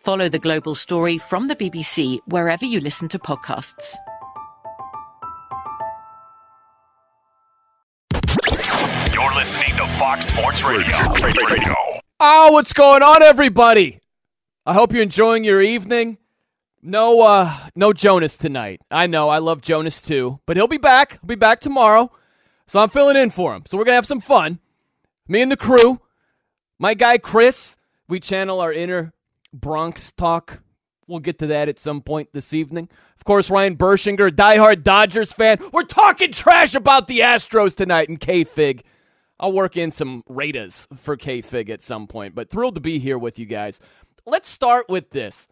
Follow the global story from the BBC wherever you listen to podcasts. You're listening to Fox Sports Radio. Radio. Oh, what's going on, everybody? I hope you're enjoying your evening. No, uh, no Jonas tonight. I know I love Jonas too, but he'll be back. He'll be back tomorrow, so I'm filling in for him. So we're gonna have some fun. Me and the crew, my guy Chris. We channel our inner Bronx talk. We'll get to that at some point this evening. Of course, Ryan Bershinger, diehard Dodgers fan. We're talking trash about the Astros tonight in K-Fig. I'll work in some Raiders for K-Fig at some point, but thrilled to be here with you guys. Let's start with this.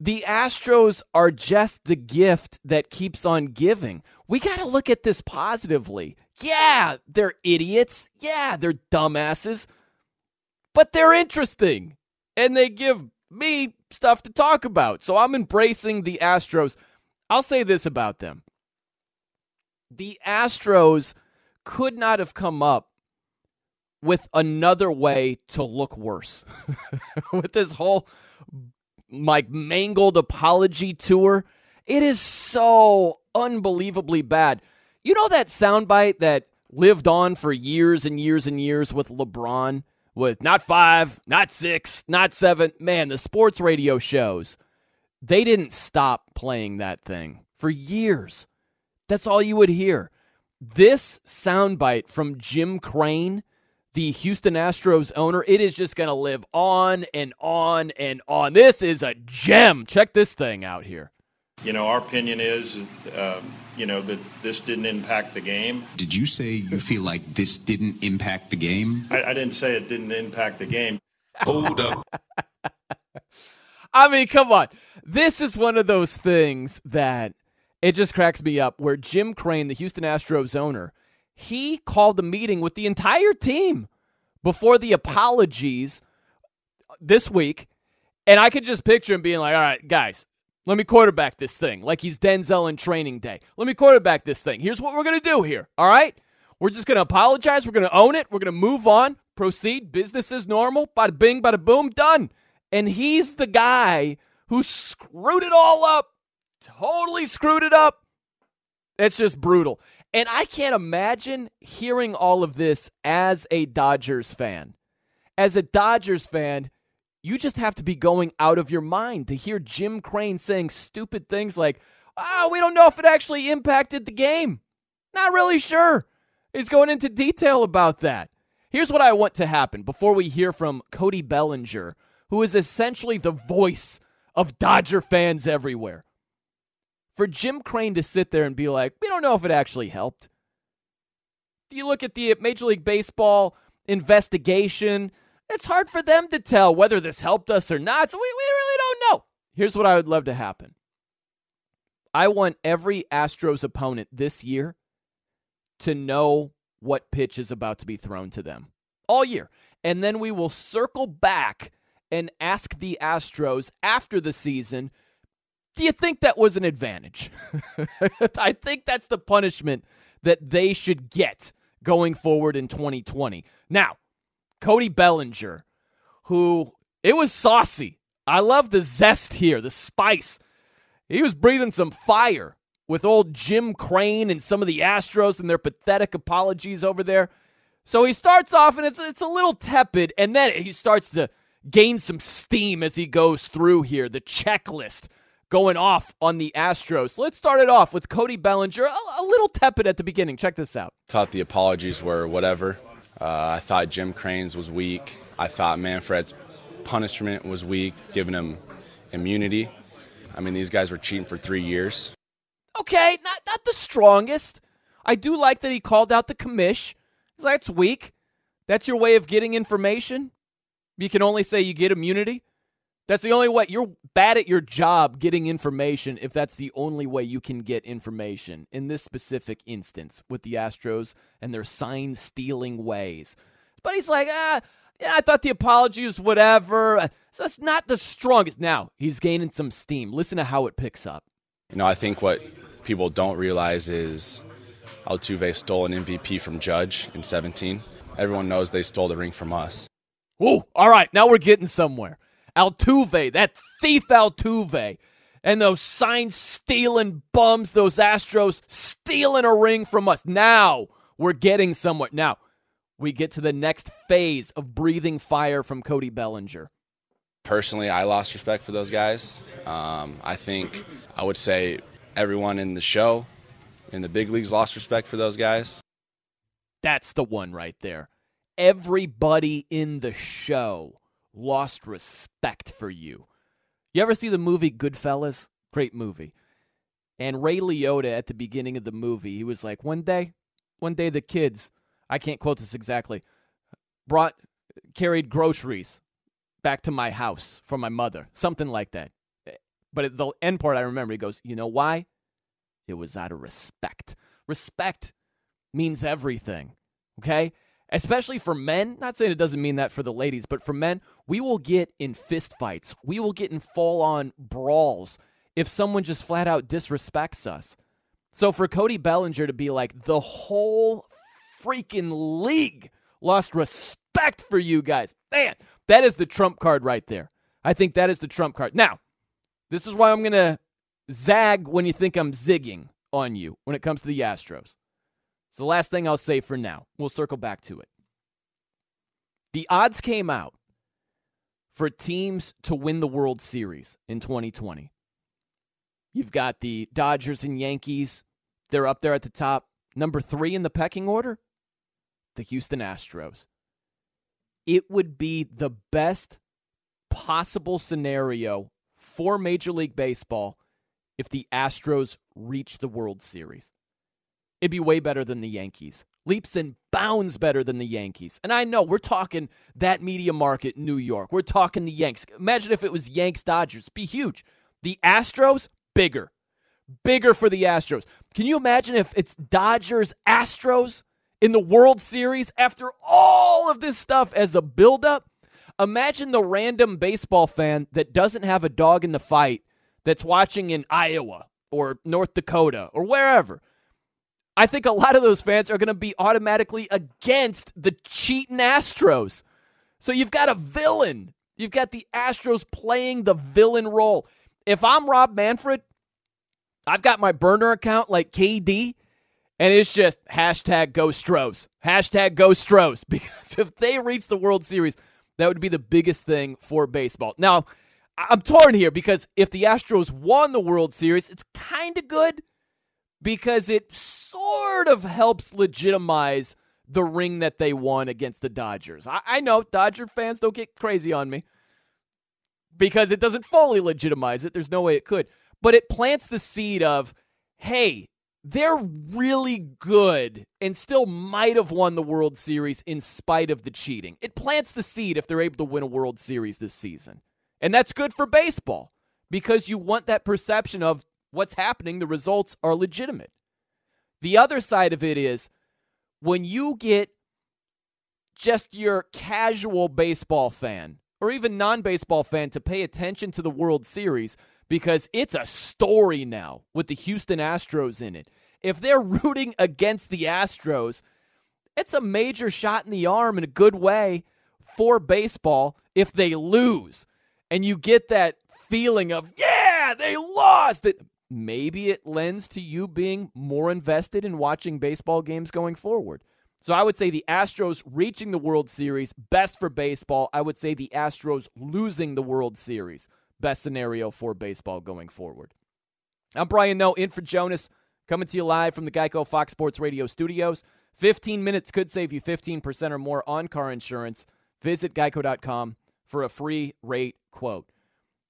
The Astros are just the gift that keeps on giving. We got to look at this positively. Yeah, they're idiots. Yeah, they're dumbasses. But they're interesting. And they give me stuff to talk about. So I'm embracing the Astros. I'll say this about them the Astros could not have come up with another way to look worse. with this whole like mangled apology tour, it is so unbelievably bad. You know that soundbite that lived on for years and years and years with LeBron? With not five, not six, not seven. Man, the sports radio shows, they didn't stop playing that thing for years. That's all you would hear. This soundbite from Jim Crane, the Houston Astros owner, it is just going to live on and on and on. This is a gem. Check this thing out here. You know, our opinion is, um, you know, that this didn't impact the game. Did you say you feel like this didn't impact the game? I, I didn't say it didn't impact the game. Hold up. I mean, come on. This is one of those things that it just cracks me up where Jim Crane, the Houston Astros owner, he called a meeting with the entire team before the apologies this week. And I could just picture him being like, all right, guys, let me quarterback this thing like he's Denzel in training day. Let me quarterback this thing. Here's what we're going to do here. All right? We're just going to apologize. We're going to own it. We're going to move on, proceed. Business is normal. Bada bing, bada boom, done. And he's the guy who screwed it all up. Totally screwed it up. It's just brutal. And I can't imagine hearing all of this as a Dodgers fan. As a Dodgers fan, you just have to be going out of your mind to hear Jim Crane saying stupid things like, oh, we don't know if it actually impacted the game. Not really sure. He's going into detail about that. Here's what I want to happen before we hear from Cody Bellinger, who is essentially the voice of Dodger fans everywhere. For Jim Crane to sit there and be like, we don't know if it actually helped. You look at the Major League Baseball investigation it's hard for them to tell whether this helped us or not. So we, we really don't know. Here's what I would love to happen I want every Astros opponent this year to know what pitch is about to be thrown to them all year. And then we will circle back and ask the Astros after the season do you think that was an advantage? I think that's the punishment that they should get going forward in 2020. Now, Cody Bellinger, who it was saucy. I love the zest here, the spice. He was breathing some fire with old Jim Crane and some of the Astros and their pathetic apologies over there. So he starts off and it's it's a little tepid, and then he starts to gain some steam as he goes through here. The checklist going off on the Astros. Let's start it off with Cody Bellinger, a, a little tepid at the beginning. Check this out. Thought the apologies were whatever. Uh, I thought Jim Crane's was weak. I thought Manfred's punishment was weak, giving him immunity. I mean, these guys were cheating for three years. Okay, not not the strongest. I do like that he called out the commish. That's weak. That's your way of getting information. You can only say you get immunity. That's the only way. You're bad at your job getting information if that's the only way you can get information in this specific instance with the Astros and their sign stealing ways. But he's like, ah, yeah, I thought the apology was whatever. So that's not the strongest. Now, he's gaining some steam. Listen to how it picks up. You know, I think what people don't realize is Altuve stole an MVP from Judge in 17. Everyone knows they stole the ring from us. Ooh, all right, now we're getting somewhere. Altuve, that thief Altuve, and those sign stealing bums, those Astros stealing a ring from us. Now we're getting somewhere. Now we get to the next phase of breathing fire from Cody Bellinger. Personally, I lost respect for those guys. Um, I think I would say everyone in the show in the big leagues lost respect for those guys. That's the one right there. Everybody in the show lost respect for you. You ever see the movie Goodfellas? Great movie. And Ray Liotta at the beginning of the movie, he was like, one day, one day the kids, I can't quote this exactly, brought, carried groceries back to my house for my mother, something like that. But at the end part, I remember, he goes, you know why? It was out of respect. Respect means everything, okay? Especially for men. Not saying it doesn't mean that for the ladies, but for men, we will get in fistfights. We will get in full on brawls if someone just flat out disrespects us. So for Cody Bellinger to be like, the whole freaking league lost respect for you guys, man, that is the trump card right there. I think that is the trump card. Now, this is why I'm going to zag when you think I'm zigging on you when it comes to the Astros. It's the last thing I'll say for now. We'll circle back to it. The odds came out for teams to win the World Series in 2020. You've got the Dodgers and Yankees. They're up there at the top. Number three in the pecking order, the Houston Astros. It would be the best possible scenario for Major League Baseball if the Astros reach the World Series. It'd be way better than the Yankees. Leaps and bounds better than the Yankees. And I know we're talking that media market New York. We're talking the Yanks. Imagine if it was Yanks Dodgers. Be huge. The Astros, bigger. Bigger for the Astros. Can you imagine if it's Dodgers Astros in the World Series after all of this stuff as a buildup? Imagine the random baseball fan that doesn't have a dog in the fight that's watching in Iowa or North Dakota or wherever, I think a lot of those fans are going to be automatically against the cheating Astros. So you've got a villain. You've got the Astros playing the villain role. If I'm Rob Manfred, I've got my burner account like KD, and it's just hashtag go Stros. Hashtag go Stros. Because if they reach the World Series, that would be the biggest thing for baseball. Now, I'm torn here because if the Astros won the World Series, it's kind of good because it sort of helps legitimize the ring that they won against the Dodgers. I, I know Dodger fans don't get crazy on me because it doesn't fully legitimize it. There's no way it could. But it plants the seed of, hey, they're really good and still might have won the World Series in spite of the cheating. It plants the seed if they're able to win a World Series this season. And that's good for baseball because you want that perception of what's happening, the results are legitimate. The other side of it is when you get just your casual baseball fan or even non baseball fan to pay attention to the World Series because it's a story now with the Houston Astros in it. If they're rooting against the Astros, it's a major shot in the arm in a good way for baseball if they lose. And you get that feeling of, yeah, they lost. It maybe it lends to you being more invested in watching baseball games going forward. So I would say the Astros reaching the World Series, best for baseball. I would say the Astros losing the World Series, best scenario for baseball going forward. I'm Brian Noe, in for Jonas, coming to you live from the Geico Fox Sports Radio studios. 15 minutes could save you 15% or more on car insurance. Visit geico.com for a free rate quote.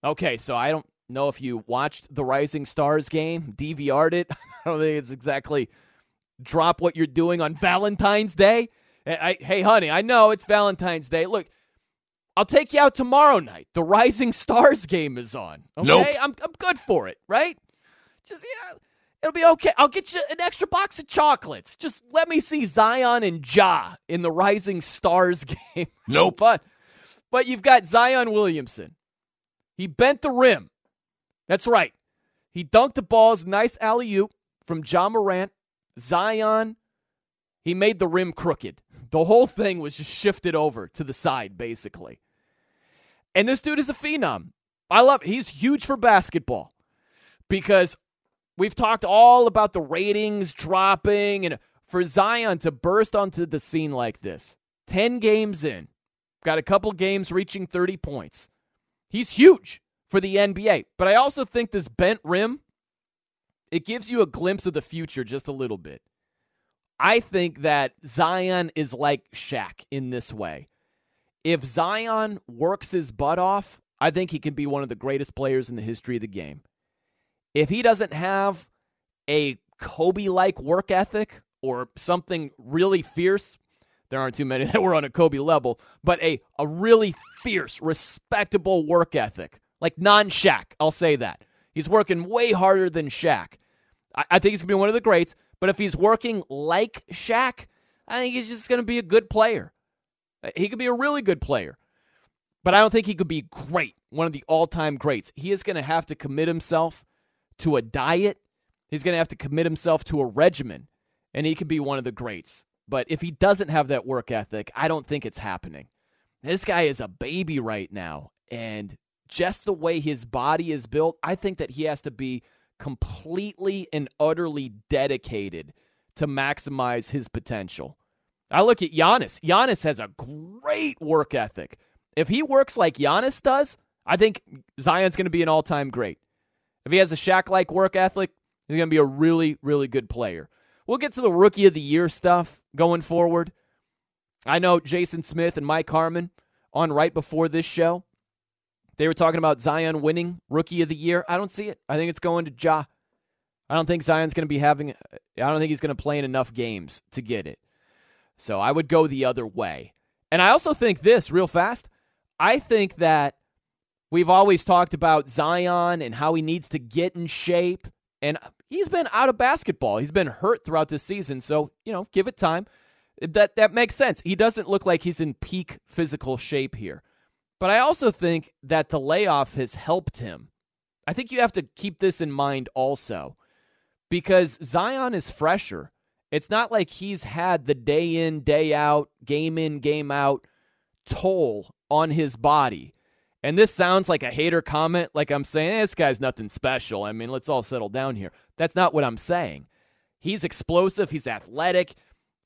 Okay, so I don't know if you watched the Rising Stars game, DVR'd it. I don't think it's exactly drop what you're doing on Valentine's Day. Eh, I, hey, honey, I know it's Valentine's Day. Look, I'll take you out tomorrow night. The Rising Stars game is on. Okay, nope. I'm I'm good for it, right? Just yeah, it'll be okay. I'll get you an extra box of chocolates. Just let me see Zion and Ja in the Rising Stars game. Nope. but but you've got Zion Williamson. He bent the rim. That's right. He dunked the balls, nice alley oop from John Morant Zion, he made the rim crooked. The whole thing was just shifted over to the side, basically. And this dude is a phenom. I love it. He's huge for basketball because we've talked all about the ratings dropping and for Zion to burst onto the scene like this, 10 games in, got a couple games reaching 30 points. He's huge for the NBA. But I also think this bent rim it gives you a glimpse of the future just a little bit. I think that Zion is like Shaq in this way. If Zion works his butt off, I think he can be one of the greatest players in the history of the game. If he doesn't have a Kobe like work ethic or something really fierce, there aren't too many that were on a Kobe level, but a, a really fierce, respectable work ethic, like non Shaq, I'll say that. He's working way harder than Shaq. I, I think he's going to be one of the greats, but if he's working like Shaq, I think he's just going to be a good player. Uh, he could be a really good player, but I don't think he could be great, one of the all time greats. He is going to have to commit himself to a diet, he's going to have to commit himself to a regimen, and he could be one of the greats. But if he doesn't have that work ethic, I don't think it's happening. This guy is a baby right now, and just the way his body is built, I think that he has to be completely and utterly dedicated to maximize his potential. I look at Giannis. Giannis has a great work ethic. If he works like Giannis does, I think Zion's going to be an all time great. If he has a Shaq like work ethic, he's going to be a really, really good player. We'll get to the rookie of the year stuff going forward. I know Jason Smith and Mike Harmon on right before this show they were talking about Zion winning Rookie of the Year. I don't see it. I think it's going to Ja. I don't think Zion's going to be having. I don't think he's going to play in enough games to get it. So I would go the other way. And I also think this real fast. I think that we've always talked about Zion and how he needs to get in shape. And he's been out of basketball. He's been hurt throughout the season. So, you know, give it time. That that makes sense. He doesn't look like he's in peak physical shape here. But I also think that the layoff has helped him. I think you have to keep this in mind also because Zion is fresher. It's not like he's had the day in, day out, game in, game out toll on his body. And this sounds like a hater comment, like I'm saying, this guy's nothing special. I mean, let's all settle down here. That's not what I'm saying. He's explosive, he's athletic,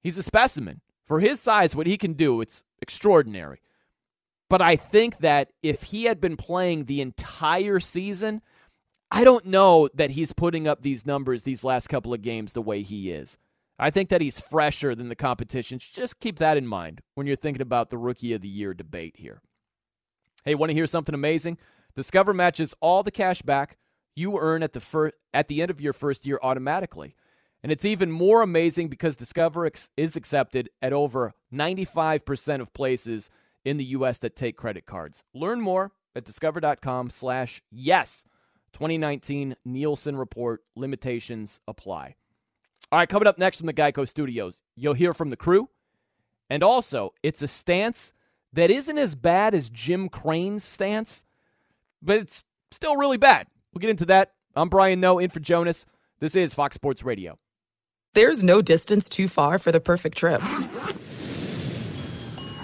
he's a specimen. For his size, what he can do, it's extraordinary. But I think that if he had been playing the entire season, I don't know that he's putting up these numbers these last couple of games the way he is. I think that he's fresher than the competition. Just keep that in mind when you're thinking about the rookie of the year debate here. Hey, want to hear something amazing? Discover matches all the cash back you earn at the fir- at the end of your first year automatically. And it's even more amazing because Discover is accepted at over 95% of places in the U.S. that take credit cards. Learn more at discover.com slash yes. 2019 Nielsen Report limitations apply. All right, coming up next from the Geico Studios, you'll hear from the crew. And also, it's a stance that isn't as bad as Jim Crane's stance, but it's still really bad. We'll get into that. I'm Brian Noe, in for Jonas. This is Fox Sports Radio. There's no distance too far for the perfect trip.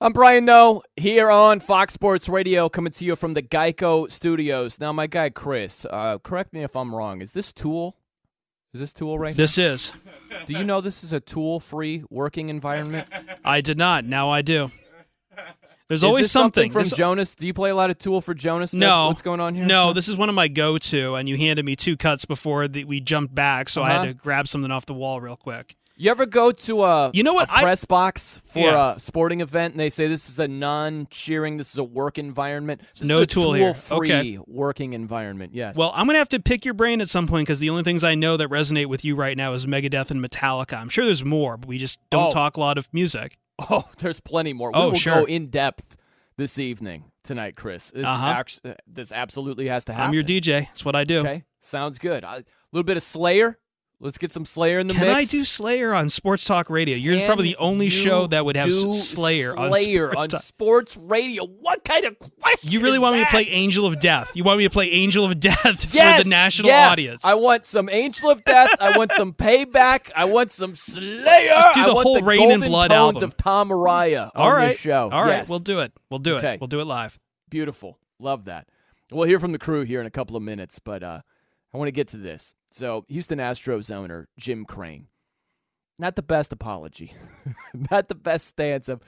I'm Brian Noe here on Fox Sports Radio, coming to you from the Geico Studios. Now, my guy Chris, uh, correct me if I'm wrong. Is this Tool? Is this Tool right? This here? is. Do you know this is a tool-free working environment? I did not. Now I do. There's Is always this something, from This- Jonas. Do you play a lot of Tool for Jonas? No, what's going on here? No, this is one of my go-to, and you handed me two cuts before the, we jumped back, so I Uh-huh. had to grab something off the wall real quick. You ever go to a You know what? I- press box for Yeah. a sporting event and they say this is a non-cheering, this is a work environment. This No is a tool tool-free Okay. working environment. Yes. Well, I'm gonna have to pick your brain at some point because the only things I know that resonate with you right now is Megadeth and Metallica. I'm sure there's more, but we just don't Oh. talk a lot of music. oh, there's plenty more. We Oh, will sure. go in depth this evening tonight, Chris. This Uh-huh. act- this absolutely has to happen. I'm your DJ. That's what I do. Okay, sounds good. A little bit of Slayer. Let's get some Slayer in the Can mix. Can I do Slayer on Sports Talk Radio? You're Can probably the only show that would have do S- Slayer, on Sports on sports radio. What kind of question? You really want me to play Angel of Death? You want me to play Angel of Death Yes, for the national yeah. audience? I want some Angel of Death. I want some Payback. I want some Slayer. Just do the want whole the Reign in Blood tones album. of Tom Araya All on right, this show. All right, Yes. we'll do it. We'll do it. Okay. it. We'll do it live. Beautiful. Love that. We'll hear from the crew here in a couple of minutes, but uh, I want to get to this. So, Houston Astros owner Jim Crane. Not the best apology. not the best stance of,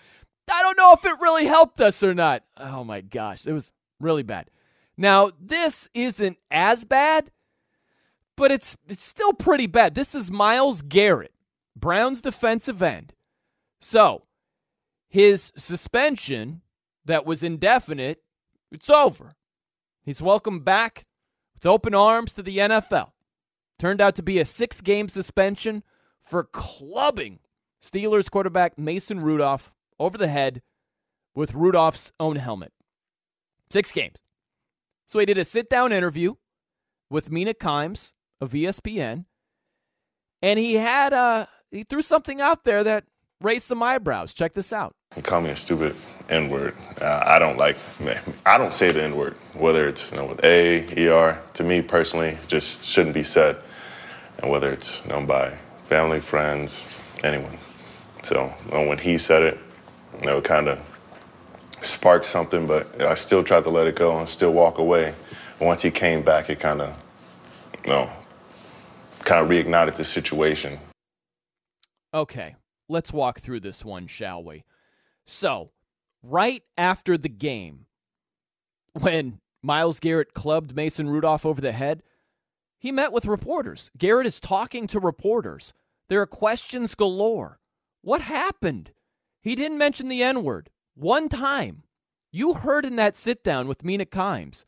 I don't know if it really helped us or not. Oh my gosh. It was really bad. Now, this isn't as bad, but it's, it's still pretty bad. This is Myles Garrett, Browns defensive end. So, his suspension that was indefinite, it's over. He's welcome back with open arms to the NFL. Turned out to be a six game suspension for clubbing Steelers quarterback Mason Rudolph over the head with Rudolph's own helmet. Six games. So he did a sit down interview with Mina Kimes of E ESPN, and he had uh he threw something out there that raised some eyebrows. Check this out. He called me a stupid N word. Uh, I don't like, I don't say the N word, whether it's you know with A, ER. To me personally, just shouldn't be said. And whether it's known by family, friends, anyone. So when he said it, you know, it kind of sparked something, but I still tried to let it go and still walk away. And once he came back, it kind of, you know, kind of reignited the situation. Okay, let's walk through this one, shall we? So, right after the game, when Myles Garrett clubbed Mason Rudolph over the head, he met with reporters. Garrett is talking to reporters. There are questions galore. What happened? He didn't mention the N word one time. You heard in that sit down with Mina Kimes.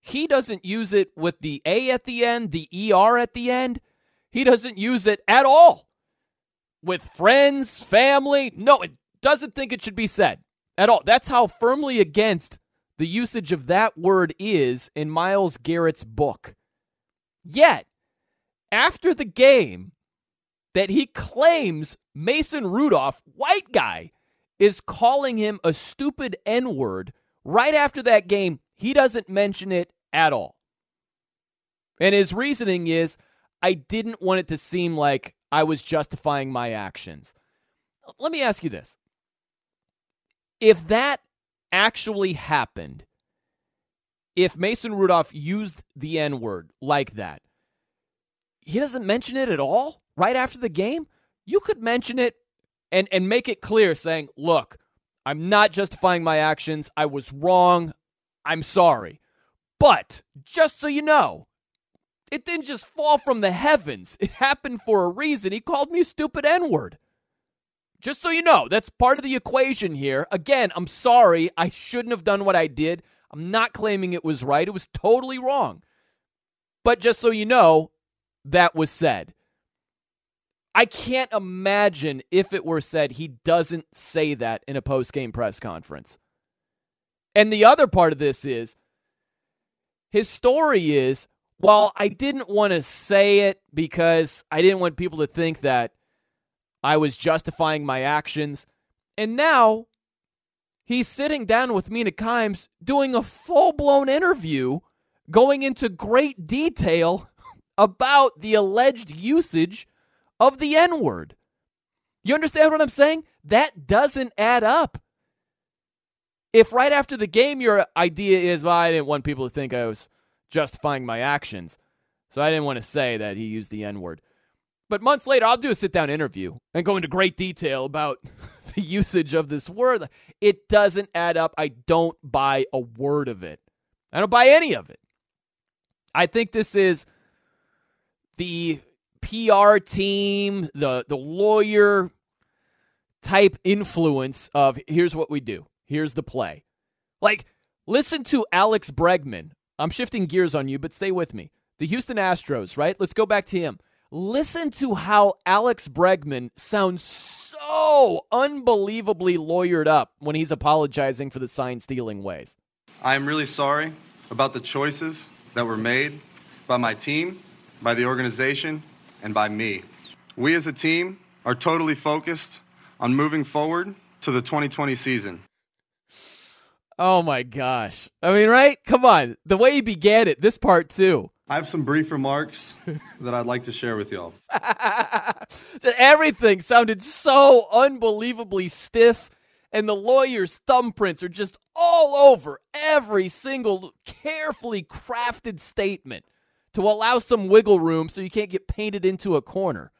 He doesn't use it with the A at the end, the ER at the end. He doesn't use it at all. With friends, family. No, it doesn't think it should be said at all. That's how firmly against the usage of that word is in Myles Garrett's book. Yet, after the game that he claims Mason Rudolph, white guy, is calling him a stupid N word, right after that game, he doesn't mention it at all. And his reasoning is I didn't want it to seem like I was justifying my actions. Let me ask you this. If that actually happened, if Mason Rudolph used the N word like that, he doesn't mention it at all right after the game. You could mention it and, and make it clear saying, look, I'm not justifying my actions. I was wrong. I'm sorry. But just so you know, it didn't just fall from the heavens. It happened for a reason. He called me a stupid N word. Just so you know, that's part of the equation here. Again, I'm sorry. I shouldn't have done what I did. I'm not claiming it was right. It was totally wrong. But just so you know, that was said. I can't imagine if it were said he doesn't say that in a post game press conference. And the other part of this is his story is while I didn't want to say it because I didn't want people to think that I was justifying my actions. And now he's sitting down with Mina Kimes doing a full blown interview, going into great detail about the alleged usage of the N word. You understand what I'm saying? That doesn't add up. If right after the game your idea is, well, I didn't want people to think I was justifying my actions, so I didn't want to say that he used the N word. But months later, I'll do a sit down interview and go into great detail about the usage of this word. It doesn't add up. I don't buy a word of it. I don't buy any of it. I think this is the PR team, the the lawyer type influence of here's what we do. Here's the play. Like listen to Alex Bregman. I'm shifting gears on you, but stay with me. The Houston Astros, right? Let's go back to him. Listen to how Alex Bregman sounds so unbelievably lawyered up when he's apologizing for the sign stealing ways. I am really sorry about the choices that were made by my team, by the organization, and by me. We as a team are totally focused on moving forward to the 2020 season. Oh my gosh. I mean, right? Come on. The way he began it, this part too. I have some brief remarks that I'd like to share with y'all. Everything sounded so unbelievably stiff, and the lawyer's thumbprints are just all over every single carefully crafted statement to allow some wiggle room so you can't get painted into a corner.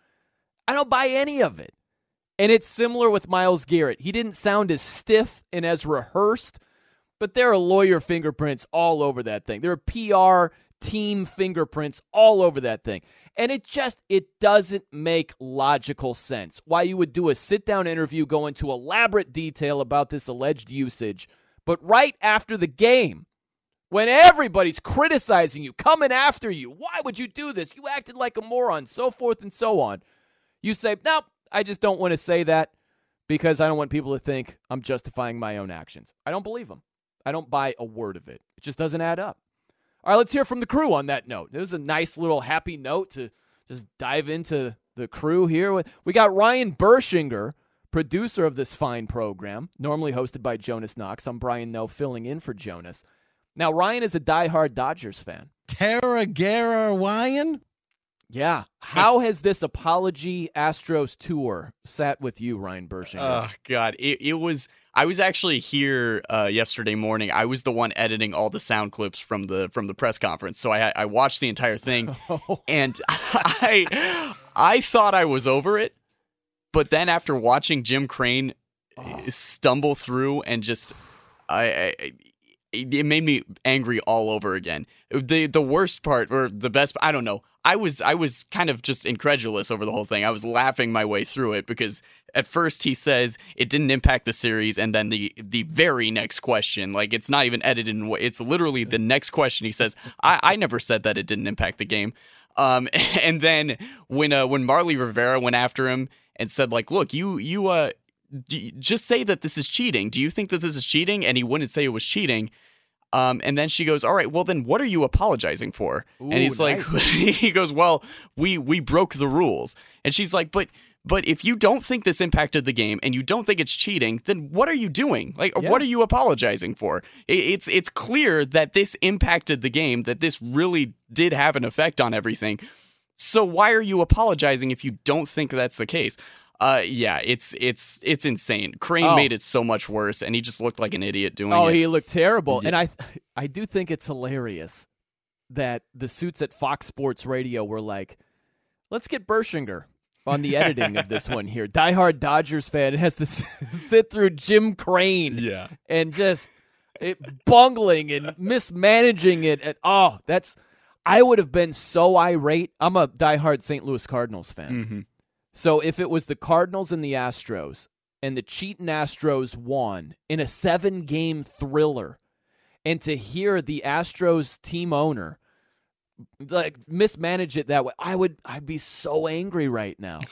I don't buy any of it. And it's similar with Myles Garrett. He didn't sound as stiff and as rehearsed, but there are lawyer fingerprints all over that thing. There are PR team fingerprints all over that thing. And it just it doesn't make logical sense why you would do a sit-down interview go into elaborate detail about this alleged usage, but right after the game when everybody's criticizing you, coming after you, why would you do this? You acted like a moron, so forth and so on. You say, "Nope, I just don't want to say that because I don't want people to think I'm justifying my own actions." I don't believe them. I don't buy a word of it. It just doesn't add up. All right, let's hear from the crew on that note. It was a nice little happy note to just dive into the crew here. We got Ryan Bershinger, producer of this fine program, normally hosted by Jonas Knox. I'm Brian Noe, filling in for Jonas. Now, Ryan is a diehard Dodgers fan. Tara Gara Ryan? Yeah. How has this apology Astros tour sat with you, Ryan Bershinger? Oh God, it, it was. I was actually here uh, yesterday morning. I was the one editing all the sound clips from the from the press conference, so I I watched the entire thing, and I I thought I was over it, but then after watching Jim Crane Oh. stumble through and just I, I it it made me angry all over again. The the worst part or the best I don't know. I was I was kind of just incredulous over the whole thing. I was laughing my way through it because at first he says it didn't impact the series and then the the very next question like it's not even edited in it's literally the next question he says I I never said that it didn't impact the game. Um and then when uh when Marly Rivera went after him and said like look you you uh you- just say that this is cheating. Do you think that this is cheating? And he wouldn't say it was cheating. Um, and then she goes, "All right, well then, what are you apologizing for?" and Ooh, he's like, he goes, "Well, we we broke the rules." And she's like, "But but if you don't think this impacted the game and you don't think it's cheating, then what are you doing? Like, Yeah. what are you apologizing for? It's it's clear that this impacted the game, that this really did have an effect on everything. So why are you apologizing if you don't think that's the case?" Uh, yeah, it's it's it's insane. Crane Oh. made it so much worse, and he just looked like an idiot doing Oh, it. he looked terrible. Yeah. And I I do think it's hilarious that the suits at Fox Sports Radio were like, let's get Bershinger on the editing of this one here. Diehard Dodgers fan has to sit through Jim Crane Yeah. and just it, bungling and mismanaging it. And oh, that's I would have been so irate. I'm a diehard St. Louis Cardinals fan. Mhm. So if it was the Cardinals and the Astros and the cheating Astros won in a seven game thriller, and to hear the Astros team owner like mismanage it that way, I would I'd be so angry right now.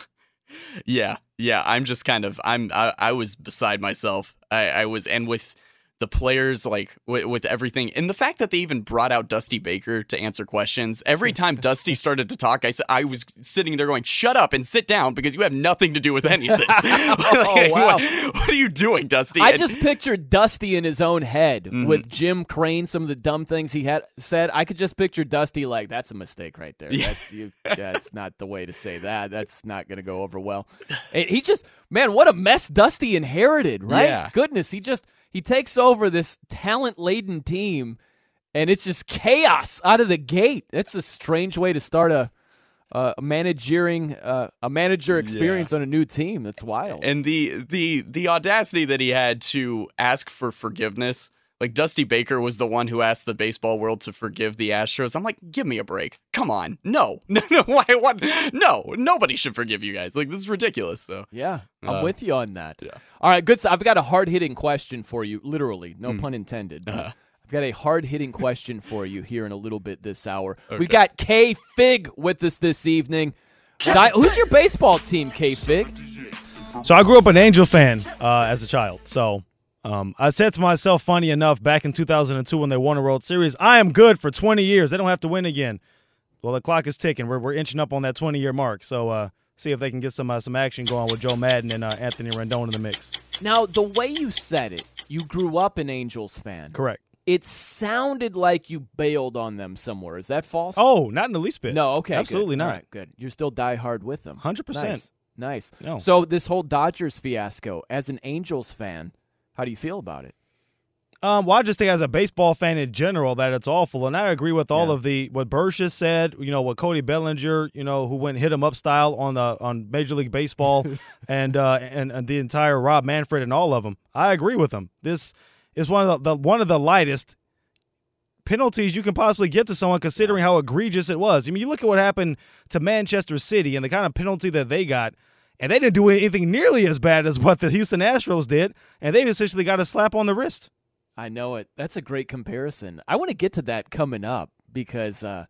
Yeah, yeah. I'm just kind of I'm I, I was beside myself. I, I was and with the players like with, with everything and the fact that they even brought out Dusty Baker to answer questions. Every time Dusty started to talk, I said I was sitting there going, "Shut up and sit down because you have nothing to do with any of this." Oh, wow. what, what are you doing, Dusty? I And- just pictured Dusty in his own head Mhm. with Jim Crane, some of the dumb things he had said. I could just picture Dusty like, "That's a mistake right there. Yeah. That's you. That's not the way to say that. That's not going to go over well." And he just, man, what a mess Dusty inherited, right? Yeah. Goodness, he just he takes over this talent laden team, and it's just chaos out of the gate. That's a strange way to start a. Uh, a managering uh, a manager experience on a new team that's wild and the the the audacity that he had to ask for forgiveness like dusty baker was the one who asked the baseball world to forgive the astros i'm like give me a break come on no no no why what no nobody should forgive you guys like this is ridiculous so Yeah, I'm Uh, with you on that. Yeah. All right, good. So I've got a hard hitting question for you, literally, no Hmm. pun intended. but Uh-huh. I've got a hard hitting question for you here in a little bit this hour. Okay. We got K Fig with us this evening. Di- who's your baseball team, K Fig? So I grew up an Angel fan uh, as a child. So um, I said to myself, funny enough, back in 2002 when they won a World Series, I am good for 20 years. They don't have to win again. Well, the clock is ticking. We're, we're inching up on that 20 year mark. So uh, see if they can get some uh, some action going with Joe Maddon and uh, Anthony Rendon in the mix. Now, the way you said it, you grew up an Angels fan. Correct. It sounded like you bailed on them somewhere. Is that false? Oh, not in the least bit. No, okay. good. Absolutely not. All right, good. You're still die hard with them. 100%. Nice. Nice. No. So this whole Dodgers fiasco, as an Angels fan, how do you feel about it? Um, well, I just think as a baseball fan in general that it's awful, and I agree with all of the what Burgess said. You know what Cody Bellinger, you know, who went hit him up style on the on Major League Baseball, and, uh, and and the entire Rob Manfred and all of them. I agree with them. This is one of the, the one of the lightest penalties you can possibly give to someone, considering how egregious it was. I mean, you look at what happened to Manchester City and the kind of penalty that they got. And they didn't do anything nearly as bad as what the Houston Astros did, and they've essentially got a slap on the wrist. I know it. That's a great comparison. I want to get to that coming up because uh,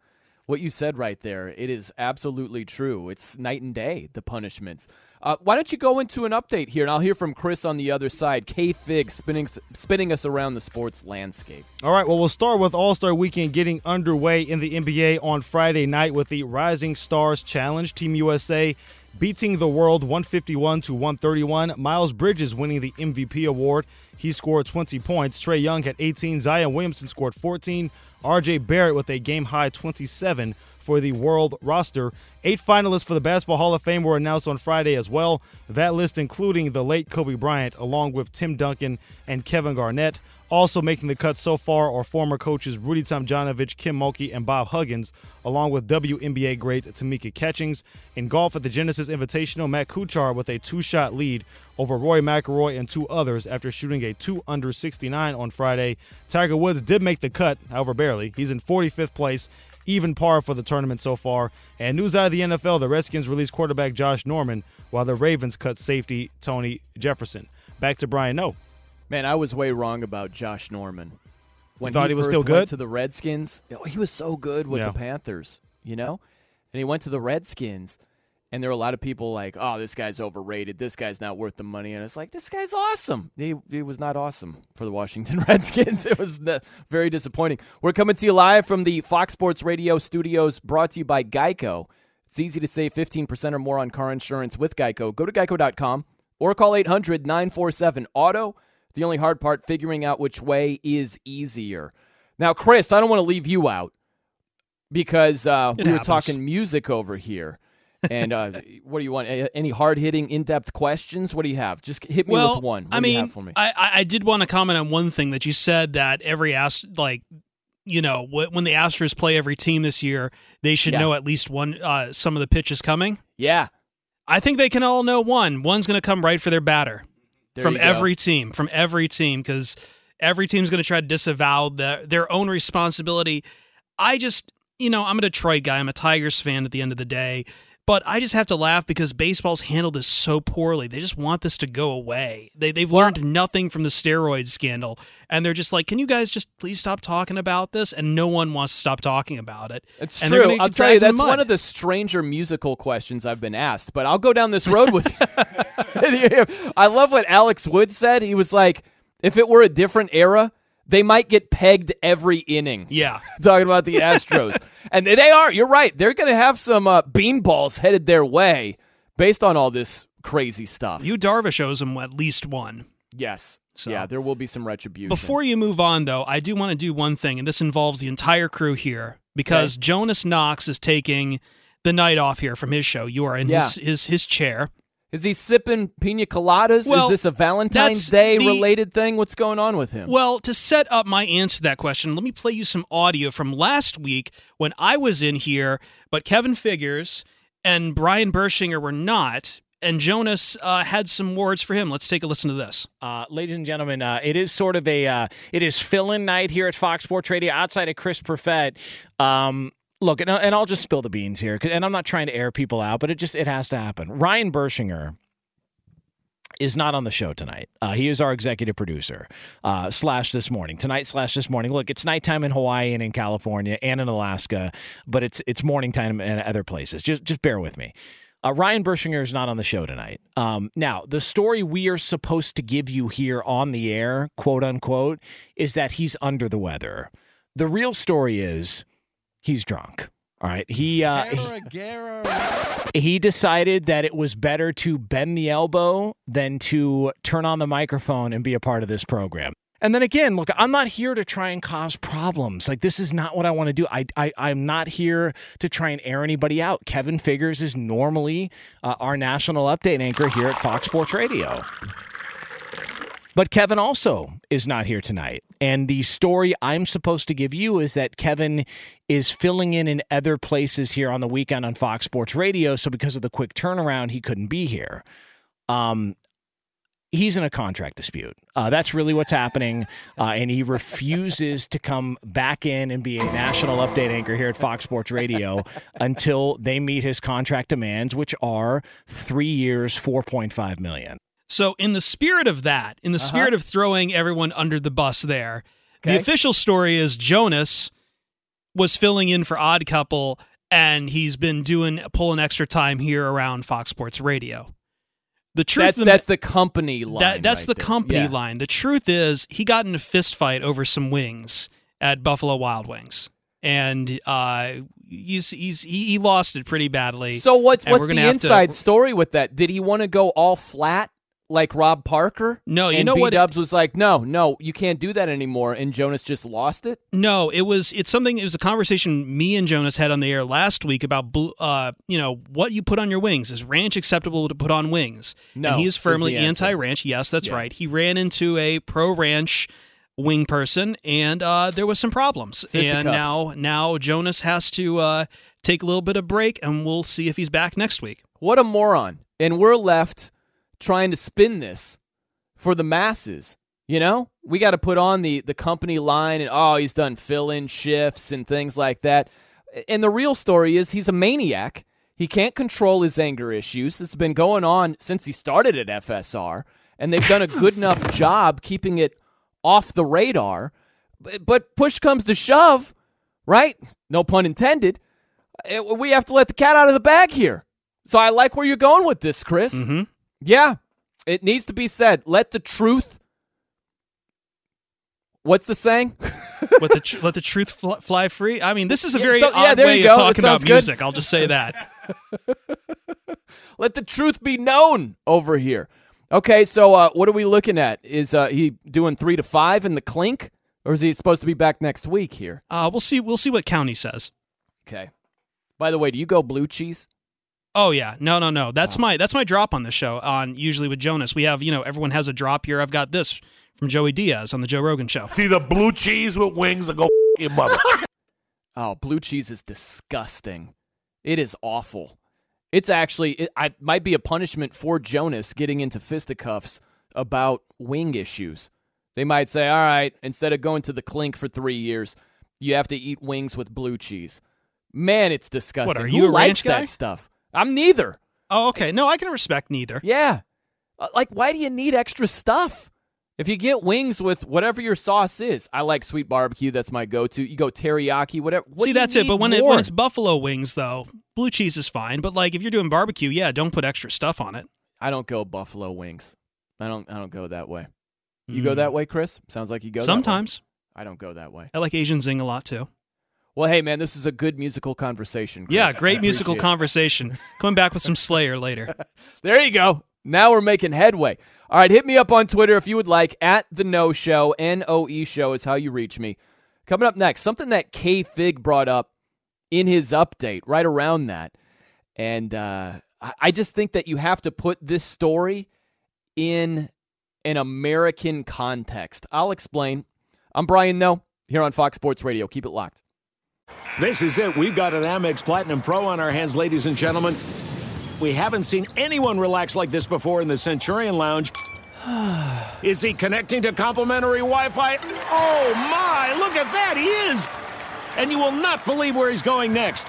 what you said right there, it is absolutely true. It's night and day, the punishments. Uh, why don't you go into an update here, and I'll hear from Chris on the other side. K Fig spinning, spinning us around the sports landscape. All right, well, we'll start with All Star Weekend getting underway in the NBA on Friday night with the Rising Stars Challenge. Team USA beating the world 151 to 131. Miles Bridges winning the MVP award. He scored 20 points. Trae Young had 18. Zion Williamson scored 14. RJ Barrett with a game high 27 for the world roster. Eight finalists for the Basketball Hall of Fame were announced on Friday as well. That list including the late Kobe Bryant, along with Tim Duncan and Kevin Garnett. Also making the cut so far are former coaches Rudy Tomjanovich, Kim Mulkey, and Bob Huggins, along with WNBA great Tamika Catchings. In golf at the Genesis Invitational, Matt Kuchar with a two-shot lead over Rory McIlroy and two others after shooting a 2 under 69 on Friday. Tiger Woods did make the cut, however barely. He's in 45th place, even par for the tournament so far. And news out of the NFL, the Redskins released quarterback Josh Norman, while the Ravens cut safety Tony Jefferson. Back to Brian Noe. Man, I was way wrong about Josh Norman. When thought he was first still went good? to the Redskins, he was so good with Yeah. the Panthers, you know? And he went to the Redskins, and there were a lot of people like, oh, this guy's overrated. This guy's not worth the money. And it's like, this guy's awesome. He, he was not awesome for the Washington Redskins. It was the, very disappointing. We're coming to you live from the Fox Sports Radio studios, brought to you by Geico. It's easy to save 15% or more on car insurance with Geico. Go to geico.com or call 800 947 Auto. The only hard part, figuring out which way is easier. Now, Chris, I don't want to leave you out because uh, we were talking music over here. And uh, what do you want? A- Any hard hitting, in depth questions? What do you have? Just hit me well, with one. What I do you mean, have for me? I, I did want to comment on one thing that you said that every ast like you know wh- when the Astros play every team this year, they should Yeah. know at least one uh, some of the pitches coming. Yeah, I think they can all know one. One's going to come right for their batter There from every team, from every team, because every team's going to try to disavow the, their own responsibility. I just, you know, I'm a Detroit guy. I'm a Tigers fan at the end of the day. But I just have to laugh because baseball's handled this so poorly. They just want this to go away. They, they've learned nothing from the steroid scandal. And they're just like, can you guys just please stop talking about this? And no one wants to stop talking about it. It's And true. I'll tell you, that's one of the stranger musical questions I've been asked, but I'll go down this road with you. I love what Alex Wood said. He was like, if it were a different era, they might get pegged every inning. Yeah. Talking about the Astros. and they are, you're right. They're going to have some uh, beanballs headed their way based on all this crazy stuff. You Darvish owes them at least one. yes. So- Yeah, there will be some retribution. Before you move on, though, I do want to do one thing, and this involves the entire crew here because Jonas Knox is taking the night off here from his show. You are in his, his his chair. Is he sipping pina coladas? Well, Is this a Valentine's Day the- related thing? What's going on with him? Well, to set up my answer to that question, let me play you some audio from last week when I was in here, but Kevin Figures and Brian Bershinger were not, and Jonas uh, had some words for him. Let's take a listen to this. Uh, ladies and gentlemen, uh, it is sort of a uh, it is fill-in night here at Fox Sports Radio. Outside of Chris Perfett, um, look, and, and I'll just spill the beans here, and I'm not trying to air people out, but it just it has to happen. Ryan Bershinger is not on the show tonight. Uh, he is our executive producer uh, slash this morning tonight slash this morning. Look, it's nighttime in Hawaii and in California and in Alaska, but it's it's morning time in other places. Just just bear with me. Uh, Ryan Bershinger is not on the show tonight. Um, now, the story we are supposed to give you here on the air, quote unquote, is that he's under the weather. The real story is he's drunk. All right. He uh, he, he decided that it was better to bend the elbow than to turn on the microphone and be a part of this program. And then again, look, I'm not here to try and cause problems. Like this is not what I want to do. I, I I'm not here to try and air anybody out. Kevin Figures is normally uh, our national update anchor here at Fox Sports Radio. But Kevin also is not here tonight. And the story I'm supposed to give you is that Kevin is filling in in other places here on the weekend on Fox Sports Radio. So because of the quick turnaround, he couldn't be here. Um, he's in a contract dispute. Uh, that's really what's happening. Uh, and he refuses to come back in and be a national update anchor here at Fox Sports Radio until they meet his contract demands, which are three years, 4.5 million. So, in the spirit of that, in the spirit of throwing everyone under the bus there, the official story is Jonas was filling in for Odd Couple and he's been doing pulling extra time here around Fox Sports Radio. The truth that's, the, that's the company line. that, that's right the there. company Yeah. line. The truth is, he got in a fist fight over some wings at Buffalo Wild Wings, and uh, he's he's he, he lost it pretty badly. So what's what's the have to- inside story with that? Did he want to go all flat like Rob Parker? No, you know what it- Dubs was like, no, no, you can't do that anymore, and Jonas just lost it. No, it was it's something. It was a conversation me and Jonas had on the air last week about uh, you know what you put on your wings. Is ranch acceptable to put on wings? No, and he is is firmly anti-ranch. Yes, that's Yeah. right. He ran into a pro-ranch wing person, and uh, there was some problems. And now now Jonas has to uh, take a little bit of break, and we'll see if he's back next week. What a moron! And we're left trying to spin this for the masses. You know, we got to put on the the company line, and oh, he's done fill-in shifts and things like that. And the real story is he's a maniac. He can't control his anger issues. This has been going on since he started at FSR, and they've done a good enough job keeping it off the radar. But, push comes to shove, right? No pun intended. eh, We have to let the cat out of the bag here. So I like where you're going with this, Chris. Mm-hmm. Yeah, it needs to be said. Let the truth. What's the saying? let the tr- let the truth fl- fly free. I mean, this is a very so- yeah, odd there way you of go. It talking about good. music. I'll just say that. Let the truth be known over here. Okay, so uh, what are we looking at? Is uh, he doing three to five in the clink, or is he supposed to be back next week here? Uh, we'll see. We'll see what County says. Okay. By the way, do you go blue cheese? Oh yeah, no, no, no. That's my that's my drop on the show. On usually with Jonas, we have you know everyone has a drop here. I've got this from Joey Diaz on the Joe Rogan show. It's either blue cheese with wings or go f- your mother. Oh, blue cheese is disgusting. It is awful. It's actually it I, might be a punishment for Jonas getting into fisticuffs about wing issues. They might say, "All right, instead of going to the clink for three years, you have to eat wings with blue cheese." Man, it's disgusting. What, are Who you a likes ranch guy? that stuff? I'm neither. Oh, okay. No, I can respect neither. Yeah. Uh, Like, why do you need extra stuff? If you get wings with whatever your sauce is, I like sweet barbecue. That's my go-to. You go teriyaki, whatever. What See, that's it. But when it, when it's buffalo wings, though, blue cheese is fine. But like if you're doing barbecue, yeah, don't put extra stuff on it. I don't go buffalo wings. I don't. I don't go that way. You go that way, Chris? Sounds like you go. that way. Hmm. Sometimes I don't go that way. I like Asian zing a lot too. Well, hey man, this is a good musical conversation. Chris. Yeah, great musical it. conversation. Coming back with some Slayer later. There you go. Now we're making headway. All right, hit me up on Twitter if you would like. At the No Show, N O E Show is how you reach me. Coming up next, something that K Fig brought up in his update, right around that, and uh, I- I just think that you have to put this story in an American context. I'll explain. I'm Brian Noe here on Fox Sports Radio. Keep it locked. This is it. We've got an Amex Platinum Pro on our hands, ladies and gentlemen. We haven't seen anyone relax like this before in the Centurion Lounge. Is he connecting to complimentary Wi Fi? Oh my, look at that, he is! And you will not believe where he's going next.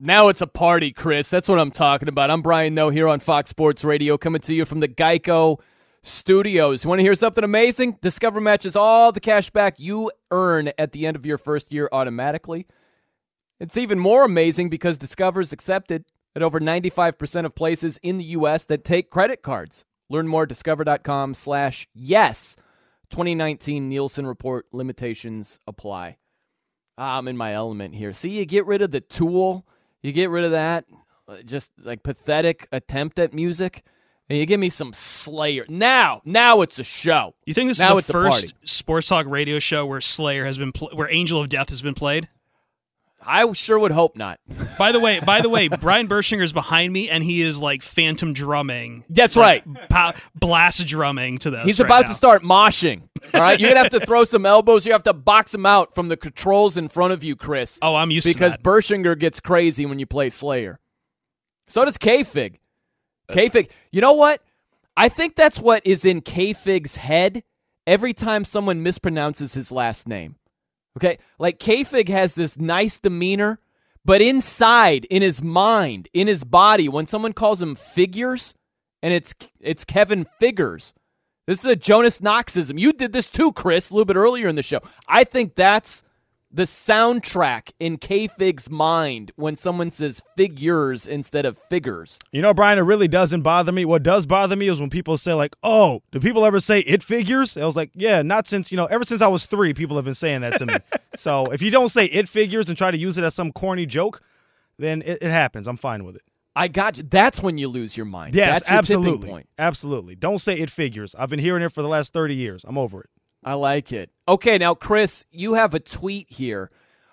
Now it's a party, Chris. That's what I'm talking about. I'm Brian Noe here on Fox Sports Radio, coming to you from the Geico Studios. Want to hear something amazing? Discover matches all the cash back you earn at the end of your first year automatically. It's even more amazing because Discover's accepted at over 95% of places in the U.S. that take credit cards. Learn more at discover.com slash yes. 2019 Nielsen Report limitations apply. Ah, I'm in my element here. See, you get rid of the tool, you get rid of that uh, just like pathetic attempt at music, and you give me some Slayer. Now, now it's a show. You think this now is the first sports talk radio show where Slayer has been, pl- where Angel of Death has been played? I sure would hope not. By the way, by the way, Brian Bershinger is behind me, and he is like phantom drumming. That's like, right. pow- blast drumming to this. He's right about now. to start moshing. All right, you're gonna have to throw some elbows. You have to box him out from the controls in front of you, Chris. Oh, I'm used to because that. Bershinger gets crazy when you play Slayer. So does K-Fig. K-Fig. You know what? I think that's what is in K-Fig's head every time someone mispronounces his last name. Okay, like K-Fig has this nice demeanor, but inside, in his mind, in his body, when someone calls him figures, and it's it's Kevin Figures. This is a Jonas Knoxism. You did this too, Chris, a little bit earlier in the show. I think that's the soundtrack in K-Fig's mind when someone says figures instead of figures. You know, Brian, it really doesn't bother me. What does bother me is when people say, like, oh, do people ever say it figures? I was like, yeah, not since, you know, ever since I was three, people have been saying that to me. so if you don't say it figures and try to use it as some corny joke, then it, it happens. I'm fine with it. I got you. That's when you lose your mind. Yes, That's your absolutely. point. Absolutely. Don't say it figures. I've been hearing it for the last 30 years. I'm over it. I like it. Okay, now, Chris, you have a tweet here.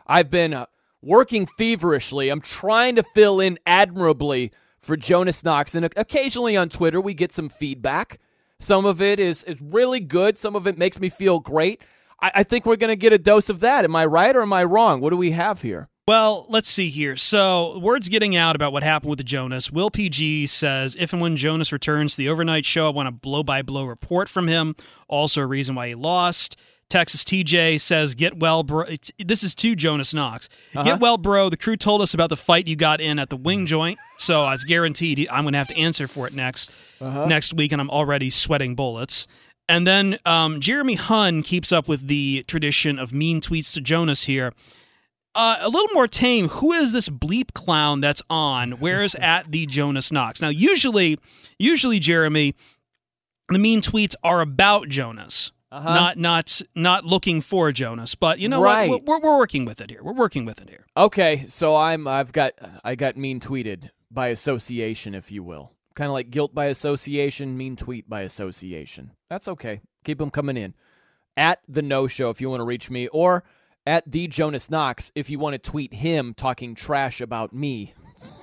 I've been uh, working feverishly. I'm trying to fill in admirably for Jonas Knox. And occasionally on Twitter, we get some feedback. Some of it is, is really good, some of it makes me feel great. I, I think we're going to get a dose of that. Am I right or am I wrong? What do we have here? Well, let's see here. So, word's getting out about what happened with the Jonas. Will PG says, if and when Jonas returns to the overnight show, I want a blow by blow report from him. Also, a reason why he lost. Texas TJ says, get well, bro. This is to Jonas Knox. Uh-huh. Get well, bro. The crew told us about the fight you got in at the wing joint. So, it's guaranteed I'm going to have to answer for it next, Uh-huh. next week, and I'm already sweating bullets. And then um, Jeremy Hunn keeps up with the tradition of mean tweets to Jonas here. Uh, a little more tame. Who is this bleep clown that's on? Where's at the Jonas Knox? Now, usually, usually, Jeremy, the mean tweets are about Jonas, Uh-huh. not not not looking for Jonas. But you know Right. what? We're, we're working with it here. We're working with it here. Okay, so I'm I've got I got mean tweeted by association, if you will. Kind of like guilt by association, mean tweet by association. That's okay. Keep them coming in. At the no show if you want to reach me, or at the Jonas Knox if you want to tweet him talking trash about me,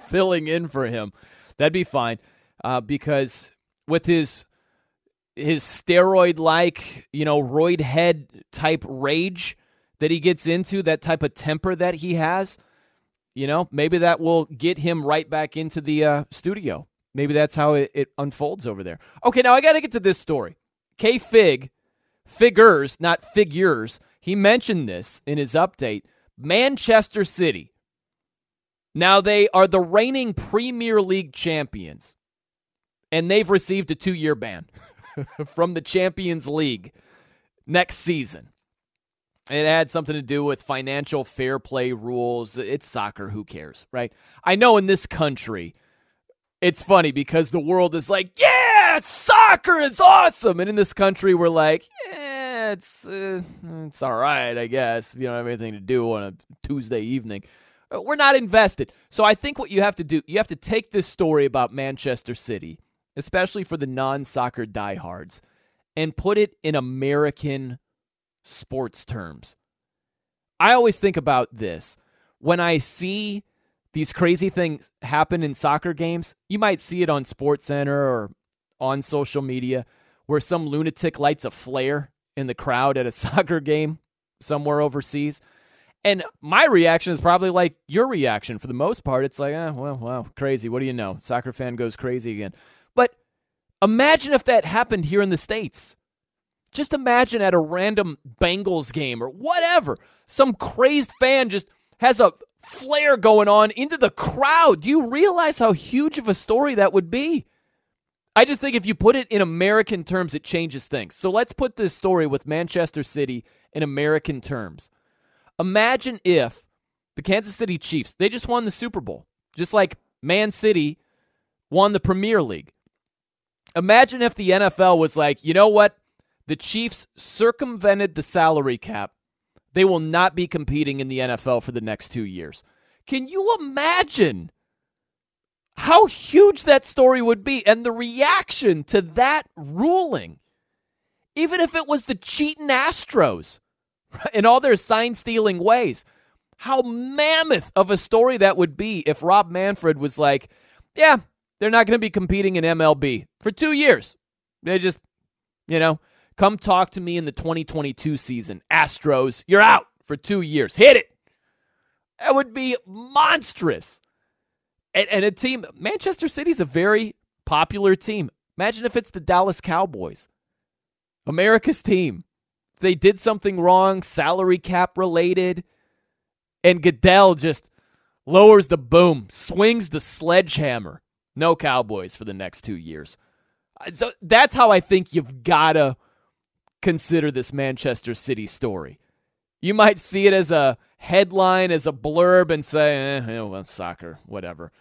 filling in for him. That'd be fine. Uh, because with his his steroid like, you know, roid head type rage that he gets into, that type of temper that he has, you know, maybe that will get him right back into the uh, studio. Maybe that's how it, it unfolds over there. Okay, now I got to get to this story. K Fig, figures, not figures, he mentioned this in his update. Manchester City. Now they are the reigning Premier League champions, and they've received a two year ban from the Champions League next season. It had something to do with financial fair play rules. It's soccer. Who cares, right? I know in this country, it's funny because the world is like, yeah, soccer is awesome. And in this country, we're like, it's, uh, it's all right, I guess. You don't have anything to do on a Tuesday evening. Uh, We're not invested. So I think what you have to do, you have to take this story about Manchester City, especially for the non soccer diehards, and put it in American sports terms. I always think about this. When I see these crazy things happen in soccer games, you might see it on Sports Center or on social media where some lunatic lights a flare in the crowd at a soccer game somewhere overseas. And my reaction is probably like your reaction for the most part. It's like, eh, well, wow, crazy. What do you know? Soccer fan goes crazy again. But imagine if that happened here in the States. Just imagine at a random Bengals game or whatever, some crazed fan just has a flare going on into the crowd. Do you realize how huge of a story that would be? I just think if you put it in American terms, it changes things. So let's put this story with Manchester City in American terms. Imagine if the Kansas City Chiefs, they just won the Super Bowl, just like Man City won the Premier League. Imagine if the NFL was like, you know what? The Chiefs circumvented the salary cap. They will not be competing in the NFL for the next two years. Can you imagine how huge that story would be and the reaction to that ruling? Even if it was the cheating Astros in all their sign stealing ways, how mammoth of a story that would be if Rob Manfred was like, yeah, they're not going to be competing in MLB for two years. They just, you know, come talk to me in the 2022 season. Astros, you're out for two years. Hit it. That would be monstrous. And, and a team, Manchester City's a very popular team. Imagine if it's the Dallas Cowboys, America's team. They did something wrong, salary cap related, and Goodell just lowers the boom, swings the sledgehammer no Cowboys for the next two years. Uh, so that's how I think you've got to consider this Manchester City story. You might see it as a headline, as a blurb, and say, eh, well, soccer, whatever.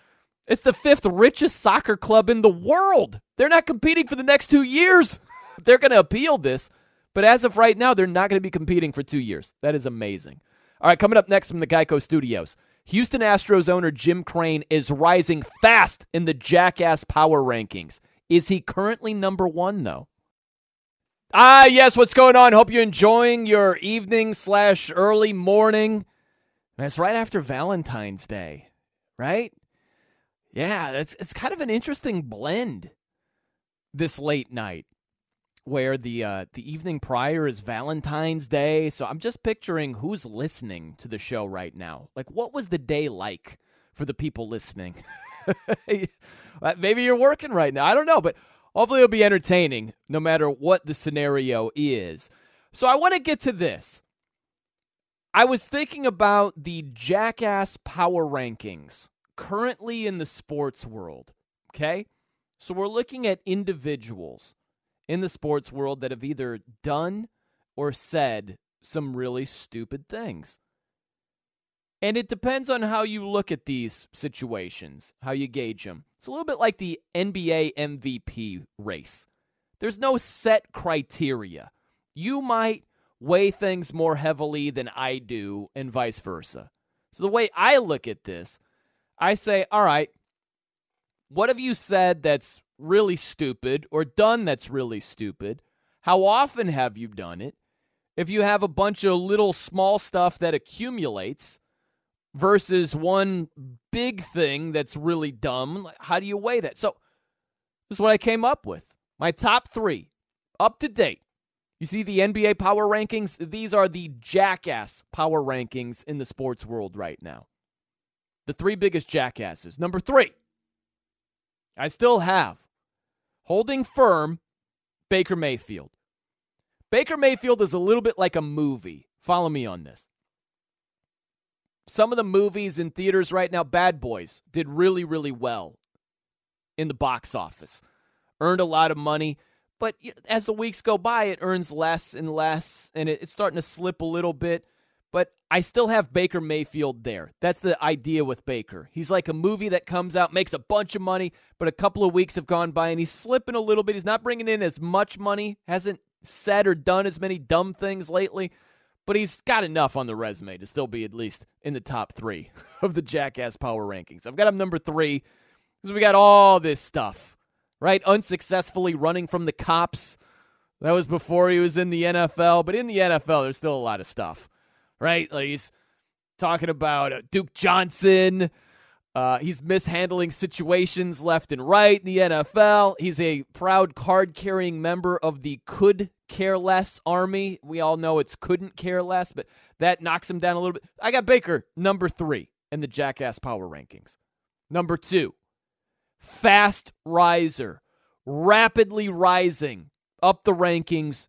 It's the fifth richest soccer club in the world. They're not competing for the next two years. they're going to appeal this, but as of right now, they're not going to be competing for two years. That is amazing. All right, coming up next from the Geico Studios. Houston Astros owner Jim Crane is rising fast in the Jackass Power Rankings. Is he currently number one, though? Ah, yes, what's going on? Hope you're enjoying your evening slash early morning. That's right after Valentine's Day, right? Yeah, it's, it's kind of an interesting blend this late night where the uh, the evening prior is Valentine's Day. So I'm just picturing who's listening to the show right now. Like, what was the day like for the people listening? Maybe you're working right now. I don't know, but hopefully it'll be entertaining no matter what the scenario is. So I want to get to this. I was thinking about the Jackass Power Rankings currently in the sports world. Okay? So we're looking at individuals in the sports world that have either done or said some really stupid things. And it depends on how you look at these situations, how you gauge them. It's a little bit like the NBA MVP race. There's no set criteria. You might weigh things more heavily than I do, and vice versa. So, the way I look at this, I say, all right, what have you said that's really stupid or done that's really stupid? How often have you done it? If you have a bunch of little small stuff that accumulates versus one big thing that's really dumb, how do you weigh that? So, this is what I came up with. My top three, up to date. You see the NBA power rankings? These are the jackass power rankings in the sports world right now. The three biggest jackasses. Number three, I still have holding firm Baker Mayfield. Baker Mayfield is a little bit like a movie. Follow me on this. Some of the movies in theaters right now, Bad Boys, did really, really well in the box office, earned a lot of money. But as the weeks go by, it earns less and less, and it's starting to slip a little bit but I still have Baker Mayfield there. That's the idea with Baker. He's like a movie that comes out, makes a bunch of money, but a couple of weeks have gone by and he's slipping a little bit. He's not bringing in as much money, hasn't said or done as many dumb things lately, but he's got enough on the resume to still be at least in the top three of the Jackass Power Rankings. I've got him number three because we got all this stuff, right? Unsuccessfully running from the cops. That was before he was in the NFL, but in the NFL, there's still a lot of stuff right? Like he's talking about uh, Duke Johnson. Uh, he's mishandling situations left and right in the NFL. He's a proud card carrying member of the Could Care Less Army. We all know it's couldn't care less, but that knocks him down a little bit. I got Baker number three in the Jackass Power Rankings. Number two, fast riser, rapidly rising up the rankings.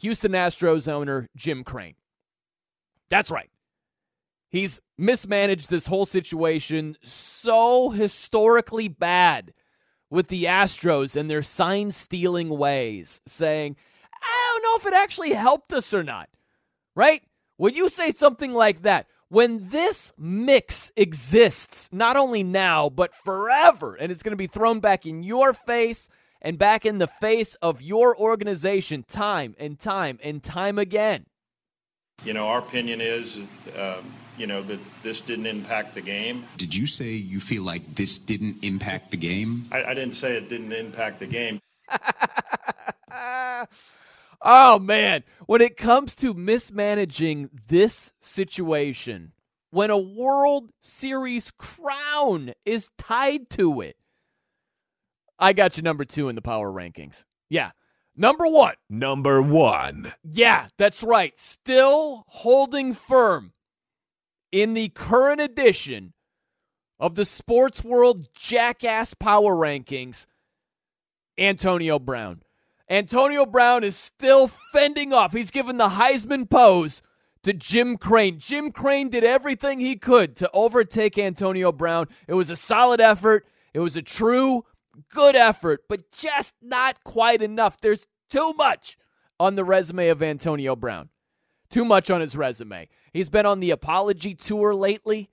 Houston Astros owner Jim Crane. That's right. He's mismanaged this whole situation so historically bad with the Astros and their sign stealing ways, saying, I don't know if it actually helped us or not. Right? When you say something like that, when this mix exists, not only now, but forever, and it's going to be thrown back in your face and back in the face of your organization time and time and time again. You know, our opinion is, um, you know, that this didn't impact the game. Did you say you feel like this didn't impact the game? I, I didn't say it didn't impact the game. oh, man. When it comes to mismanaging this situation, when a World Series crown is tied to it, I got you number two in the power rankings. Yeah. Number one. Number one. Yeah, that's right. Still holding firm in the current edition of the Sports World Jackass Power Rankings, Antonio Brown. Antonio Brown is still fending off. He's given the Heisman pose to Jim Crane. Jim Crane did everything he could to overtake Antonio Brown. It was a solid effort. It was a true good effort, but just not quite enough. There's too much on the resume of Antonio Brown. Too much on his resume. He's been on the apology tour lately.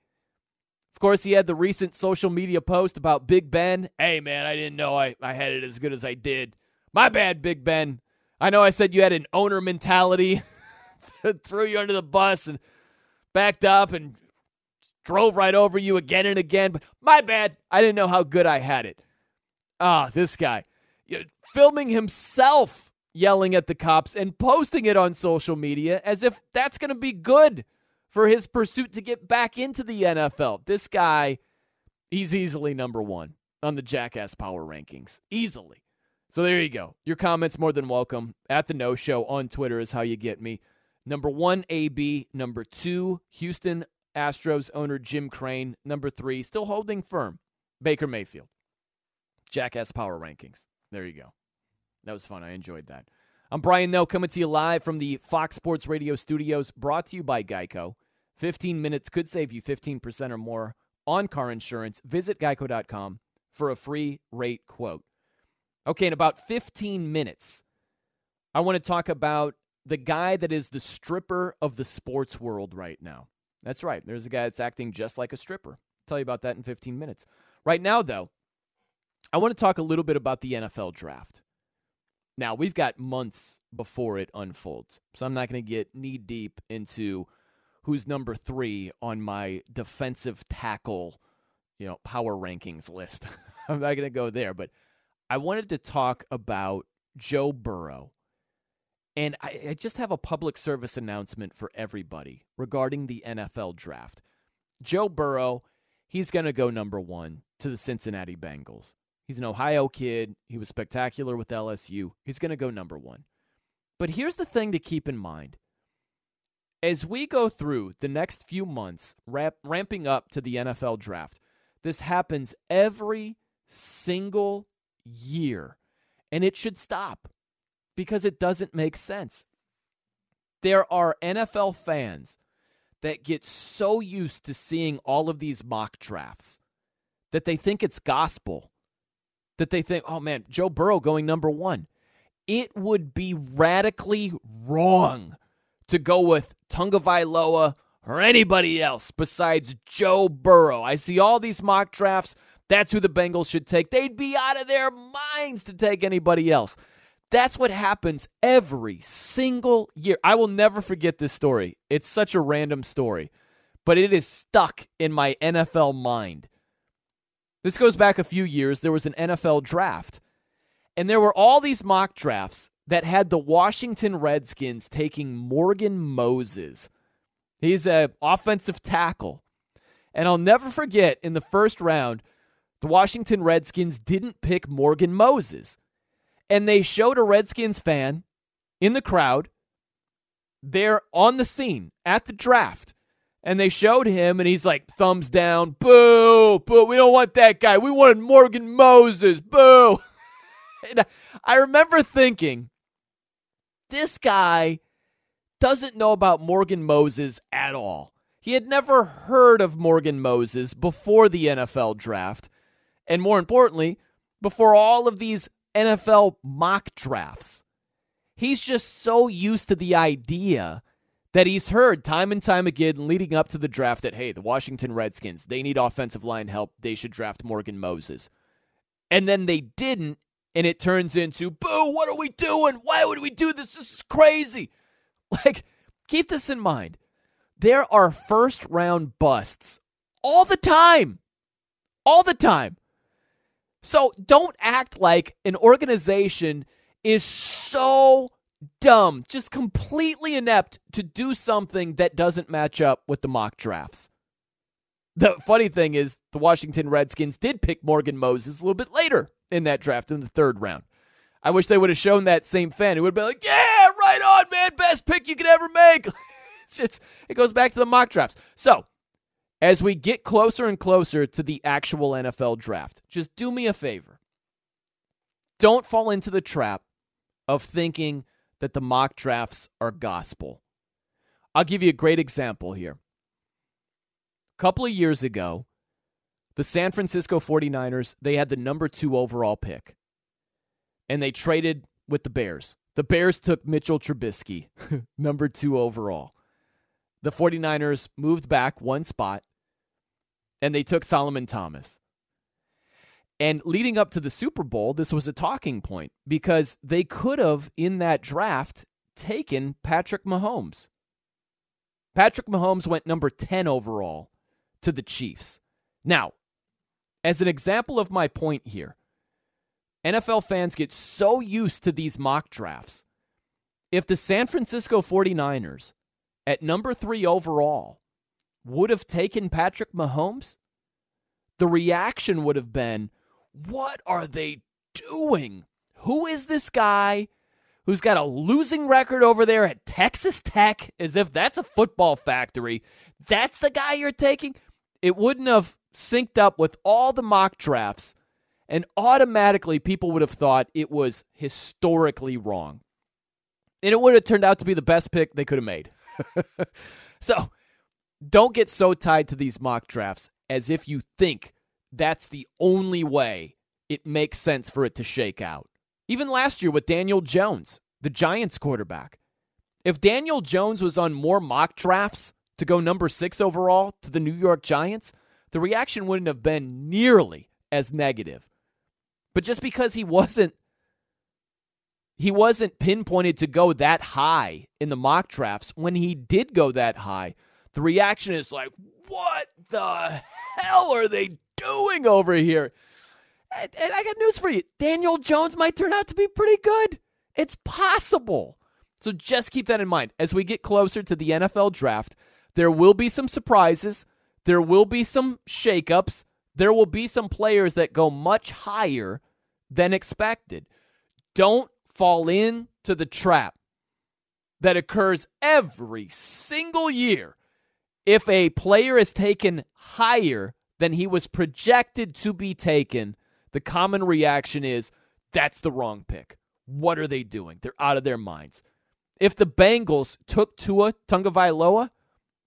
Of course, he had the recent social media post about Big Ben. Hey, man, I didn't know I, I had it as good as I did. My bad, Big Ben. I know I said you had an owner mentality, threw you under the bus and backed up and drove right over you again and again. But my bad. I didn't know how good I had it. Ah, this guy filming himself yelling at the cops and posting it on social media as if that's going to be good for his pursuit to get back into the NFL. This guy, he's easily number one on the Jackass Power Rankings. Easily. So there you go. Your comments more than welcome. At the No Show on Twitter is how you get me. Number one, AB. Number two, Houston Astros owner Jim Crane. Number three, still holding firm, Baker Mayfield. Jackass Power Rankings. There you go. That was fun. I enjoyed that. I'm Brian Noe coming to you live from the Fox Sports Radio studios, brought to you by Geico. 15 minutes could save you 15% or more on car insurance. Visit geico.com for a free rate quote. Okay, in about 15 minutes, I want to talk about the guy that is the stripper of the sports world right now. That's right. There's a guy that's acting just like a stripper. I'll tell you about that in 15 minutes. Right now, though, I want to talk a little bit about the NFL draft. Now, we've got months before it unfolds, so I'm not going to get knee deep into who's number three on my defensive tackle, you know, power rankings list. I'm not going to go there, but I wanted to talk about Joe Burrow. And I, I, just have a public service announcement for everybody regarding the NFL draft. Joe Burrow, he's going to go number one to the Cincinnati Bengals. He's an Ohio kid. He was spectacular with LSU. He's going to go number one. But here's the thing to keep in mind. As we go through the next few months, ramp, ramping up to the NFL draft, this happens every single year. And it should stop because it doesn't make sense. There are NFL fans that get so used to seeing all of these mock drafts that they think it's gospel that they think, oh man, Joe Burrow going number one. It would be radically wrong to go with Tagovailoa or anybody else besides Joe Burrow. I see all these mock drafts. That's who the Bengals should take. They'd be out of their minds to take anybody else. That's what happens every single year. I will never forget this story. It's such a random story, but it is stuck in my NFL mind. This goes back a few years. There was an NFL draft, and there were all these mock drafts that had the Washington Redskins taking Morgan Moses. He's an offensive tackle. And I'll never forget in the first round, the Washington Redskins didn't pick Morgan Moses. And they showed a Redskins fan in the crowd there on the scene at the draft and they showed him, and he's like, thumbs down, boo, boo. We don't want that guy. We wanted Morgan Moses, boo. I remember thinking, this guy doesn't know about Morgan Moses at all. He had never heard of Morgan Moses before the NFL draft. And more importantly, before all of these NFL mock drafts. He's just so used to the idea that he's heard time and time again leading up to the draft that, hey, the Washington Redskins, they need offensive line help. They should draft Morgan Moses. And then they didn't, and it turns into, boo, what are we doing? Why would we do this? This is crazy. Like, keep this in mind. There are first round busts all the time. All the time. So don't act like an organization is so dumb, just completely inept to do something that doesn't match up with the mock drafts. The funny thing is, the Washington Redskins did pick Morgan Moses a little bit later in that draft in the third round. I wish they would have shown that same fan who would have been like, yeah, right on, man, best pick you could ever make. it's just, it goes back to the mock drafts. So, as we get closer and closer to the actual NFL draft, just do me a favor. Don't fall into the trap of thinking that the mock drafts are gospel. I'll give you a great example here. A couple of years ago, the San Francisco 49ers, they had the number 2 overall pick. And they traded with the Bears. The Bears took Mitchell Trubisky, number 2 overall. The 49ers moved back one spot and they took Solomon Thomas. And leading up to the Super Bowl, this was a talking point because they could have, in that draft, taken Patrick Mahomes. Patrick Mahomes went number 10 overall to the Chiefs. Now, as an example of my point here, NFL fans get so used to these mock drafts. If the San Francisco 49ers at number three overall would have taken Patrick Mahomes, the reaction would have been, What are they doing? Who is this guy who's got a losing record over there at Texas Tech? As if that's a football factory. That's the guy you're taking? It wouldn't have synced up with all the mock drafts, and automatically people would have thought it was historically wrong. And it would have turned out to be the best pick they could have made. so don't get so tied to these mock drafts as if you think that's the only way it makes sense for it to shake out. Even last year with Daniel Jones, the Giants quarterback. If Daniel Jones was on more mock drafts to go number six overall to the New York Giants, the reaction wouldn't have been nearly as negative. But just because he wasn't he wasn't pinpointed to go that high in the mock drafts, when he did go that high, the reaction is like, what the hell are they doing over here? And, and I got news for you Daniel Jones might turn out to be pretty good. It's possible. So just keep that in mind. As we get closer to the NFL draft, there will be some surprises, there will be some shakeups, there will be some players that go much higher than expected. Don't fall into the trap that occurs every single year if a player is taken higher than he was projected to be taken, the common reaction is that's the wrong pick. What are they doing? They're out of their minds. If the Bengals took Tua Tagovailoa,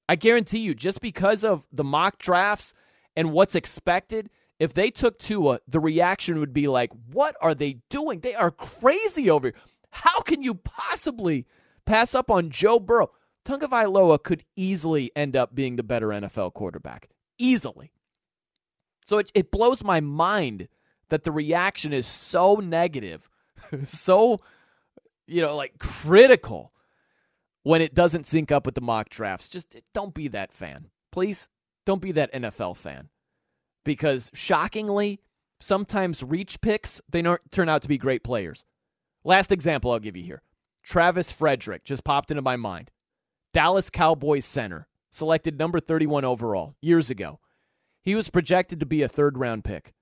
I guarantee you, just because of the mock drafts and what's expected, if they took Tua, the reaction would be like, "What are they doing? They are crazy over here. How can you possibly pass up on Joe Burrow?" Tagovailoa could easily end up being the better NFL quarterback. Easily. So it, it blows my mind that the reaction is so negative, so, you know, like critical when it doesn't sync up with the mock drafts. Just don't be that fan. Please don't be that NFL fan. Because shockingly, sometimes reach picks, they turn out to be great players. Last example I'll give you here Travis Frederick just popped into my mind. Dallas Cowboys center, selected number 31 overall years ago. He was projected to be a third round pick.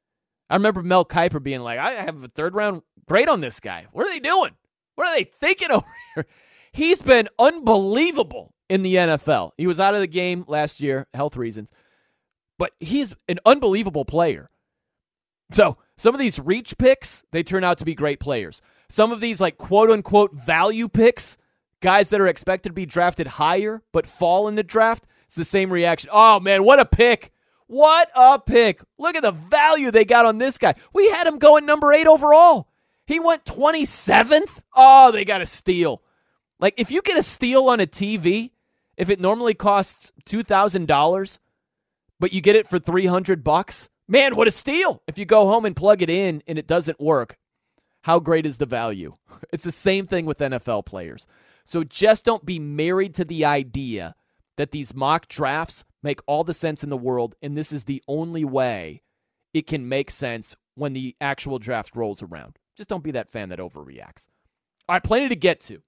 I remember Mel Kiper being like, I have a third round grade on this guy. What are they doing? What are they thinking over here? He's been unbelievable in the NFL. He was out of the game last year, health reasons, but he's an unbelievable player. So some of these reach picks, they turn out to be great players. Some of these, like quote unquote value picks, guys that are expected to be drafted higher but fall in the draft, It's the same reaction. Oh man, what a pick! What a pick! Look at the value they got on this guy. We had him going number eight overall. He went 27th. Oh, they got a steal. Like if you get a steal on a TV, if it normally costs two thousand dollars, but you get it for three hundred bucks, man, what a steal! If you go home and plug it in and it doesn't work, how great is the value? It's the same thing with NFL players. So just don't be married to the idea that these mock drafts make all the sense in the world, and this is the only way it can make sense when the actual draft rolls around. Just don't be that fan that overreacts. All right, plenty to get to.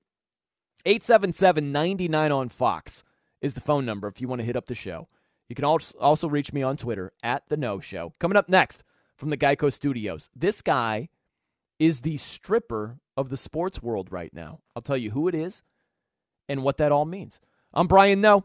877 99 on Fox is the phone number if you want to hit up the show. You can also reach me on Twitter at The No Show. Coming up next from the Geico Studios, this guy is the stripper of the sports world right now. I'll tell you who it is and what that all means. I'm Brian Noe.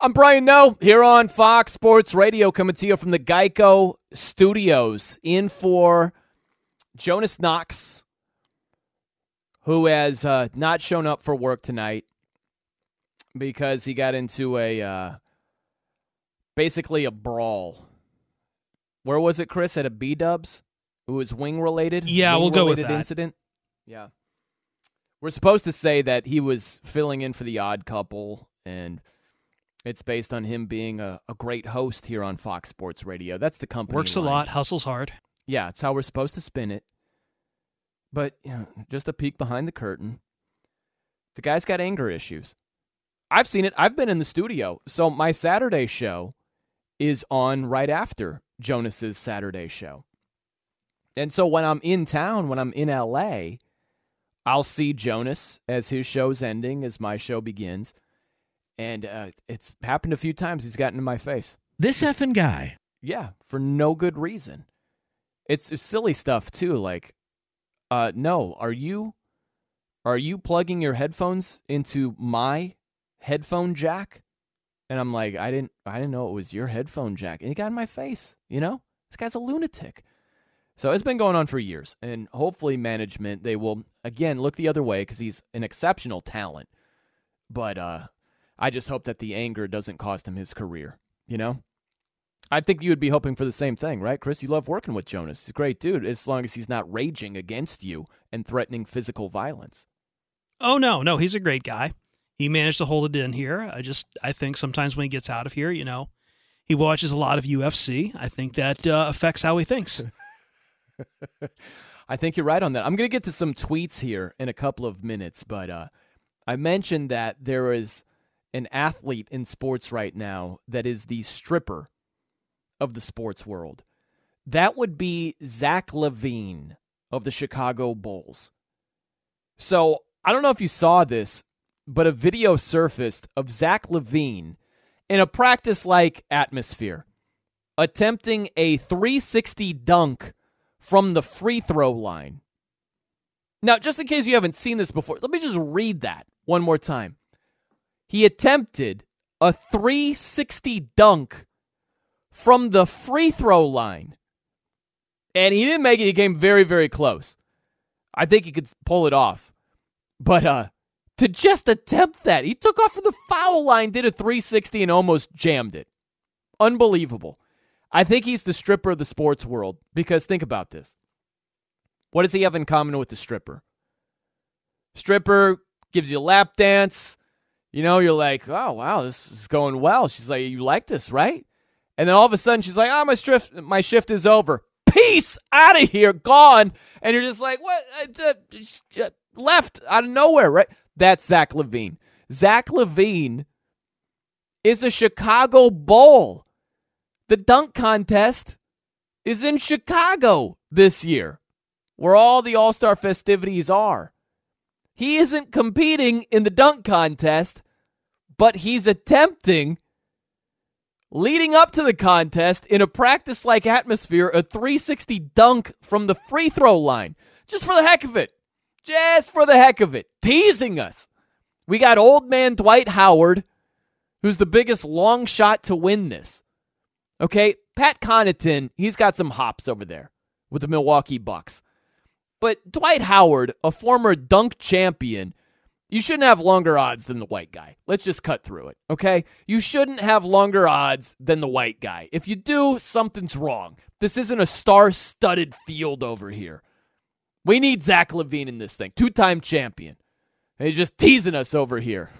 I'm Brian Noe here on Fox Sports Radio, coming to you from the Geico Studios. In for Jonas Knox, who has uh, not shown up for work tonight because he got into a uh, basically a brawl. Where was it, Chris? At a B Dubs? It was wing related. Yeah, wing we'll go with that incident. Yeah, we're supposed to say that he was filling in for the Odd Couple and it's based on him being a, a great host here on Fox Sports Radio. That's the company. Works a lot, hustles hard. Yeah, it's how we're supposed to spin it. But you know, just a peek behind the curtain. The guy's got anger issues. I've seen it. I've been in the studio. So my Saturday show is on right after Jonas's Saturday show. And so when I'm in town, when I'm in LA, I'll see Jonas as his show's ending, as my show begins and uh, it's happened a few times. He's gotten in my face. This Just, effing guy. Yeah, for no good reason. It's, it's silly stuff too. Like, uh, no, are you are you plugging your headphones into my headphone jack? And I'm like, I didn't I didn't know it was your headphone jack. And he got in my face. You know, this guy's a lunatic. So it's been going on for years, and hopefully management they will again look the other way because he's an exceptional talent. But uh, I just hope that the anger doesn't cost him his career, you know? I think you would be hoping for the same thing, right, Chris? You love working with Jonas. He's a great dude, as long as he's not raging against you and threatening physical violence. Oh no, no, he's a great guy. He managed to hold it in here. I just, I think sometimes when he gets out of here, you know, he watches a lot of UFC. I think that uh, affects how he thinks. I think you're right on that. I'm going to get to some tweets here in a couple of minutes, but uh, I mentioned that there is an athlete in sports right now that is the stripper of the sports world. That would be Zach LaVine of the Chicago Bulls. So I don't know if you saw this, but a video surfaced of Zach LaVine in a practice like atmosphere attempting a 360 dunk from the free throw line. Now, just in case you haven't seen this before, let me just read that one more time. He attempted a 360 dunk from the free throw line. And he didn't make it. He came very, very close. I think he could pull it off. But uh to just attempt that, he took off from the foul line, did a 360, and almost jammed it. Unbelievable. I think he's the stripper of the sports world because think about this. What does he have in common with the stripper? Stripper gives you a lap dance. You know, you're like, oh, wow, this is going well. She's like, you like this, right? And then all of a sudden she's like, oh, my shift, my shift is over. Peace out of here, gone. And you're just like, what? Left out of nowhere, right? That's Zach LaVine. Zach LaVine is a Chicago Bull. The dunk contest is in Chicago this year, where all the All Star festivities are. He isn't competing in the dunk contest, but he's attempting, leading up to the contest in a practice like atmosphere, a 360 dunk from the free throw line, just for the heck of it. Just for the heck of it. Teasing us. We got old man Dwight Howard, who's the biggest long shot to win this. Okay, Pat Connaughton, he's got some hops over there with the Milwaukee Bucks. But Dwight Howard, a former dunk champion, you shouldn't have longer odds than the white guy. Let's just cut through it, okay? You shouldn't have longer odds than the white guy. If you do, something's wrong. This isn't a star studded field over here. We need Zach LaVine in this thing, two time champion. And he's just teasing us over here.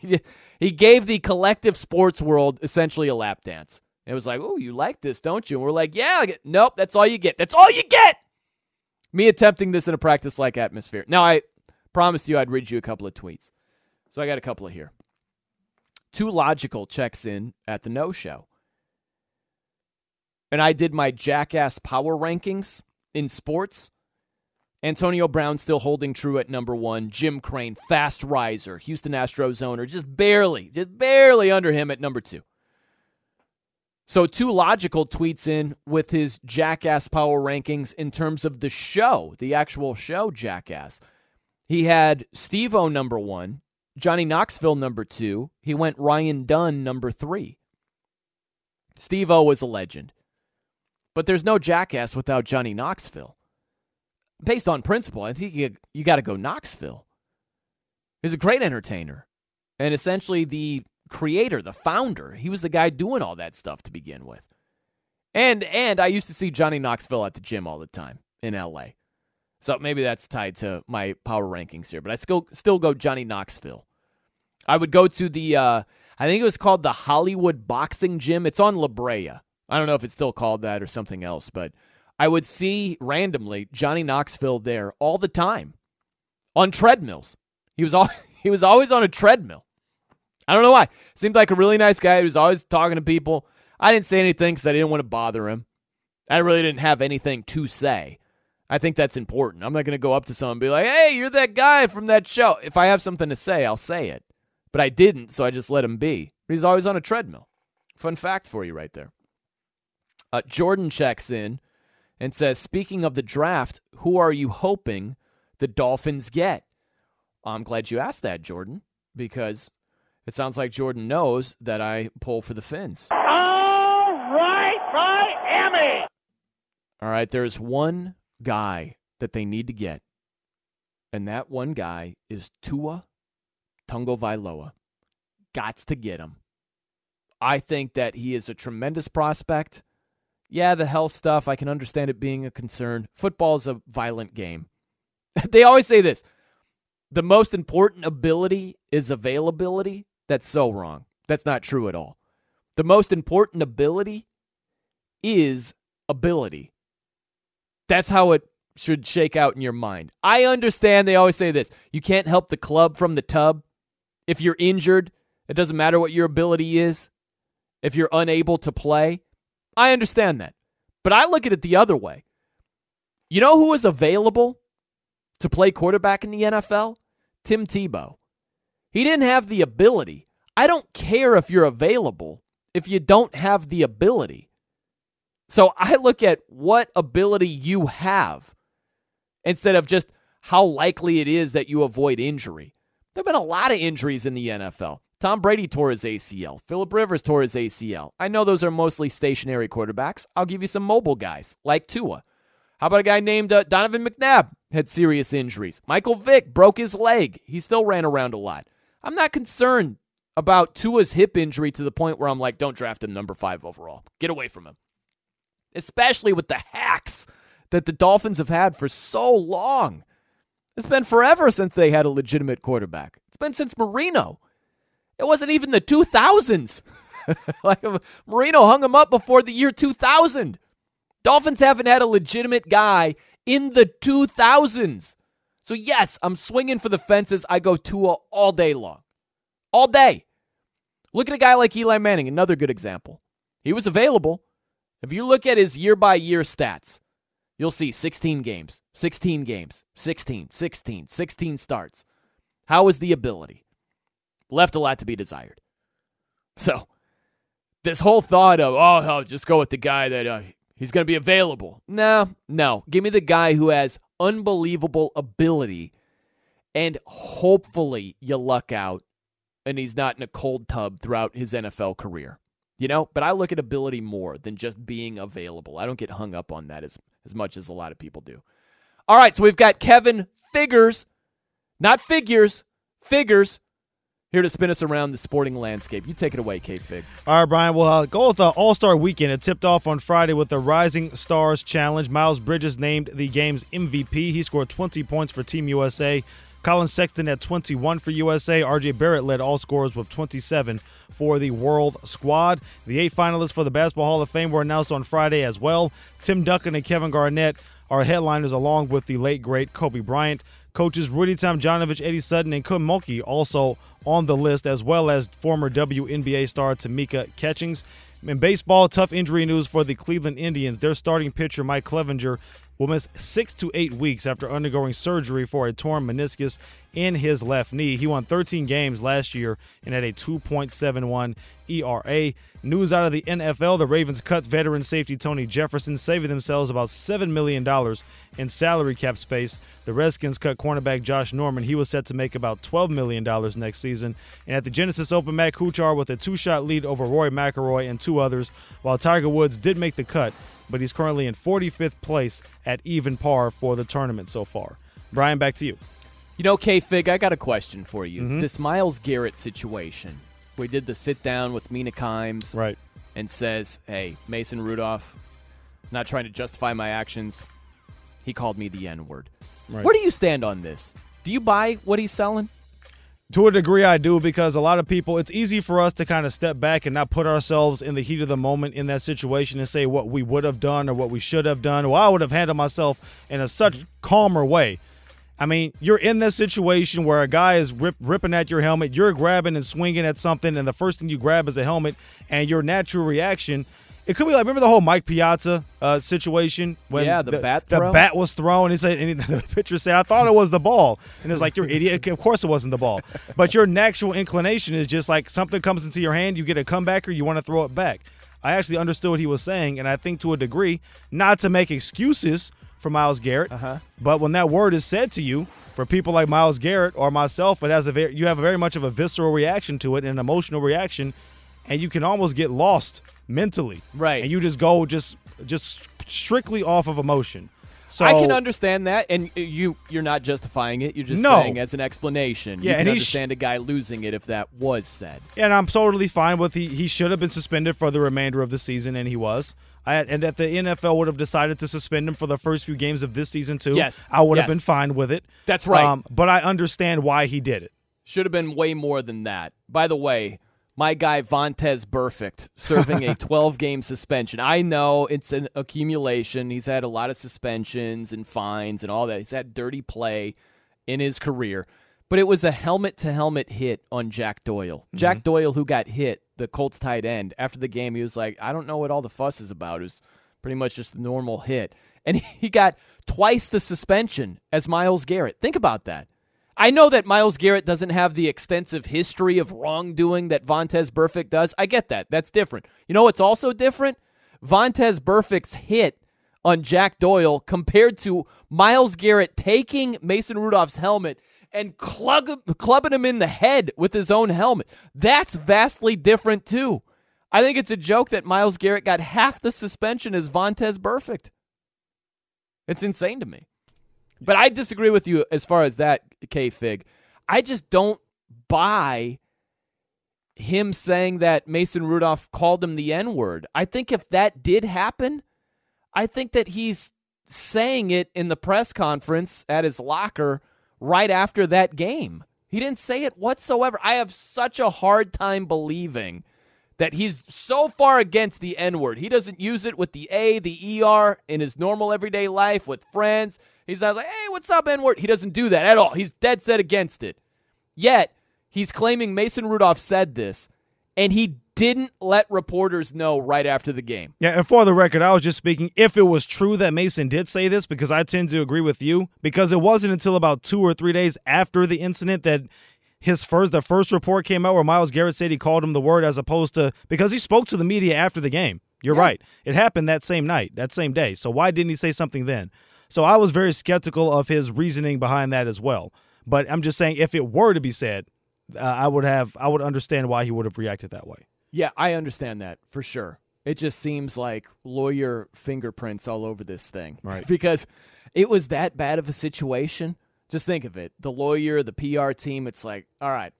he gave the collective sports world essentially a lap dance. It was like, oh, you like this, don't you? And we're like, yeah. Nope, that's all you get. That's all you get. Me attempting this in a practice like atmosphere. Now, I promised you I'd read you a couple of tweets. So I got a couple of here. Too Logical checks in at the no show. And I did my jackass power rankings in sports. Antonio Brown still holding true at number one. Jim Crane, fast riser. Houston Astros owner, just barely, just barely under him at number two. So, two Logical tweets in with his Jackass Power rankings in terms of the show, the actual show Jackass. He had Steve O number one, Johnny Knoxville number two. He went Ryan Dunn number three. Steve O was a legend. But there's no Jackass without Johnny Knoxville. Based on principle, I think you, you got to go Knoxville. He's a great entertainer and essentially the creator, the founder. He was the guy doing all that stuff to begin with. And and I used to see Johnny Knoxville at the gym all the time in LA. So maybe that's tied to my power rankings here, but I still still go Johnny Knoxville. I would go to the uh, I think it was called the Hollywood Boxing Gym. It's on La Brea. I don't know if it's still called that or something else, but I would see randomly Johnny Knoxville there all the time on treadmills. He was all he was always on a treadmill. I don't know why. Seemed like a really nice guy who was always talking to people. I didn't say anything because I didn't want to bother him. I really didn't have anything to say. I think that's important. I'm not going to go up to someone and be like, hey, you're that guy from that show. If I have something to say, I'll say it. But I didn't, so I just let him be. He's always on a treadmill. Fun fact for you right there. Uh, Jordan checks in and says, speaking of the draft, who are you hoping the Dolphins get? I'm glad you asked that, Jordan, because it sounds like Jordan knows that I pull for the Fins. All right, Miami. All right, there's one guy that they need to get, and that one guy is Tua Tagovailoa. Gots to get him. I think that he is a tremendous prospect. Yeah, the health stuff, I can understand it being a concern. Football is a violent game. they always say this the most important ability is availability. That's so wrong. That's not true at all. The most important ability is ability. That's how it should shake out in your mind. I understand they always say this you can't help the club from the tub. If you're injured, it doesn't matter what your ability is. If you're unable to play, I understand that. But I look at it the other way. You know who is available to play quarterback in the NFL? Tim Tebow. He didn't have the ability. I don't care if you're available if you don't have the ability. So I look at what ability you have instead of just how likely it is that you avoid injury. There have been a lot of injuries in the NFL. Tom Brady tore his ACL. Philip Rivers tore his ACL. I know those are mostly stationary quarterbacks. I'll give you some mobile guys like Tua. How about a guy named uh, Donovan McNabb had serious injuries. Michael Vick broke his leg. He still ran around a lot. I'm not concerned about Tua's hip injury to the point where I'm like, don't draft him number five overall. Get away from him. Especially with the hacks that the Dolphins have had for so long. It's been forever since they had a legitimate quarterback. It's been since Marino. It wasn't even the 2000s. like Marino hung him up before the year 2000. Dolphins haven't had a legitimate guy in the 2000s. So, yes, I'm swinging for the fences. I go Tua all day long. All day. Look at a guy like Eli Manning, another good example. He was available. If you look at his year by year stats, you'll see 16 games, 16 games, 16, 16, 16 starts. How is the ability? Left a lot to be desired. So, this whole thought of, oh, I'll just go with the guy that uh, he's going to be available. No, no. Give me the guy who has unbelievable ability and hopefully you luck out and he's not in a cold tub throughout his NFL career. You know, but I look at ability more than just being available. I don't get hung up on that as, as much as a lot of people do. All right, so we've got Kevin Figures, not figures, figures, here to spin us around the sporting landscape. You take it away, K Fig. All right, Brian. We'll uh, go with the All Star Weekend. It tipped off on Friday with the Rising Stars Challenge. Miles Bridges named the game's MVP. He scored 20 points for Team USA. Collin Sexton at 21 for USA. RJ Barrett led all scorers with 27 for the World Squad. The eight finalists for the Basketball Hall of Fame were announced on Friday as well. Tim Duncan and Kevin Garnett are headliners along with the late, great Kobe Bryant. Coaches Rudy Tomjanovich, Eddie Sutton, and Kim Mulkey also on the list, as well as former WNBA star Tamika Catchings. In baseball, tough injury news for the Cleveland Indians. Their starting pitcher, Mike Clevinger, will miss six to eight weeks after undergoing surgery for a torn meniscus in his left knee. He won 13 games last year and had a 2.71 ERA. News out of the NFL the Ravens cut veteran safety Tony Jefferson, saving themselves about $7 million in salary cap space. The Redskins cut cornerback Josh Norman. He was set to make about $12 million next season. And at the Genesis Open, Matt Kuchar with a two shot lead over Rory McIlroy and two others, while Tiger Woods did make the cut, but he's currently in 45th place at even par for the tournament so far. Brian, back to you. You know, K Fig, I got a question for you. Mm-hmm. This Myles Garrett situation we did the sit down with Mina Kimes, right, and says, "Hey, Mason Rudolph, not trying to justify my actions. He called me the N word. Right. Where do you stand on this? Do you buy what he's selling?" To a degree, I do because a lot of people, it's easy for us to kind of step back and not put ourselves in the heat of the moment in that situation and say what we would have done or what we should have done. Well, I would have handled myself in a such mm-hmm. calmer way. I mean, you're in this situation where a guy is rip, ripping at your helmet, you're grabbing and swinging at something, and the first thing you grab is a helmet, and your natural reaction. It could be like remember the whole Mike Piazza uh, situation when yeah, the, the bat the bat was thrown. He said, and the pitcher said, "I thought it was the ball," and it was like, "You're idiot." Of course, it wasn't the ball. But your natural inclination is just like something comes into your hand, you get a comebacker, you want to throw it back. I actually understood what he was saying, and I think to a degree, not to make excuses for Myles Garrett. Uh-huh. But when that word is said to you, for people like Myles Garrett or myself, it has a very, you have a very much of a visceral reaction to it, an emotional reaction, and you can almost get lost mentally. Right. And you just go just just strictly off of emotion. So I can understand that, and you you're not justifying it. You're just no. saying as an explanation. Yeah, you can understand a guy losing it if that was said. And I'm totally fine with he he should have been suspended for the remainder of the season, and he was. I, and that the NFL would have decided to suspend him for the first few games of this season too. Yes, I would yes. have been fine with it. That's right. Um, but I understand why he did it. Should have been way more than that. By the way, my guy Vontaze Burfict serving a 12 game suspension. I know it's an accumulation. He's had a lot of suspensions and fines and all that. He's had dirty play in his career. But it was a helmet to helmet hit on Jack Doyle. Mm-hmm. Jack Doyle, who got hit, the Colts tight end, after the game, he was like, I don't know what all the fuss is about. It was pretty much just a normal hit. And he got twice the suspension as Myles Garrett. Think about that. I know that Myles Garrett doesn't have the extensive history of wrongdoing that Vontaze Burfict does. I get that. That's different. You know what's also different? Vontaze Burfict's hit on Jack Doyle compared to Myles Garrett taking Mason Rudolph's helmet and clug- clubbing him in the head with his own helmet. That's vastly different too. I think it's a joke that Myles Garrett got half the suspension as Vontaze Burfict. It's insane to me. But I disagree with you as far as that, K Fig. I just don't buy him saying that Mason Rudolph called him the N word. I think if that did happen, I think that he's saying it in the press conference at his locker right after that game. He didn't say it whatsoever. I have such a hard time believing that he's so far against the N word. He doesn't use it with the A, the ER in his normal everyday life with friends. He's not like, hey, what's up, N word? He doesn't do that at all. He's dead set against it. Yet, he's claiming Mason Rudolph said this, and he didn't let reporters know right after the game. Yeah, and for the record, I was just speaking if it was true that Mason did say this, because I tend to agree with you, because it wasn't until about two or three days after the incident that his first the first report came out where Myles Garrett said he called him the word as opposed to because he spoke to the media after the game. You're right. It happened that same night, that same day. So why didn't he say something then? So I was very skeptical of his reasoning behind that as well. But I'm just saying if it were to be said, uh, I would have I would understand why he would have reacted that way. Yeah, I understand that for sure. It just seems like lawyer fingerprints all over this thing. Right. because it was that bad of a situation. Just think of it. The lawyer, the PR team, it's like, all right.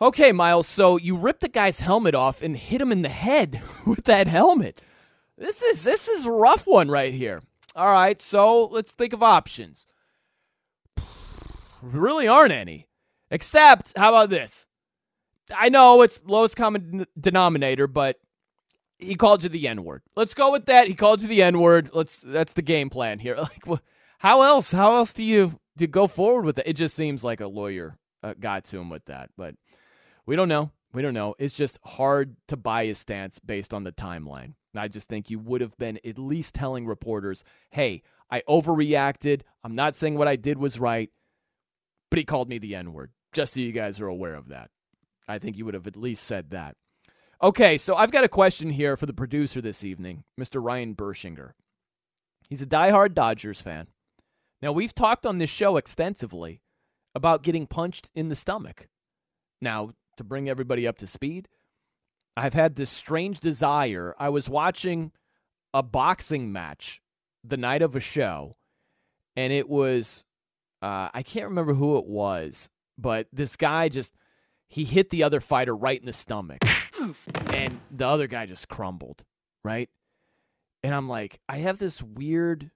Okay, Myles, so you ripped the guy's helmet off and hit him in the head with that helmet. This is this is a rough one right here. All right, so let's think of options. Really aren't any. Except, how about this? I know it's lowest common denominator, but he called you the N word. Let's go with that. He called you the N word. Let's. That's the game plan here. Like, how else? How else do you do go forward with it? It just seems like a lawyer uh, got to him with that, but we don't know. We don't know. It's just hard to buy his stance based on the timeline. I just think you would have been at least telling reporters, "Hey, I overreacted. I'm not saying what I did was right, but he called me the N word." Just so you guys are aware of that. I think you would have at least said that. Okay, so I've got a question here for the producer this evening, Mr. Ryan Bershinger. He's a diehard Dodgers fan. Now, we've talked on this show extensively about getting punched in the stomach. Now, to bring everybody up to speed, I've had this strange desire. I was watching a boxing match the night of a show, and it was, uh, I can't remember who it was, but this guy just he hit the other fighter right in the stomach and the other guy just crumbled right? And i'm like i have this weird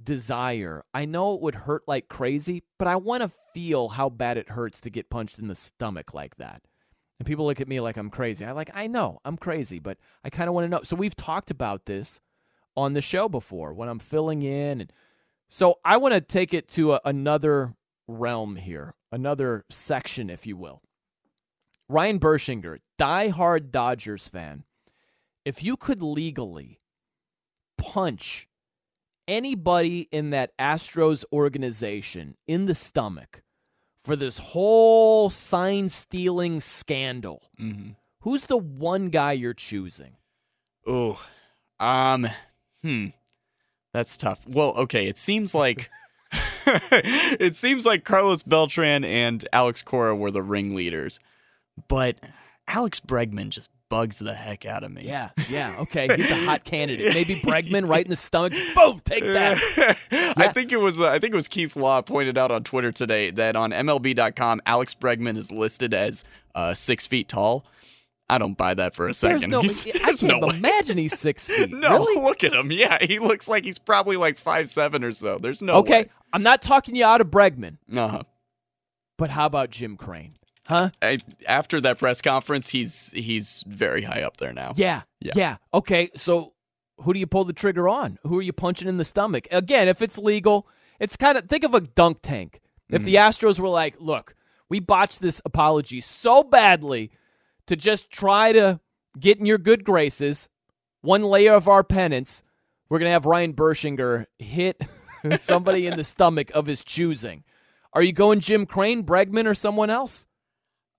desire. I know it would hurt like crazy but i want to feel how bad it hurts to get punched in the stomach like that and people look at me like i'm crazy i like i know i'm crazy but i kind of want to know so we've talked about this on the show before when i'm filling in and so i want to take it to a, another realm here another section, if you will. Ryan Bershinger, diehard Dodgers fan. If you could legally punch anybody in that Astros organization in the stomach for this whole sign stealing scandal, Mm-hmm. who's the one guy you're choosing? Oh, um, hmm, that's tough. Well, okay, it seems like it seems like Carlos Beltran and Alex Cora were the ringleaders, but Alex Bregman just bugs the heck out of me. Yeah, yeah, okay, he's a hot candidate. Maybe Bregman right in the stomach. Boom, take that. I think it was uh, I think it was Keith Law pointed out on Twitter today that on MLB.com Alex Bregman is listed as uh, six feet tall. I don't buy that for a There's second. no, He's- I can't no imagine he's six feet. No, really? look at him. Yeah, he looks like he's probably like five seven or so. There's no okay, way. I'm not talking you out of Bregman, Uh-huh. but how about Jim Crane? Huh? I, after that press conference, he's he's very high up there now. Yeah, Yeah. yeah. Okay, so who do you pull the trigger on? Who are you punching in the stomach? Again, if it's legal, it's kind of think of a dunk tank. If the mm. Astros were like, "Look, we botched this apology so badly to just try to get in your good graces, one layer of our penance, we're gonna have Ryan Bershinger hit somebody in the stomach of his choosing." Are you going Jim Crane, Bregman, or someone else?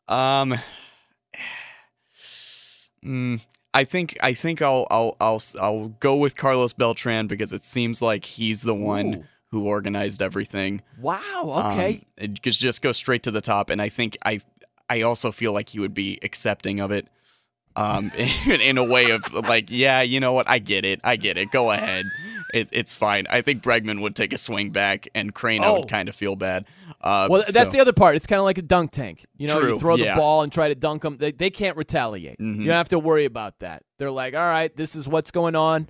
Um, mm, I think I think I'll I'll I'll I'll go with Carlos Beltran because it seems like he's the one Ooh. who organized everything. Wow. Okay. Um, it just go straight to the top, and I think I I also feel like he would be accepting of it. Um, in, in a way of like, yeah, you know what? I get it. I get it. Go ahead. It, it's fine. I think Bregman would take a swing back, and Crane Oh. would kind of feel bad. Uh, Well, that's so- the other part. It's kind of like a dunk tank. You know, you True, throw the yeah. ball and try to dunk them. They, they can't retaliate. Mhm. You don't have to worry about that. They're like, all right, this is what's going on.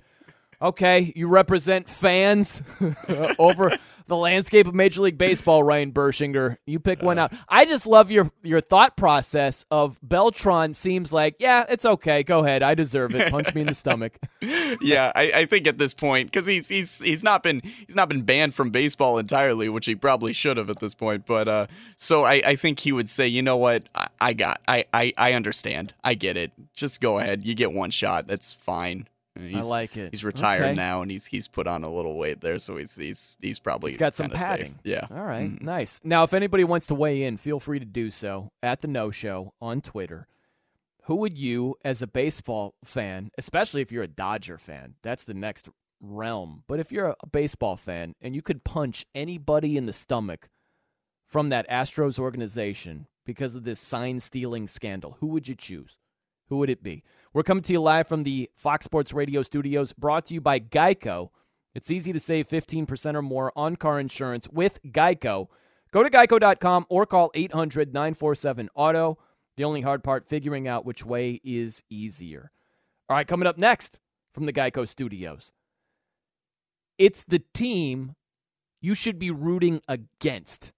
Okay, you represent fans over the landscape of Major League Baseball, Ryan Bershinger. You pick one out. I just love your your thought process of Beltran. Seems like, yeah, it's okay. Go ahead. I deserve it. Punch me in the stomach. yeah, I, I think at this point because he's he's he's not been he's not been banned from baseball entirely, which he probably should have at this point. But uh, so I, I think he would say, you know what, I, I got I, I I understand, I get it. Just go ahead, you get one shot. That's fine. He's, like it. He's retired Okay. now, and he's he's put on a little weight there, so he's he's he's probably He's got some kinda safe. padding. Yeah. All right. Mm. Nice. Now, if anybody wants to weigh in, feel free to do so at the No Show on Twitter. Who would you, as a baseball fan, especially if you're a Dodger fan, that's the next realm. But if you're a baseball fan and you could punch anybody in the stomach from that Astros organization because of this sign stealing scandal, who would you choose? Who would it be? We're coming to you live from the Fox Sports Radio studios, brought to you by Geico. It's easy to save 15% or more on car insurance with Geico. Go to geico.com or call 800 947 Auto. The only hard part, figuring out which way is easier. All right, coming up next from the Geico studios. It's the team you should be rooting against.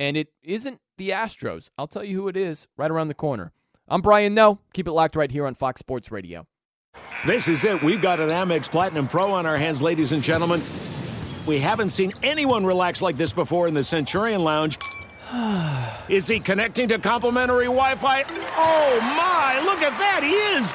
And it isn't the Astros. I'll tell you who it is right around the corner. I'm Brian Noe. Keep it locked right here on Fox Sports Radio. This is it. We've got an Amex Platinum Pro on our hands, ladies and gentlemen. We haven't seen anyone relax like this before in the Centurion Lounge. Is he connecting to complimentary Wi Fi? Oh my, look at that, he is!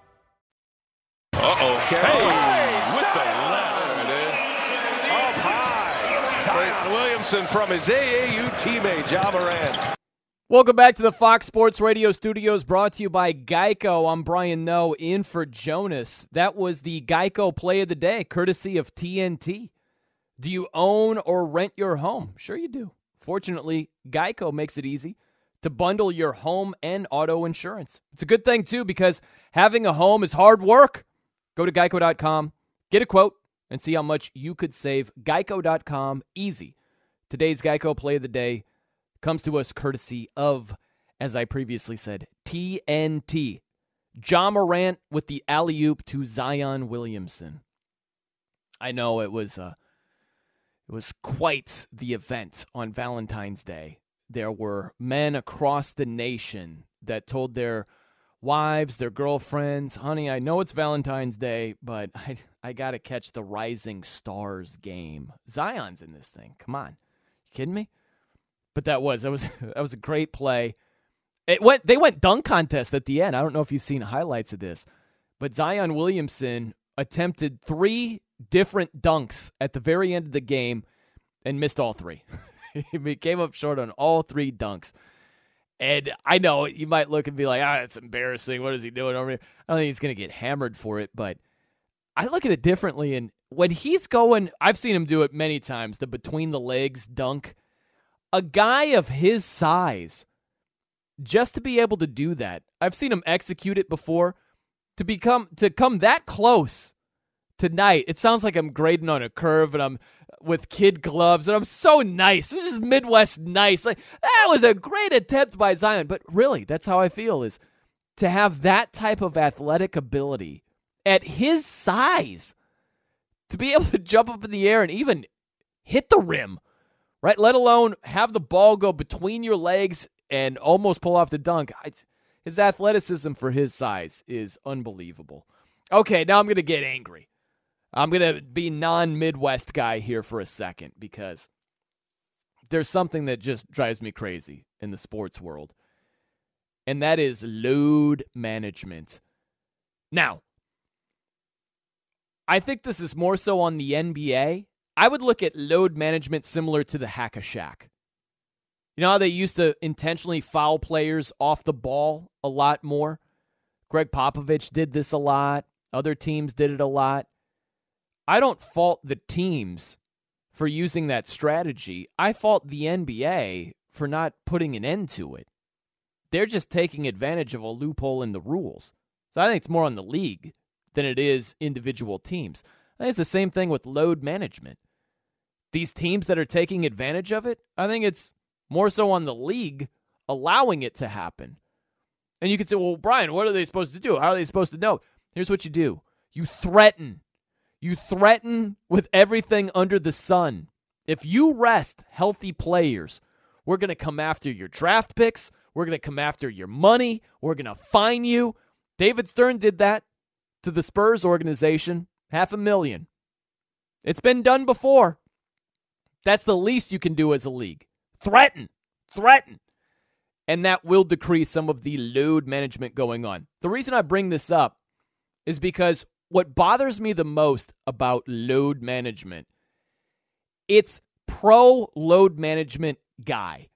Uh-oh. Hey, with the left. There it is. Up high. Zion Williamson from his AAU teammate, Ja Morant. Welcome back to the Fox Sports Radio studios brought to you by Geico. I'm Brian Noe in for Jonas. That was the Geico play of the day, courtesy of TNT. Do you own or rent your home? Sure, you do. Fortunately, Geico makes it easy to bundle your home and auto insurance. It's a good thing, too, because having a home is hard work. Go to geico.com, get a quote, and see how much you could save. Geico.com, easy. Today's Geico play of the day comes to us courtesy of, as I previously said, TNT. Ja Morant with the alley oop to Zion Williamson. I know it was uh, it was quite the event on Valentine's Day. There were men across the nation that told their wives, their girlfriends, honey, I know it's Valentine's Day, but I, I got to catch the Rising Stars game. Zion's in this thing. Come on. You kidding me? But that was that was that was a great play. It went they went dunk contest at the end. I don't know if you've seen highlights of this. But Zion Williamson attempted 3 different dunks at the very end of the game and missed all three. he came up short on all three dunks. And I know you might look and be like, ah, it's embarrassing. What is he doing over here? I don't think he's going to get hammered for it, but I look at it differently. And when he's going, I've seen him do it many times the between the legs dunk. A guy of his size, just to be able to do that, I've seen him execute it before. To become to come that close tonight, it sounds like I'm grading on a curve and I'm with kid gloves, and I'm so nice. It's just Midwest nice. Like that was a great attempt by Zion, but really, that's how I feel is to have that type of athletic ability at his size to be able to jump up in the air and even hit the rim, right? Let alone have the ball go between your legs and almost pull off the dunk. His athleticism for his size is unbelievable. Okay, now I'm going to get angry. I'm going to be non Midwest guy here for a second because there's something that just drives me crazy in the sports world, and that is load management. Now, I think this is more so on the NBA. I would look at load management similar to the hack a Shaq. You know how they used to intentionally foul players off the ball a lot more? Gregg Popovich did this a lot. Other teams did it a lot. I don't fault the teams for using that strategy. I fault the NBA for not putting an end to it. They're just taking advantage of a loophole in the rules. So I think it's more on the league than it is individual teams. I think it's the same thing with load management. These teams that are taking advantage of it, I think it's more so on the league allowing it to happen. And you could say, well, Brian, what are they supposed to do? How are they supposed to know? Here's what you do you threaten you threaten with everything under the sun. If you rest healthy players, we're going to come after your draft picks. We're going to come after your money. We're going to fine you. David Stern did that to the Spurs organization, half a million. It's been done before. That's the least you can do as a league. Threaten, threaten. And that will decrease some of the load management going on. The reason I bring this up is because what bothers me the most about load management it's pro load management guy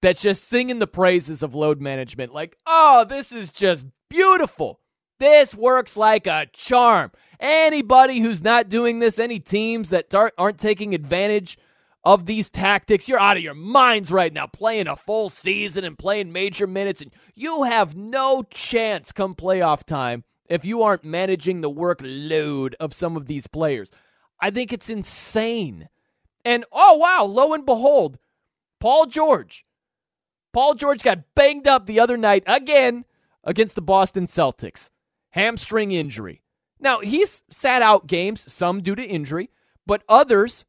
that's just singing the praises of load management like oh this is just beautiful. This works like a charm. Anybody who's not doing this any teams that aren't taking advantage of these tactics you're out of your minds right now playing a full season and playing major minutes and you have no chance come playoff time if you aren't managing the workload of some of these players. I think it's insane. And oh, wow, lo and behold, Paul George. Paul George got banged up the other night again against the Boston Celtics. Hamstring injury. Now, he's sat out games, some due to injury, but others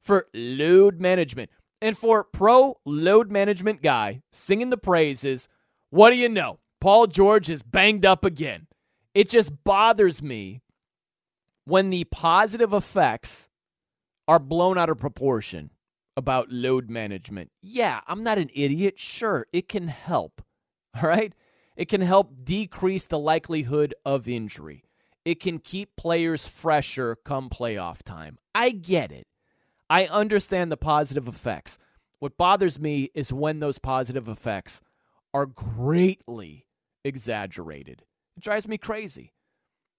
for load management. And for pro load management guy singing the praises, what do you know? Paul George is banged up again. It just bothers me when the positive effects are blown out of proportion about load management. Yeah, I'm not an idiot. Sure, it can help. All right? It can help decrease the likelihood of injury. It can keep players fresher come playoff time. I get it. I understand the positive effects. What bothers me is when those positive effects are greatly exaggerated. It drives me crazy.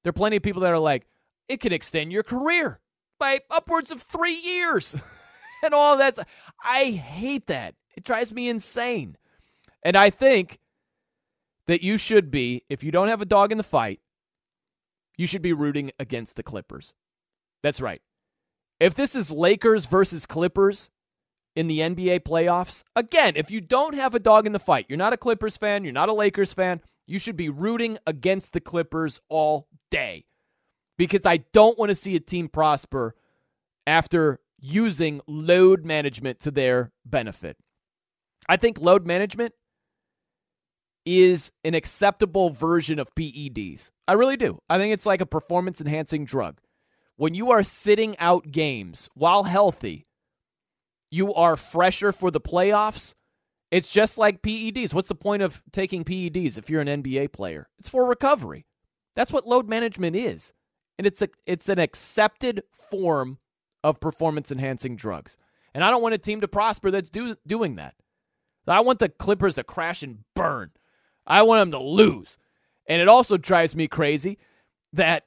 There are plenty of people that are like, it can extend your career. by upwards of three years. and all that's I hate that. It drives me insane. And I think that you should be, if you don't have a dog in the fight, you should be rooting against the Clippers. That's right. If this is Lakers versus Clippers in the NBA playoffs, again, if you don't have a dog in the fight, you're not a Clippers fan, you're not a Lakers fan, you should be rooting against the Clippers all day. Because I don't want to see a team prosper after using load management to their benefit. I think load management is an acceptable version of PEDs. I really do. I think it's like a performance enhancing drug. When you are sitting out games while healthy, you are fresher for the playoffs. It's just like PEDs. What's the point of taking PEDs if you're an NBA player? It's for recovery. That's what load management is. And it's a it's an accepted form of performance enhancing drugs. And I don't want a team to prosper that's do, doing that. I want the Clippers to crash and burn. I want them to lose. And it also drives me crazy that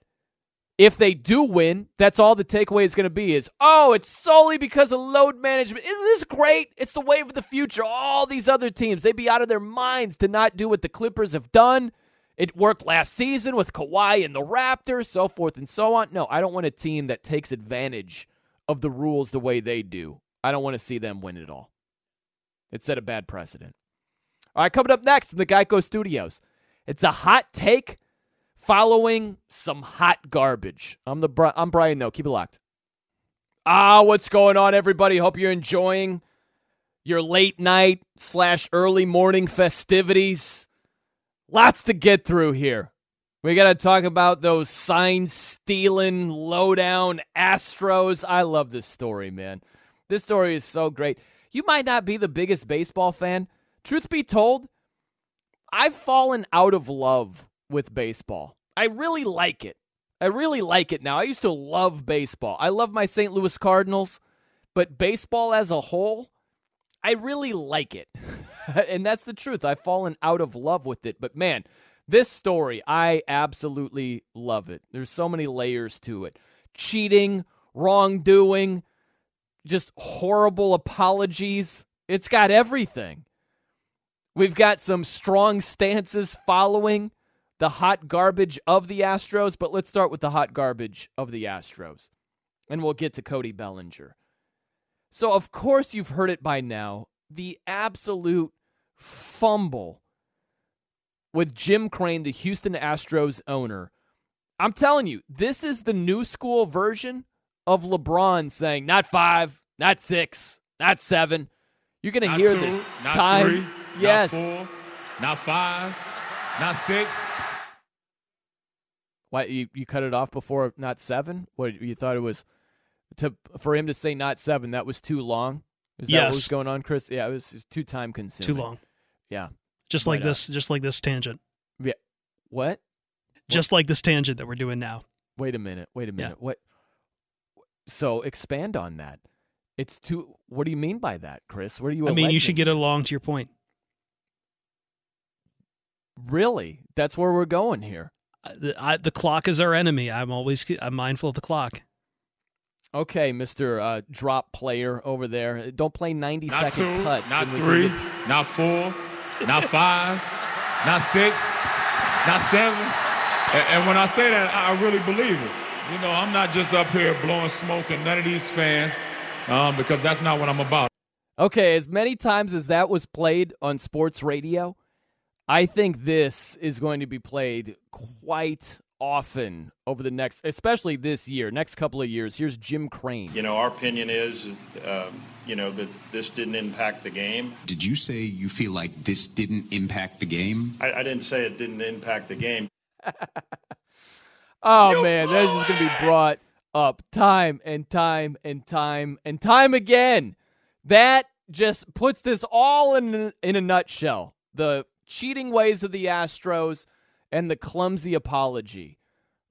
if they do win, that's all the takeaway is going to be is, oh, it's solely because of load management. Isn't this great? It's the wave of the future. All these other teams, they'd be out of their minds to not do what the Clippers have done. It worked last season with Kawhi and the Raptors, so forth and so on. No, I don't want a team that takes advantage of the rules the way they do. I don't want to see them win it all. It set a bad precedent. All right, coming up next from the Geico Studios, it's a hot take following some hot garbage. I'm the I'm Brian. though. keep it locked. Ah, what's going on, everybody? Hope you're enjoying your late night slash early morning festivities. Lots to get through here. We got to talk about those sign stealing, lowdown Astros. I love this story, man. This story is so great. You might not be the biggest baseball fan. Truth be told, I've fallen out of love with baseball. I really like it. I really like it now. I used to love baseball. I love my St. Louis Cardinals, but baseball as a whole, I really like it. and that's the truth. I've fallen out of love with it. But man, this story, I absolutely love it. There's so many layers to it cheating, wrongdoing, just horrible apologies. It's got everything. We've got some strong stances following the hot garbage of the Astros, but let's start with the hot garbage of the Astros. And we'll get to Cody Bellinger. So, of course, you've heard it by now the absolute fumble with Jim Crane, the Houston Astros owner. I'm telling you, this is the new school version of LeBron saying, not five, not six, not seven. You're going to hear two, this not time. Three, yes. Not four, not five, not six. Why you, you cut it off before not seven? What you thought it was to for him to say not seven? That was too long. Is that Yes. what was going on, Chris? Yeah, it was, it was too time consuming. Too long. Yeah. Just like this, just like this tangent. Yeah. What? Just like this tangent that we're doing now. Wait a minute. Wait a minute. What? So expand on that. It's too. What do you mean by that, Chris? What are you? I mean, you should get along to your point. Really? That's where we're going here. The, I, the clock is our enemy. I'm always I'm mindful of the clock. Okay, Mister uh, Drop Player over there. Don't play ninety Not second two, cuts. not and we can three, get- not four, not five, not six, not seven. And, and when I say that, I I really believe it. You know, I'm not just up here blowing smoke at none of these fans um, because that's not what I'm about. Okay, as many times as that was played on sports radio, I think this is going to be played quite often over the next, especially this year, next couple of years. Here's Jim Crane. You know, our opinion is, um, you know, that this didn't impact the game. Did you say you feel like this didn't impact the game? I, I didn't say it didn't impact the game. Oh man, that's just gonna be brought up time and time and time and time again. That just puts this all in in a nutshell. The cheating ways of the Astros and the clumsy apology.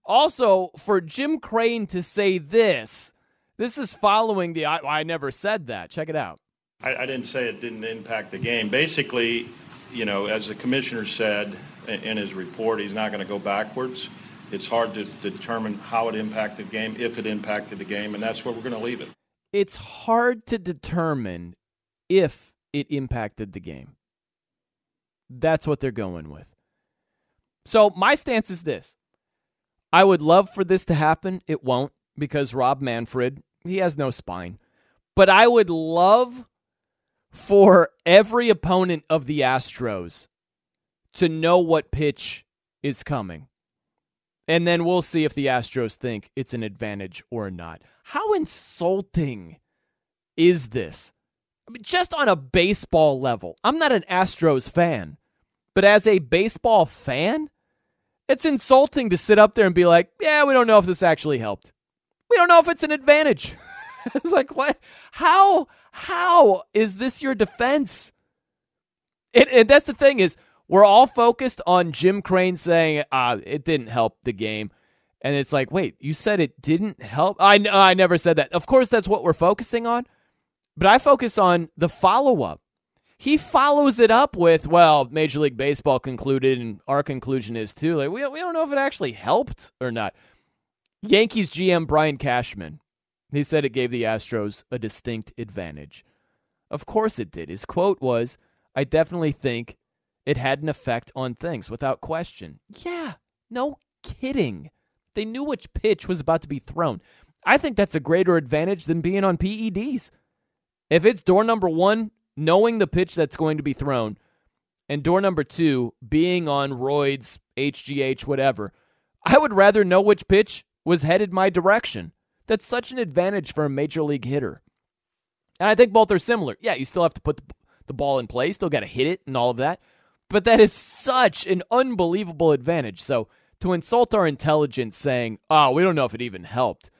Also, for Jim Crane to say this, this is following the I, I never said that. Check it out. I, I didn't say it didn't impact the game. Basically, you know, as the commissioner said in, in his report, he's not going to go backwards. It's hard to determine how it impacted the game, if it impacted the game, and that's where we're going to leave it. It's hard to determine if it impacted the game. That's what they're going with. So my stance is this. I would love for this to happen. It won't because Rob Manfred, he has no spine. But I would love for every opponent of the Astros to know what pitch is coming. And then we'll see if the Astros think it's an advantage or not. How insulting is this? I mean, just on a baseball level, I'm not an Astros fan, but as a baseball fan, it's insulting to sit up there and be like, yeah, we don't know if this actually helped. We don't know if it's an advantage. it's like, what? How? How is this your defense? And, and that's the thing is, we're all focused on Jim Crane saying, uh, it didn't help the game. And it's like, wait, you said it didn't help? I, I never said that. Of course, that's what we're focusing on. But I focus on the follow up. He follows it up with, well, Major League Baseball concluded, and our conclusion is too. Like, we, we don't know if it actually helped or not. Yankees GM Brian Cashman, he said it gave the Astros a distinct advantage. Of course it did. His quote was, I definitely think it had an effect on things without question. Yeah, no kidding. They knew which pitch was about to be thrown. I think that's a greater advantage than being on PEDs. If it's door number one, knowing the pitch that's going to be thrown, and door number two, being on roids, HGH, whatever, I would rather know which pitch was headed my direction. That's such an advantage for a major league hitter. And I think both are similar. Yeah, you still have to put the ball in play, still got to hit it and all of that. But that is such an unbelievable advantage. So to insult our intelligence saying, oh, we don't know if it even helped,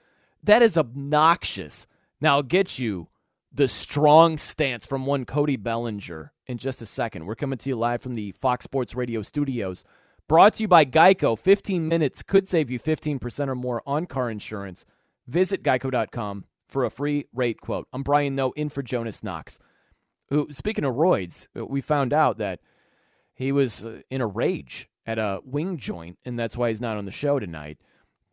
that is obnoxious. Now, get you the strong stance from one Cody Bellinger in just a second. We're coming to you live from the Fox Sports Radio studios. Brought to you by Geico. 15 minutes could save you 15% or more on car insurance. Visit geico.com for a free rate quote. I'm Brian Noe in for Jonas Knox. Who, speaking of roids, we found out that he was uh, in a rage at a wing joint, and that's why he's not on the show tonight.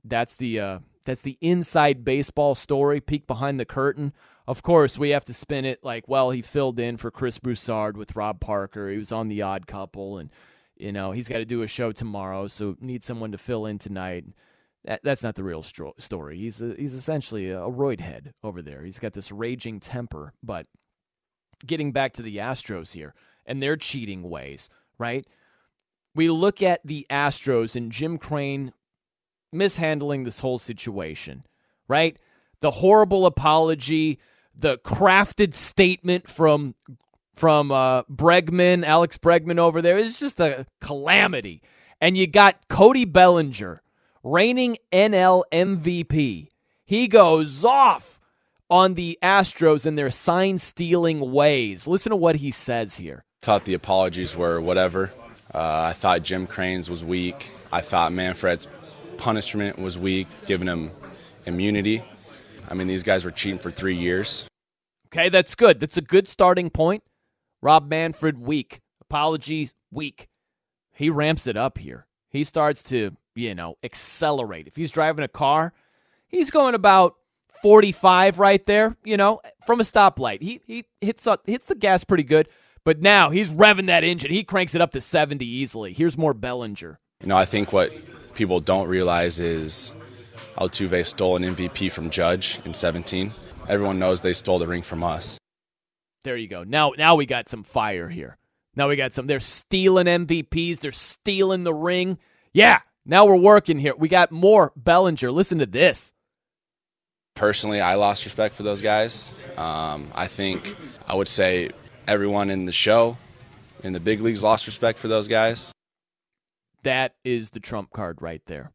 That's the uh, that's the inside baseball story, peek behind the curtain. Of course, we have to spin it like, well, he filled in for Chris Broussard with Rob Parker. He was on The Odd Couple, and you know he's got to do a show tomorrow, so need someone to fill in tonight. That, that's not the real stro- story. He's a, he's essentially a roid head over there. He's got this raging temper. But getting back to the Astros here and their cheating ways, right? We look at the Astros and Jim Crane mishandling this whole situation, right? The horrible apology, the crafted statement from from uh, Bregman, Alex Bregman over there is just a calamity. And you got Cody Bellinger, reigning NL MVP. He goes off on the Astros and their sign stealing ways. Listen to what he says here. Thought the apologies were whatever. Uh, I thought Jim Crane's was weak. I thought Manfred's punishment was weak, giving him immunity. I mean, these guys were cheating for three years. Okay, that's good. That's a good starting point. Rob Manfred, weak. Apologies, weak. He ramps it up here. He starts to, you know, accelerate. If he's driving a car, he's going about 45 right there, you know, from a stoplight. He he hits up, hits the gas pretty good, but now he's revving that engine. He cranks it up to 70 easily. Here's more Bellinger. You know, I think what people don't realize is Altuve stole an MVP from Judge in 17. Everyone knows they stole the ring from us. There you go. Now now we got some fire here. Now we got some they're stealing MVPs, they're stealing the ring. Yeah, now we're working here. We got more Bellinger. Listen to this. Personally, I lost respect for those guys. Um, I think I would say everyone in the show, in the big leagues, lost respect for those guys. That is the trump card right there.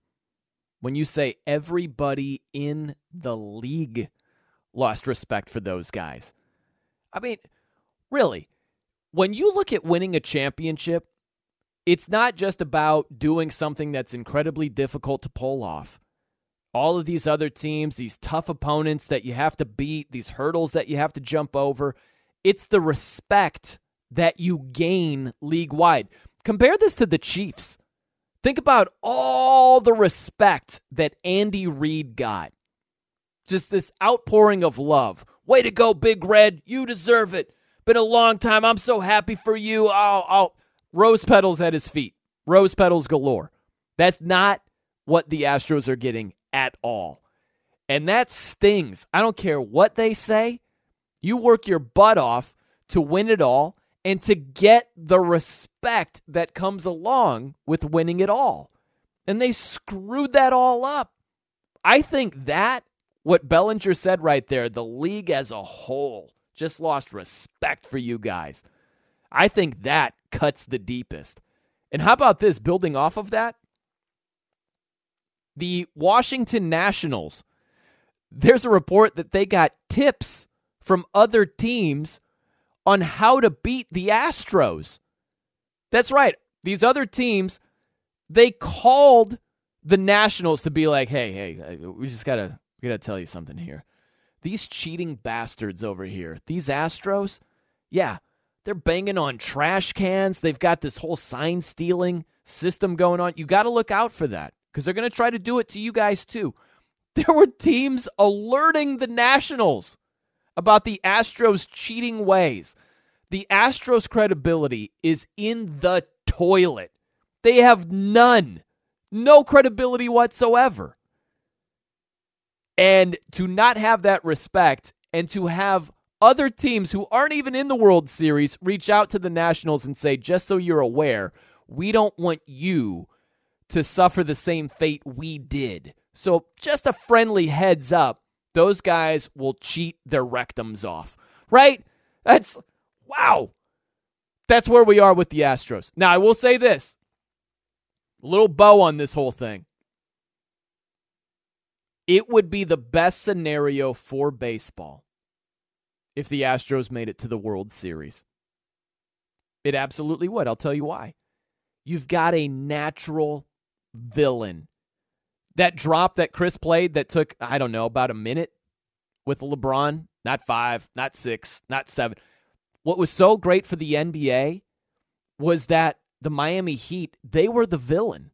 When you say everybody in the league lost respect for those guys. I mean, really, when you look at winning a championship, it's not just about doing something that's incredibly difficult to pull off all of these other teams, these tough opponents that you have to beat, these hurdles that you have to jump over. It's the respect that you gain league wide. Compare this to the Chiefs. Think about all the respect that Andy Reid got. Just this outpouring of love. Way to go, Big Red. You deserve it. Been a long time. I'm so happy for you. Oh, oh. Rose petals at his feet. Rose petals galore. That's not what the Astros are getting at all. And that stings. I don't care what they say. You work your butt off to win it all and to get the respect that comes along with winning it all. And they screwed that all up. I think that, what Bellinger said right there, the league as a whole just lost respect for you guys. I think that cuts the deepest. And how about this, building off of that? The Washington Nationals, there's a report that they got tips from other teams on how to beat the Astros. That's right. These other teams, they called the Nationals to be like, "Hey, hey, we just got to we got to tell you something here. These cheating bastards over here, these Astros, yeah, they're banging on trash cans. They've got this whole sign stealing system going on. You got to look out for that because they're to try to do it to you guys too. There were teams alerting the Nationals about the Astros' cheating ways. The Astros' credibility is in the toilet. They have none, no credibility whatsoever. And to not have that respect and to have other teams who aren't even in the World Series reach out to the Nationals and say, just so you're aware, we don't want you to suffer the same fate we did. So, just a friendly heads up those guys will cheat their rectums off, right? That's wow. That's where we are with the Astros. Now, I will say this a little bow on this whole thing. It would be the best scenario for baseball if the Astros made it to the World Series. It absolutely would. I'll tell you why. You've got a natural villain. That drop that Chris played that took, I don't know, about a minute with LeBron, not five, not six, not seven. What was so great for the NBA was that the Miami Heat, they were the villain.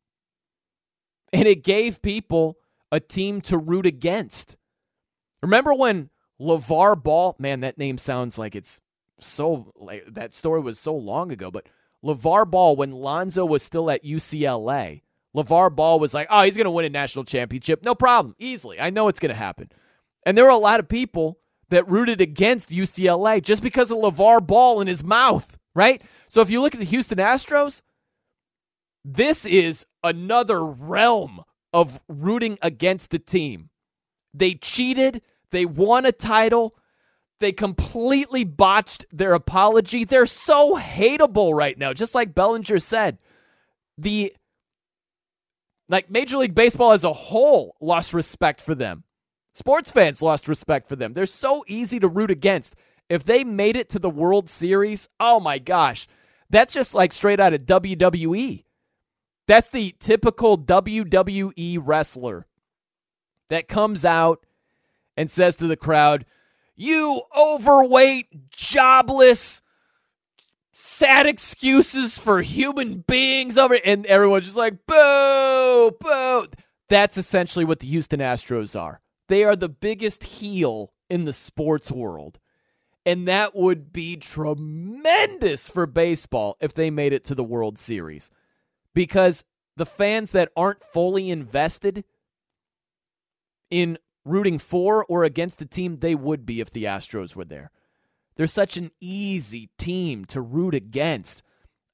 And it gave people a team to root against. Remember when LeVar Ball, man, that name sounds like it's so, like, that story was so long ago, but LeVar Ball, when Lonzo was still at UCLA, LeVar Ball was like, oh, he's going to win a national championship. No problem. Easily. I know it's going to happen. And there were a lot of people that rooted against UCLA just because of LeVar Ball in his mouth, right? So if you look at the Houston Astros, this is another realm of rooting against the team. They cheated, they won a title, they completely botched their apology. They're so hateable right now, just like Bellinger said. The like Major League Baseball as a whole lost respect for them. Sports fans lost respect for them. They're so easy to root against. If they made it to the World Series, oh my gosh, that's just like straight out of WWE. That's the typical WWE wrestler that comes out and says to the crowd, You overweight, jobless, sad excuses for human beings over and everyone's just like boo boo. That's essentially what the Houston Astros are. They are the biggest heel in the sports world. And that would be tremendous for baseball if they made it to the World Series. Because the fans that aren't fully invested in rooting for or against the team they would be if the Astros were there they're such an easy team to root against.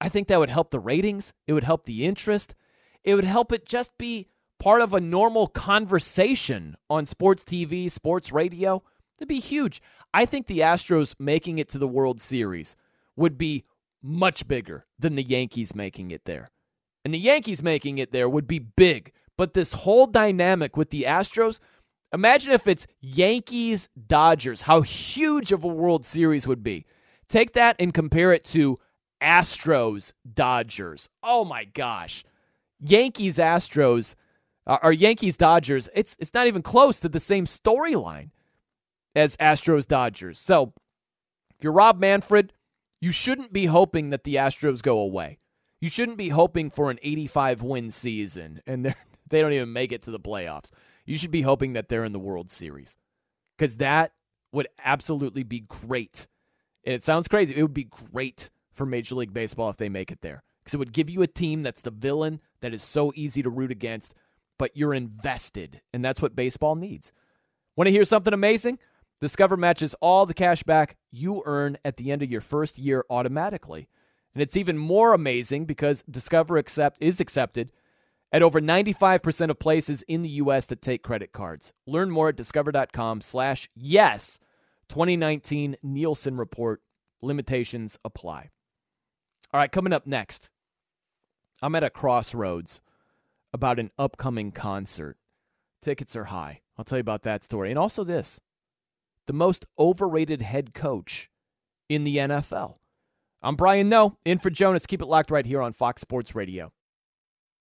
I think that would help the ratings. It would help the interest. It would help it just be part of a normal conversation on sports TV, sports radio. It'd be huge. I think the Astros making it to the World Series would be much bigger than the Yankees making it there. And the Yankees making it there would be big. But this whole dynamic with the Astros, Imagine if it's Yankees Dodgers, how huge of a World Series would be. Take that and compare it to Astros Dodgers. Oh my gosh. Yankees Astros uh, or Yankees Dodgers, it's it's not even close to the same storyline as Astros Dodgers. So, if you're Rob Manfred, you shouldn't be hoping that the Astros go away. You shouldn't be hoping for an 85 win season and they they don't even make it to the playoffs. You should be hoping that they're in the World Series because that would absolutely be great. And it sounds crazy. It would be great for Major League Baseball if they make it there because it would give you a team that's the villain that is so easy to root against, but you're invested. And that's what baseball needs. Want to hear something amazing? Discover matches all the cash back you earn at the end of your first year automatically. And it's even more amazing because Discover accept is accepted at over 95% of places in the US that take credit cards. Learn more at discover.com slash yes 2019 Nielsen Report. Limitations apply. All right, coming up next, I'm at a crossroads about an upcoming concert. Tickets are high. I'll tell you about that story. And also this the most overrated head coach in the NFL. I'm Brian Noe, in for Jonas. Keep it locked right here on Fox Sports Radio.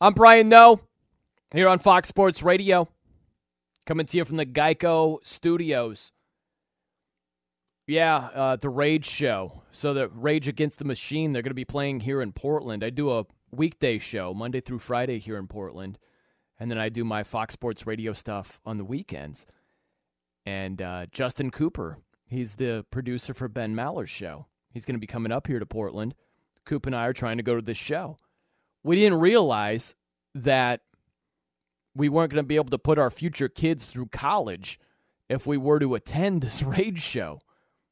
I'm Brian Noe here on Fox Sports Radio, coming to you from the Geico Studios. Yeah, uh, the Rage show. So the Rage Against the Machine, they're going to be playing here in Portland. I do a weekday show Monday through Friday here in Portland, and then I do my Fox Sports Radio stuff on the weekends. And uh, Justin Cooper, he's the producer for Ben Maller's show. He's going to be coming up here to Portland. Coop and I are trying to go to this show we didn't realize that we weren't going to be able to put our future kids through college if we were to attend this Rage show.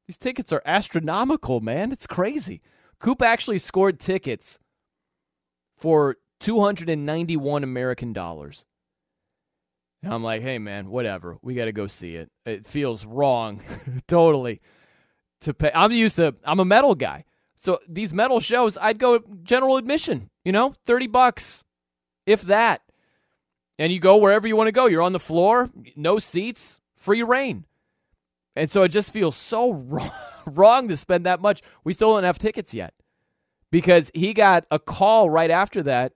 These tickets are astronomical, man. It's crazy. Coop actually scored tickets for 291 American dollars. And I'm like, hey, man, whatever. We got to go see it. It feels wrong, totally, to pay. I'm used to, I'm a metal guy. So these metal shows, I'd go general admission, you know, 30 bucks, if that. And you go wherever you want to go. You're on the floor, no seats, free rein. And so it just feels so wrong, to spend that much. We still don't have tickets yet because he got a call right after that.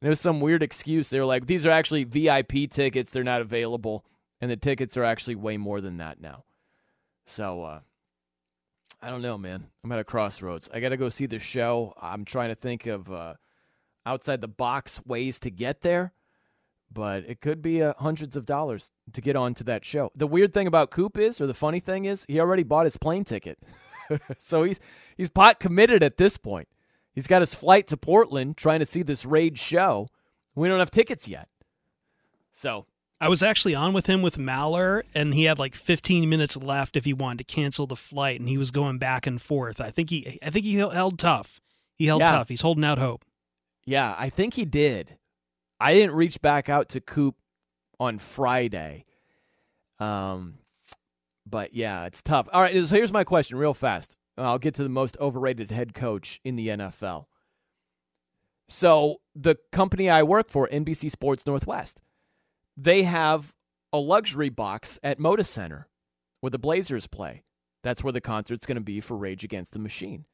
And it was some weird excuse. They were like, these are actually VIP tickets. They're not available. And the tickets are actually way more than that now. So, uh, I don't know, man. I'm at a crossroads. I got to go see the show. I'm trying to think of uh, outside the box ways to get there, but it could be uh, hundreds of dollars to get onto that show. The weird thing about Coop is, or the funny thing is, he already bought his plane ticket, so he's he's pot committed at this point. He's got his flight to Portland, trying to see this Rage show. We don't have tickets yet, so I was actually on with him with Maller, and he had like 15 minutes left if he wanted to cancel the flight, and he was going back and forth. I think he, I think he held tough. He held Yeah. tough. He's holding out hope. Yeah, I think he did. I didn't reach back out to Coop on Friday. Um, but yeah, it's tough. All right, so here's my question, real fast. I'll get to the most overrated head coach in the NFL. So the company I work for, NBC Sports Northwest, they have a luxury box at Moda Center where the Blazers play. That's where the concert's going to be for Rage Against the Machine.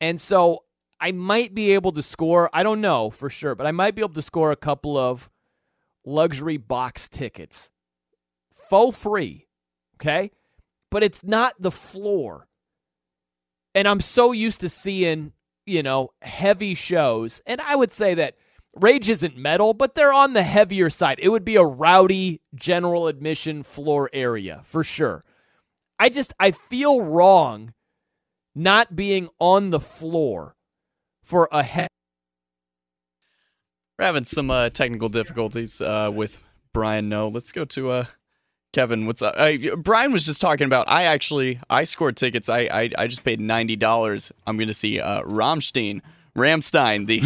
And so I might be able to score, I don't know for sure, but I might be able to score a couple of luxury box tickets. Faux free, okay? But it's not the floor. And I'm so used to seeing, you know, heavy shows. And I would say that Rage isn't metal, but they're on the heavier side. It would be a rowdy general admission floor area for sure. I just, I feel wrong not being on the floor for a head. We're having some uh, technical difficulties uh, with Brian. No, let's go to uh, Kevin. What's up? Uh, Brian was just talking about. I actually I scored tickets. I I, I just paid ninety dollars. I'm going to see uh, Rammstein. Ramstein, the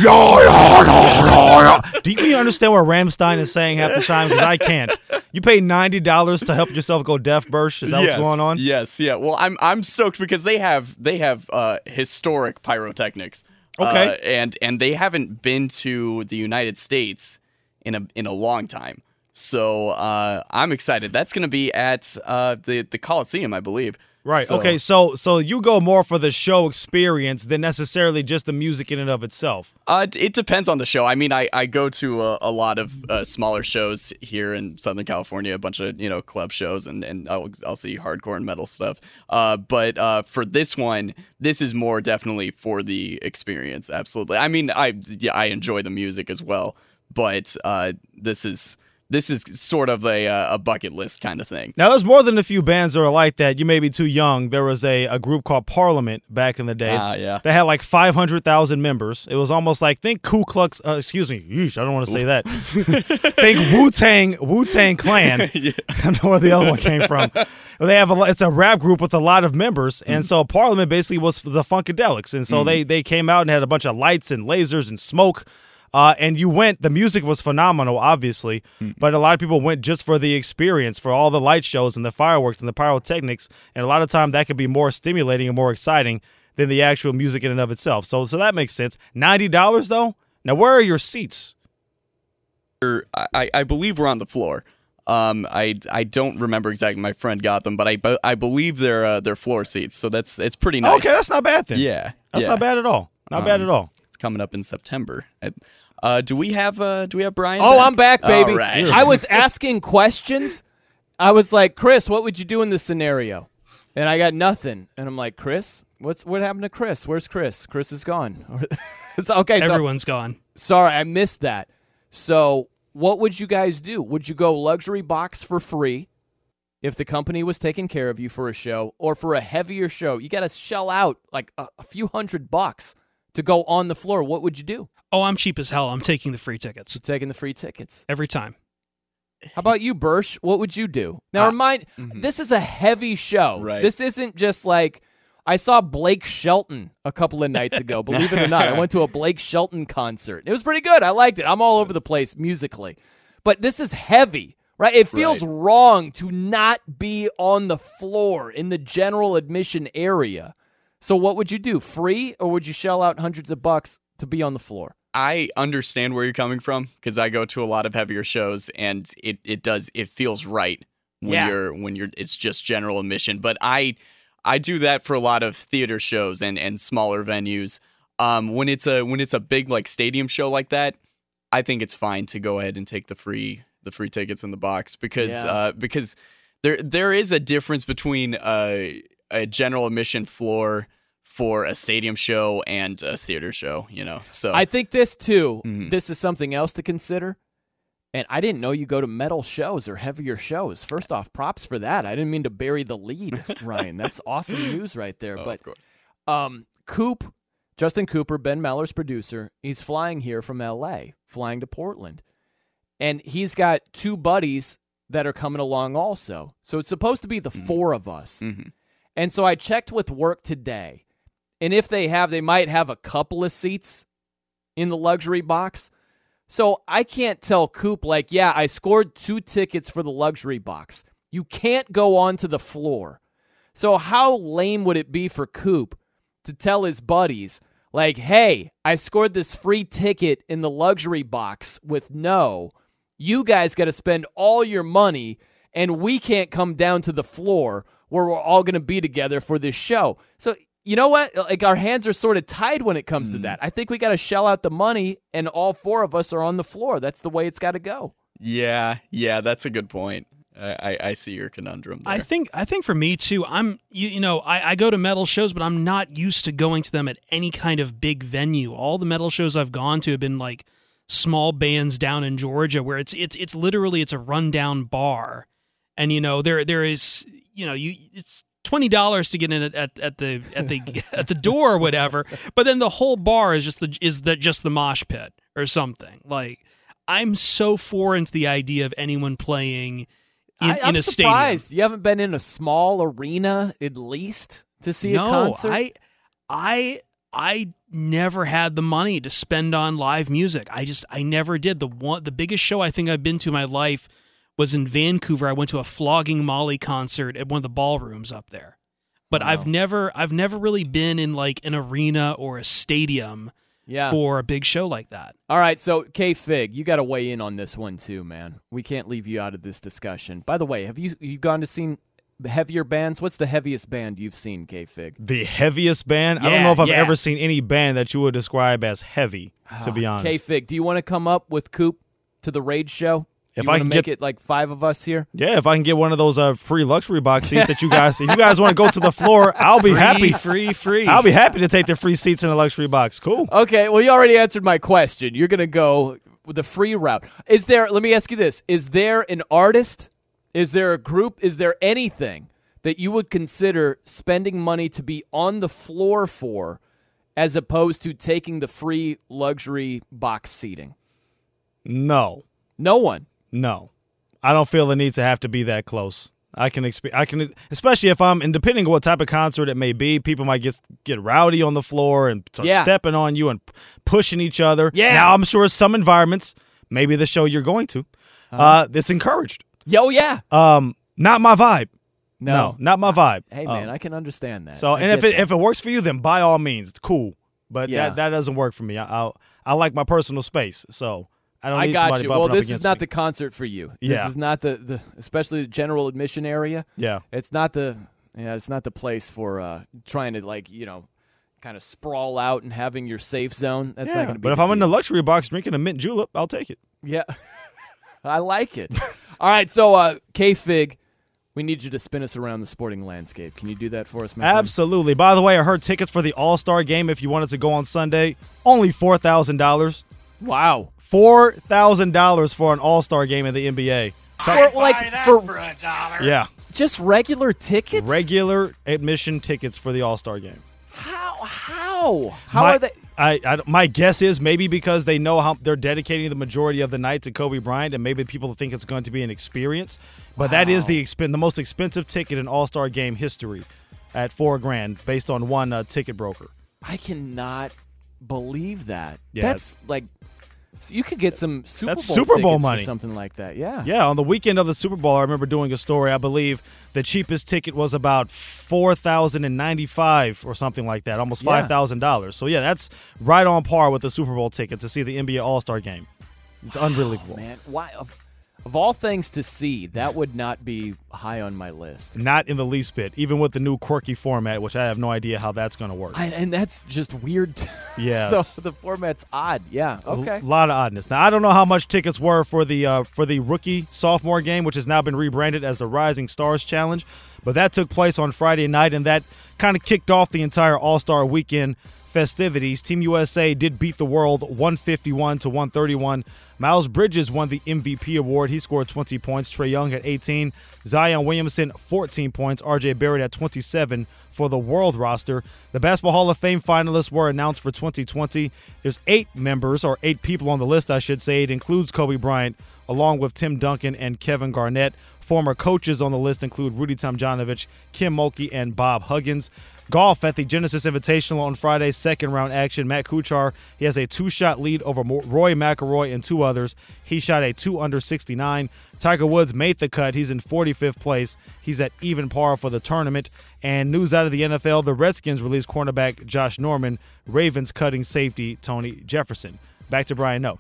Do you understand what Rammstein is saying half the time? Because I can't. You pay ninety dollars to help yourself go deaf, Bursch. Is that yes, what's going on? Yes, yeah. Well, I'm I'm stoked because they have they have uh, historic pyrotechnics. Okay. Uh, and and they haven't been to the United States in a in a long time. So uh, I'm excited. That's going to be at uh, the the Coliseum, I believe. Right. So- Okay. So so you go more for the show experience than necessarily just the music in and of itself. Uh, it depends on the show. I mean, I, I go to a, a lot of uh, smaller shows here in Southern California, a bunch of you know club shows, and, and I'll I'll see hardcore and metal stuff. Uh, but uh, for this one, this is more definitely for the experience. Absolutely. I mean, I yeah, I enjoy the music as well, but uh, this is this is sort of a uh, a bucket list kind of thing. Now, there's more than a few bands that are like that. You may be too young. There was a, a group called Parliament back in the day. Ah, yeah. They had like 500,000 members. It was almost like, think Ku Klux, uh, excuse me, yeesh, I don't want to say that. think Wu Tang, Wu Tang Clan. I don't know where the other one came from. They have a, it's a rap group with a lot of members, and so Parliament basically was the Funkadelics, and so Mhm. they they came out and had a bunch of lights and lasers and smoke, uh, and you went. The music was phenomenal, obviously, but a lot of people went just for the experience, for all the light shows and the fireworks and the pyrotechnics, and a lot of time that could be more stimulating and more exciting than the actual music in and of itself. So, so that makes sense. Ninety dollars though. Now, where are your seats? I, I believe we're on the floor. Um, I I don't remember exactly. My friend got them, but I I believe they're uh, they're floor seats, so that's it's pretty nice. Okay, that's not bad then. Yeah, That's yeah. not bad at all. Not bad Um, at all. It's coming up in September. I- Uh, do we have uh, do we have Brian? Oh, I'm back, baby. All right. I was asking questions. I was like, Chris, what would you do in this scenario? And I got nothing. And I'm like, Chris, what's what happened to Chris? Where's Chris? Chris is gone. it's okay. so- Everyone's gone. Sorry, I missed that. So, what would you guys do? Would you go luxury box for free if the company was taking care of you for a show, or for a heavier show, you got to shell out like a, a few hundred bucks to go on the floor? What would you do? Oh, I'm cheap as hell. I'm taking the free tickets. taking the free tickets every time. How about you, Bursch? What would you do? Now, Uh, remind this is a heavy show. Right. This isn't just like I saw Blake Shelton a couple of nights ago. Believe it or not, I went to a Blake Shelton concert. It was pretty good. I liked it. I'm all over the place musically, but this is heavy, right? It feels wrong to not be on the floor in the general admission area. So, what would you do? Free, or would you shell out hundreds of bucks to be on the floor? I understand where you're coming from because I go to a lot of heavier shows and it, it does it feels right when Yeah. you're when you're it's just general admission. But I I do that for a lot of theater shows and, and smaller venues. Um when it's a when it's a big like stadium show like that, I think it's fine to go ahead and take the free the free tickets in the box because Yeah. uh because there there is a difference between a a general admission floor for a stadium show and a theater show, you know. So I think this too. Mhm. This is something else to consider. And I didn't know you go to metal shows or heavier shows. First off, props for that. I didn't mean to bury the lead, Ryan. That's awesome news right there. Oh, but um, Coop, Justin Cooper, Ben Maller's producer, he's flying here from L.A., flying to Portland, and he's got two buddies that are coming along also. So it's supposed to be the four of us. Mm-hmm. And so I checked with work today, and if they have, they might have a couple of seats in the luxury box. So I can't tell Coop, like, yeah, I scored two tickets for the luxury box. You can't go onto the floor. So how lame would it be for Coop to tell his buddies, like, hey, I scored this free ticket in the luxury box with no. You guys got to spend all your money, and we can't come down to the floor where we're all going to be together for this show. So you know what? Like our hands are sort of tied when it comes to mm. that. I think we got to shell out the money, and all four of us are on the floor. That's the way it's got to go. Yeah, yeah, that's a good point. I, I, I see your conundrum. There. I think I think for me too, I'm you, you know I, I go to metal shows, but I'm not used to going to them at any kind of big venue. All the metal shows I've gone to have been like small bands down in Georgia, where it's it's it's literally it's a rundown bar, and you know there there is you know you it's twenty dollars to get in at, at, at the at the at the door or whatever, but then the whole bar is just the is the just the mosh pit or something. Like I'm so foreign to the idea of anyone playing in, I, in I'm a surprised stadium. you haven't been in a small arena at least to see no, a concert. I I I never had the money to spend on live music. I just I never did. The one the biggest show I think I've been to in my life was in Vancouver. I went to a Flogging Molly concert at one of the ballrooms up there. But I've never I've never really been in like an arena or a stadium Yeah. for a big show like that. All right, so K Fig, you got to weigh in on this one too, man. We can't leave you out of this discussion. By the way, have you you gone to seen heavier bands? What's the heaviest band you've seen, K Fig? The heaviest band? I don't know if I've yeah. ever seen any band that you would describe as heavy, to be ah, honest. K Fig, do you want to come up with Coop to the Rage show? If you I can make get- it like five of us here. Yeah, if I can get one of those uh, free luxury box seats that you guys, if you guys want to go to the floor, I'll be Free, happy. free, free. I'll be happy to take the free seats in the luxury box. Cool. Okay, well, you already answered my question. You're going to go the free route. Is there, let me ask you this Is there an artist? Is there a group? Is there anything that you would consider spending money to be on the floor for as opposed to taking the free luxury box seating? No, No one. No, I don't feel the need to have to be that close. I can exp- I can, especially if I'm, and depending on what type of concert it may be, people might get get rowdy on the floor and start Yeah. stepping on you and p- pushing each other. Yeah. Now I'm sure some environments, maybe the show you're going to, uh, it's encouraged. Yo, yeah. Um, not my vibe. No. not my vibe. Hey, Um, man, I can understand that. So, I and if it that. if it works for you, then by all means, it's cool. But Yeah. that that doesn't work for me. I I, I like my personal space, so I don't I got you. Well, this is not me. the concert for you. This Yeah. is not the, the especially the general admission area. Yeah. It's not the yeah, it's not the place for uh trying to like, you know, kind of sprawl out and having your safe zone. That's yeah. not going to be But if I'm in the luxury box drinking a mint julep, I'll take it. Yeah. I like it. All right, so uh K Fig, we need you to spin us around the sporting landscape. Can you do that for us, friend? Absolutely. By the way, I heard tickets for the All Star game if you wanted to go on Sunday, only four thousand dollars. Wow. Four thousand dollars for an All Star game in the NBA. For, like for Yeah. just regular tickets? Regular admission tickets for the All Star game. How? How my, are they I, I, my guess is maybe because they know how they're dedicating the majority of the night to Kobe Bryant, and maybe people think it's going to be an experience. But that is the expen- the most expensive ticket in All Star game history, at four grand, based on one uh, ticket broker. I cannot believe that. Yeah. That's like so you could get some Super That's Bowl Super Bowl money. something like that. Yeah. Yeah, on the weekend of the Super Bowl, I remember doing a story. I believe the cheapest ticket was about four thousand and ninety-five or something like that, almost Yeah. five thousand dollars. So yeah, that's right on par with the Super Bowl ticket to see the NBA All Star game. It's unbelievable. Oh, man, why of, of all things to see, that would not be high on my list. Not in the least bit, even with the new quirky format, which I have no idea how that's going to work. I, and that's just weird. Yeah, the, the format's odd. Yeah. Okay. A lot of oddness. Now I don't know how much tickets were for the uh, for the rookie sophomore game, which has now been rebranded as the Rising Stars Challenge, but that took place on Friday night, and that kind of kicked off the entire All Star weekend festivities. Team USA did beat the world 151 to 131. Miles Bridges won the MVP award. He scored 20 points. Trae Young had 18. Zion Williamson 14 points. RJ Barrett had 27 for the world roster. The Basketball Hall of Fame finalists were announced for 2020. There's eight members, or eight people on the list, I should say. It includes Kobe Bryant, along with Tim Duncan and Kevin Garnett. Former coaches on the list include Rudy Tomjanovich, Kim Mulkey, and Bob Huggins. Golf at the Genesis Invitational on Friday, second round action. Matt Kuchar, he has a two shot lead over Rory McIlroy and two others. He shot a 2 under 69. Tiger Woods made the cut. He's in 45th place. He's at even par for the tournament. And news out of the NFL the Redskins released cornerback Josh Norman, Ravens cutting safety Tony Jefferson. Back to Brian Noe.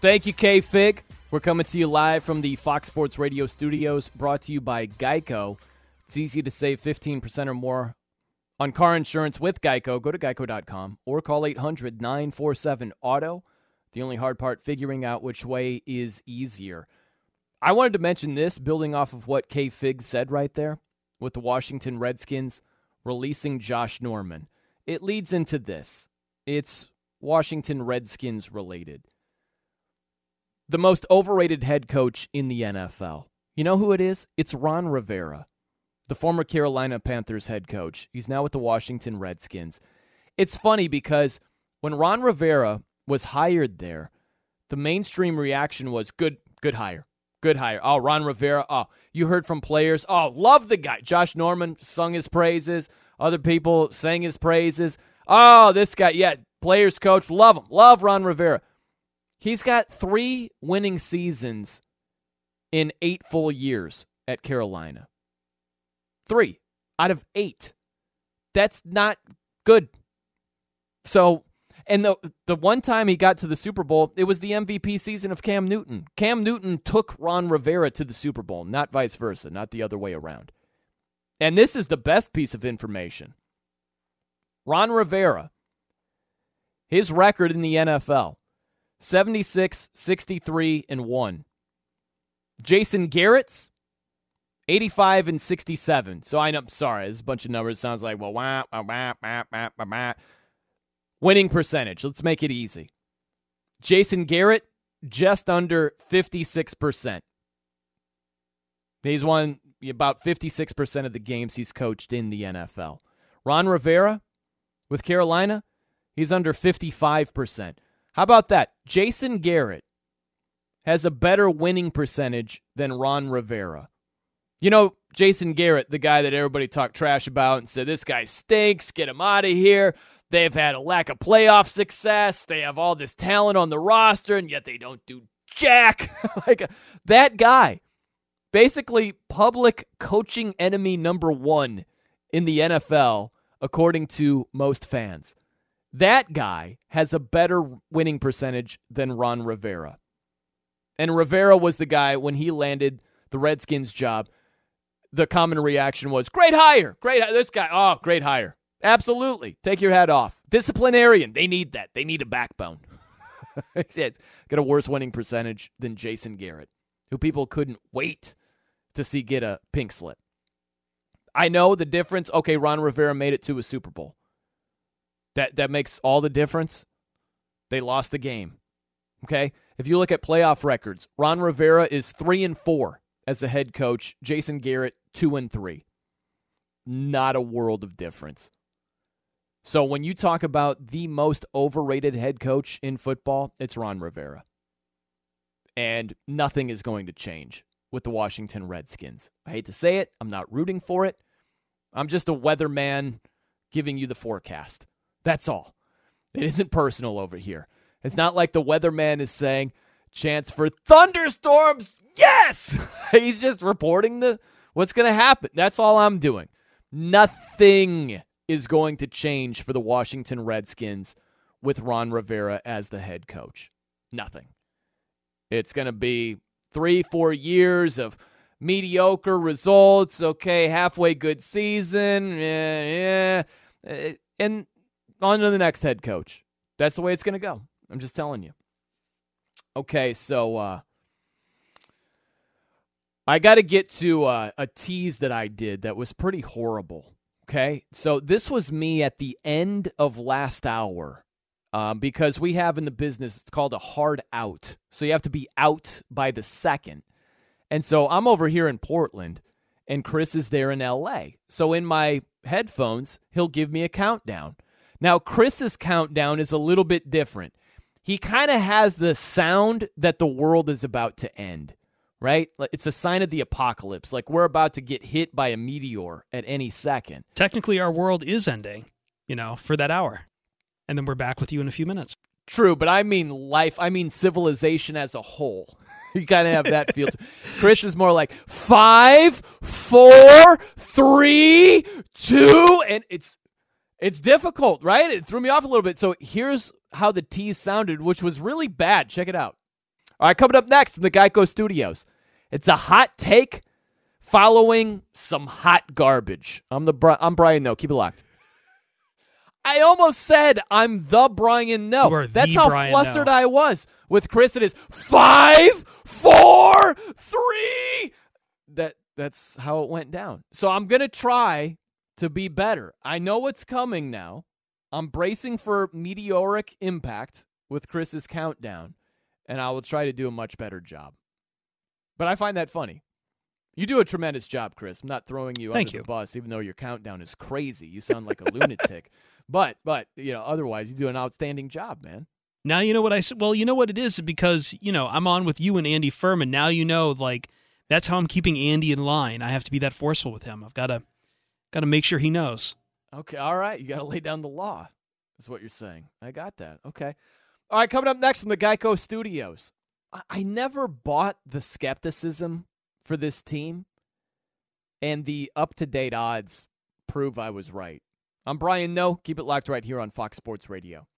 Thank you, K Fig. We're coming to you live from the Fox Sports Radio studios, brought to you by Geico. It's easy to save 15% or more on car insurance with Geico, go to geico.com or call 800 947 Auto. The only hard part, figuring out which way is easier. I wanted to mention this, building off of what K Fig said right there with the Washington Redskins releasing Josh Norman. It leads into this. It's Washington Redskins related. The most overrated head coach in the NFL. You know who it is? It's Ron Rivera the former Carolina Panthers head coach. He's now with the Washington Redskins. It's funny because when Ron Rivera was hired there, the mainstream reaction was good, good hire. Good hire. Oh, Ron Rivera. Oh, you heard from players. Oh, love the guy. Josh Norman sung his praises. Other people sang his praises. Oh, this guy. Yeah, players coach. Love him. Love Ron Rivera. He's got three winning seasons in eight full years at Carolina. Three out of eight. That's not good. So, and the the one time he got to the Super Bowl, it was the MVP season of Cam Newton. Cam Newton took Ron Rivera to the Super Bowl, not vice versa, not the other way around. And this is the best piece of information. Ron Rivera, his record in the NFL 76, 63, and 1. Jason Garrett's 85 and 67. So I know, sorry, there's a bunch of numbers. Sounds like, well, wah, wah, wah, wah, wah, wah, wah. winning percentage. Let's make it easy. Jason Garrett, just under 56%. He's won about 56% of the games he's coached in the NFL. Ron Rivera with Carolina, he's under 55%. How about that? Jason Garrett has a better winning percentage than Ron Rivera. You know, Jason Garrett, the guy that everybody talked trash about and said, this guy stinks, get him out of here. They've had a lack of playoff success. They have all this talent on the roster, and yet they don't do jack. like that guy, basically public coaching enemy number one in the NFL, according to most fans. That guy has a better winning percentage than Ron Rivera. And Rivera was the guy when he landed the Redskins job the common reaction was, great hire. Great. This guy, oh, great hire. Absolutely. Take your hat off. Disciplinarian. They need that. They need a backbone. got a worse winning percentage than Jason Garrett, who people couldn't wait to see get a pink slip. I know the difference. Okay, Ron Rivera made it to a Super Bowl. That that makes all the difference. They lost the game. Okay? If you look at playoff records, Ron Rivera is 3 and 4 as a head coach, Jason Garrett, two and three. Not a world of difference. So when you talk about the most overrated head coach in football, it's Ron Rivera. And nothing is going to change with the Washington Redskins. I hate to say it, I'm not rooting for it. I'm just a weatherman giving you the forecast. That's all. It isn't personal over here. It's not like the weatherman is saying, chance for thunderstorms. Yes! He's just reporting the what's going to happen. That's all I'm doing. Nothing is going to change for the Washington Redskins with Ron Rivera as the head coach. Nothing. It's going to be 3 4 years of mediocre results, okay, halfway good season, yeah, yeah. and on to the next head coach. That's the way it's going to go. I'm just telling you. Okay, so uh, I got to get to uh, a tease that I did that was pretty horrible. Okay. So this was me at the end of last hour um, because we have in the business, it's called a hard out. So you have to be out by the second. And so I'm over here in Portland and Chris is there in LA. So in my headphones, he'll give me a countdown. Now, Chris's countdown is a little bit different. He kind of has the sound that the world is about to end, right? It's a sign of the apocalypse. Like we're about to get hit by a meteor at any second. Technically, our world is ending, you know, for that hour. And then we're back with you in a few minutes. True, but I mean life, I mean civilization as a whole. you kind of have that feel. Chris is more like five, four, three, two, and it's it's difficult, right? It threw me off a little bit. So here's how the tease sounded, which was really bad. Check it out. All right, coming up next from the Geico Studios. It's a hot take following some hot garbage. I'm the I'm Brian Noe, keep it locked. I almost said I'm the Brian Noe. That's how Brian flustered No. I was with Chris. It is five, four, three. That that's how it went down. So I'm gonna try to be better. I know what's coming now. I'm bracing for meteoric impact with Chris's countdown, and I will try to do a much better job. But I find that funny. You do a tremendous job, Chris. I'm not throwing you Thank under you. the bus, even though your countdown is crazy. You sound like a lunatic. But but you know, otherwise you do an outstanding job, man. Now you know what I said. Well, you know what it is because you know I'm on with you and Andy Furman. Now you know like that's how I'm keeping Andy in line. I have to be that forceful with him. I've got to got to make sure he knows. Okay, all right. You got to lay down the law, is what you're saying. I got that. Okay. All right, coming up next from the Geico Studios. I, never bought the skepticism for this team, and the up to date odds prove I was right. I'm Brian Noe. Keep it locked right here on Fox Sports Radio.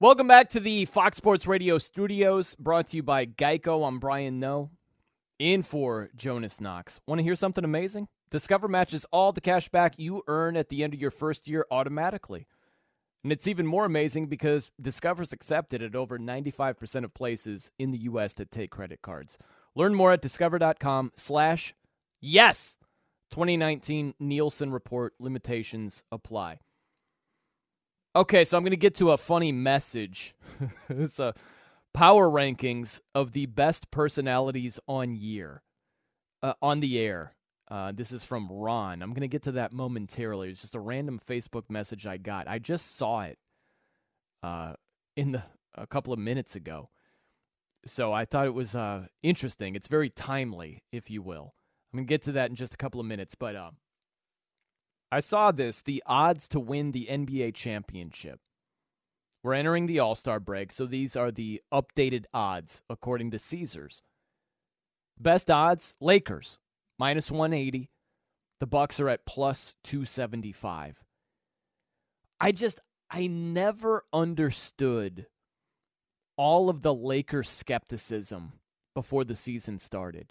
Welcome back to the Fox Sports Radio studios, brought to you by Geico. I'm Brian Noe. In for Jonas Knox. Want to hear something amazing? Discover matches all the cash back you earn at the end of your first year automatically. And it's even more amazing because Discover's accepted at over 95% of places in the U.S. that take credit cards. Learn more at discover.com slash yes. 2019 Nielsen Report limitations apply. Okay, so I'm going to get to a funny message. it's a power rankings of the best personalities on year, uh, on the air. Uh, this is from Ron. I'm going to get to that momentarily. It's just a random Facebook message I got. I just saw it uh, in the a couple of minutes ago, so I thought it was uh, interesting. It's very timely, if you will. I'm going to get to that in just a couple of minutes, but um, I saw this the odds to win the NBA championship. We're entering the All Star break, so these are the updated odds according to Caesars. Best odds Lakers, minus 180. The Bucks are at plus 275. I just, I never understood all of the Lakers skepticism before the season started.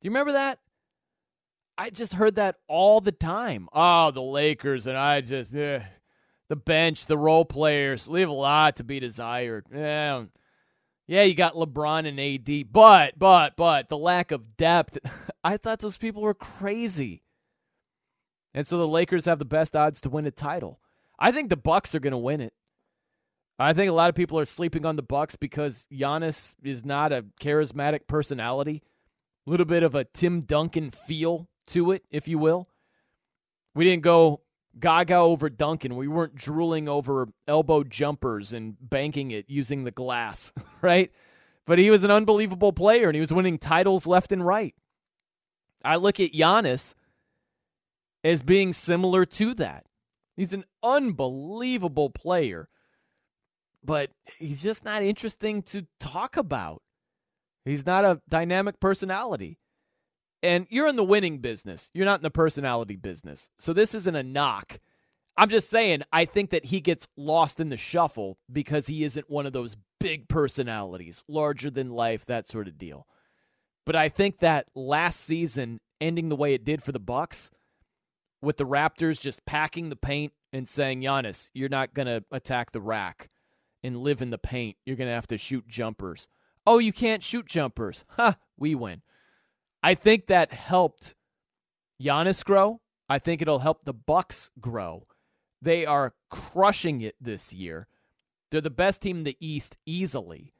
Do you remember that? I just heard that all the time. Oh, the Lakers, and I just, eh, the bench, the role players, leave a lot to be desired. Yeah, you got LeBron and AD, but, but, but the lack of depth. I thought those people were crazy. And so the Lakers have the best odds to win a title. I think the Bucks are going to win it. I think a lot of people are sleeping on the Bucks because Giannis is not a charismatic personality. A little bit of a Tim Duncan feel to it, if you will. We didn't go gaga over Duncan. We weren't drooling over elbow jumpers and banking it using the glass, right? But he was an unbelievable player and he was winning titles left and right. I look at Giannis as being similar to that. He's an unbelievable player, but he's just not interesting to talk about. He's not a dynamic personality. And you're in the winning business. You're not in the personality business. So this isn't a knock. I'm just saying, I think that he gets lost in the shuffle because he isn't one of those big personalities, larger than life, that sort of deal. But I think that last season ending the way it did for the Bucks, with the Raptors just packing the paint and saying, Giannis, you're not going to attack the rack and live in the paint. You're going to have to shoot jumpers. Oh, you can't shoot jumpers. Ha, we win. I think that helped Giannis grow. I think it'll help the Bucks grow. They are crushing it this year. They're the best team in the East easily.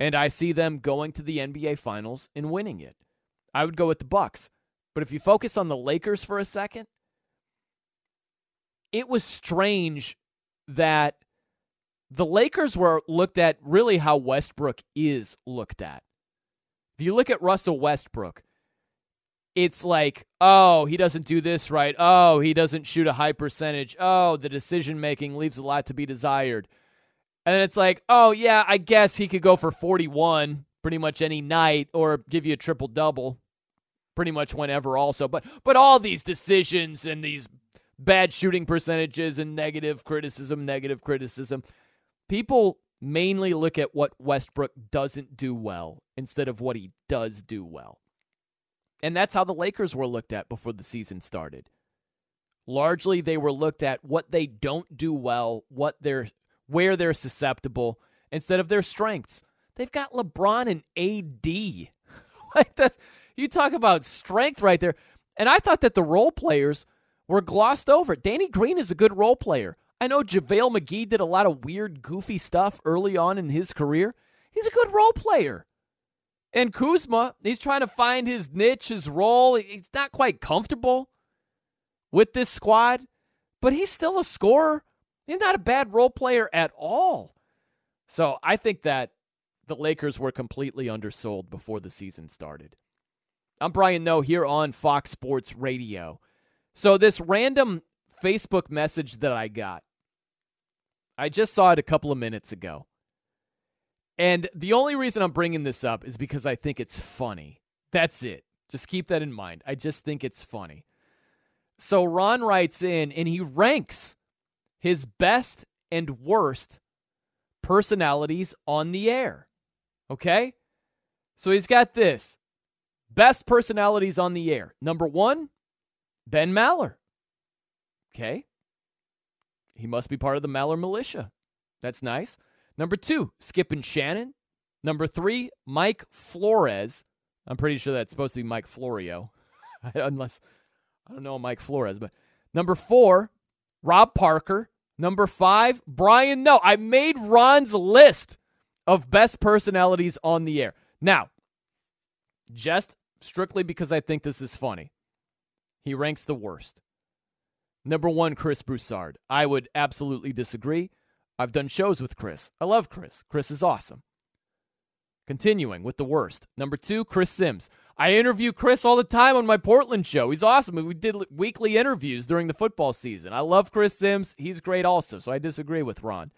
And I see them going to the NBA finals and winning it. I would go with the Bucks. But if you focus on the Lakers for a second, it was strange that the Lakers were looked at really how Westbrook is looked at. If you look at Russell Westbrook, it's like, oh, he doesn't do this right. Oh, he doesn't shoot a high percentage. Oh, the decision making leaves a lot to be desired. And it's like, oh, yeah, I guess he could go for 41 pretty much any night or give you a triple double pretty much whenever also. But but all these decisions and these bad shooting percentages and negative criticism, negative criticism. People mainly look at what Westbrook doesn't do well instead of what he does do well. And that's how the Lakers were looked at before the season started. Largely they were looked at what they don't do well, what they're where they're susceptible instead of their strengths. They've got LeBron and AD. like you talk about strength right there. And I thought that the role players were glossed over. Danny Green is a good role player. I know JaVale McGee did a lot of weird, goofy stuff early on in his career. He's a good role player. And Kuzma, he's trying to find his niche, his role. He's not quite comfortable with this squad, but he's still a scorer. He's not a bad role player at all. So I think that the Lakers were completely undersold before the season started. I'm Brian Noe here on Fox Sports Radio. So, this random Facebook message that I got, I just saw it a couple of minutes ago. And the only reason I'm bringing this up is because I think it's funny. That's it. Just keep that in mind. I just think it's funny. So, Ron writes in and he ranks his best and worst personalities on the air. Okay? So, he's got this best personalities on the air. Number one, Ben Maller. Okay. He must be part of the Maller militia. That's nice. Number two, Skip and Shannon. Number three, Mike Flores. I'm pretty sure that's supposed to be Mike Florio, unless I don't know Mike Flores. But number four, Rob Parker. Number five, Brian Noe, I made Ron's list of best personalities on the air. Now, just strictly because I think this is funny. He ranks the worst. Number one, Chris Broussard. I would absolutely disagree. I've done shows with Chris. I love Chris. Chris is awesome. Continuing with the worst. Number two, Chris Sims. I interview Chris all the time on my Portland show. He's awesome. We did weekly interviews during the football season. I love Chris Sims. He's great also, so I disagree with Ron.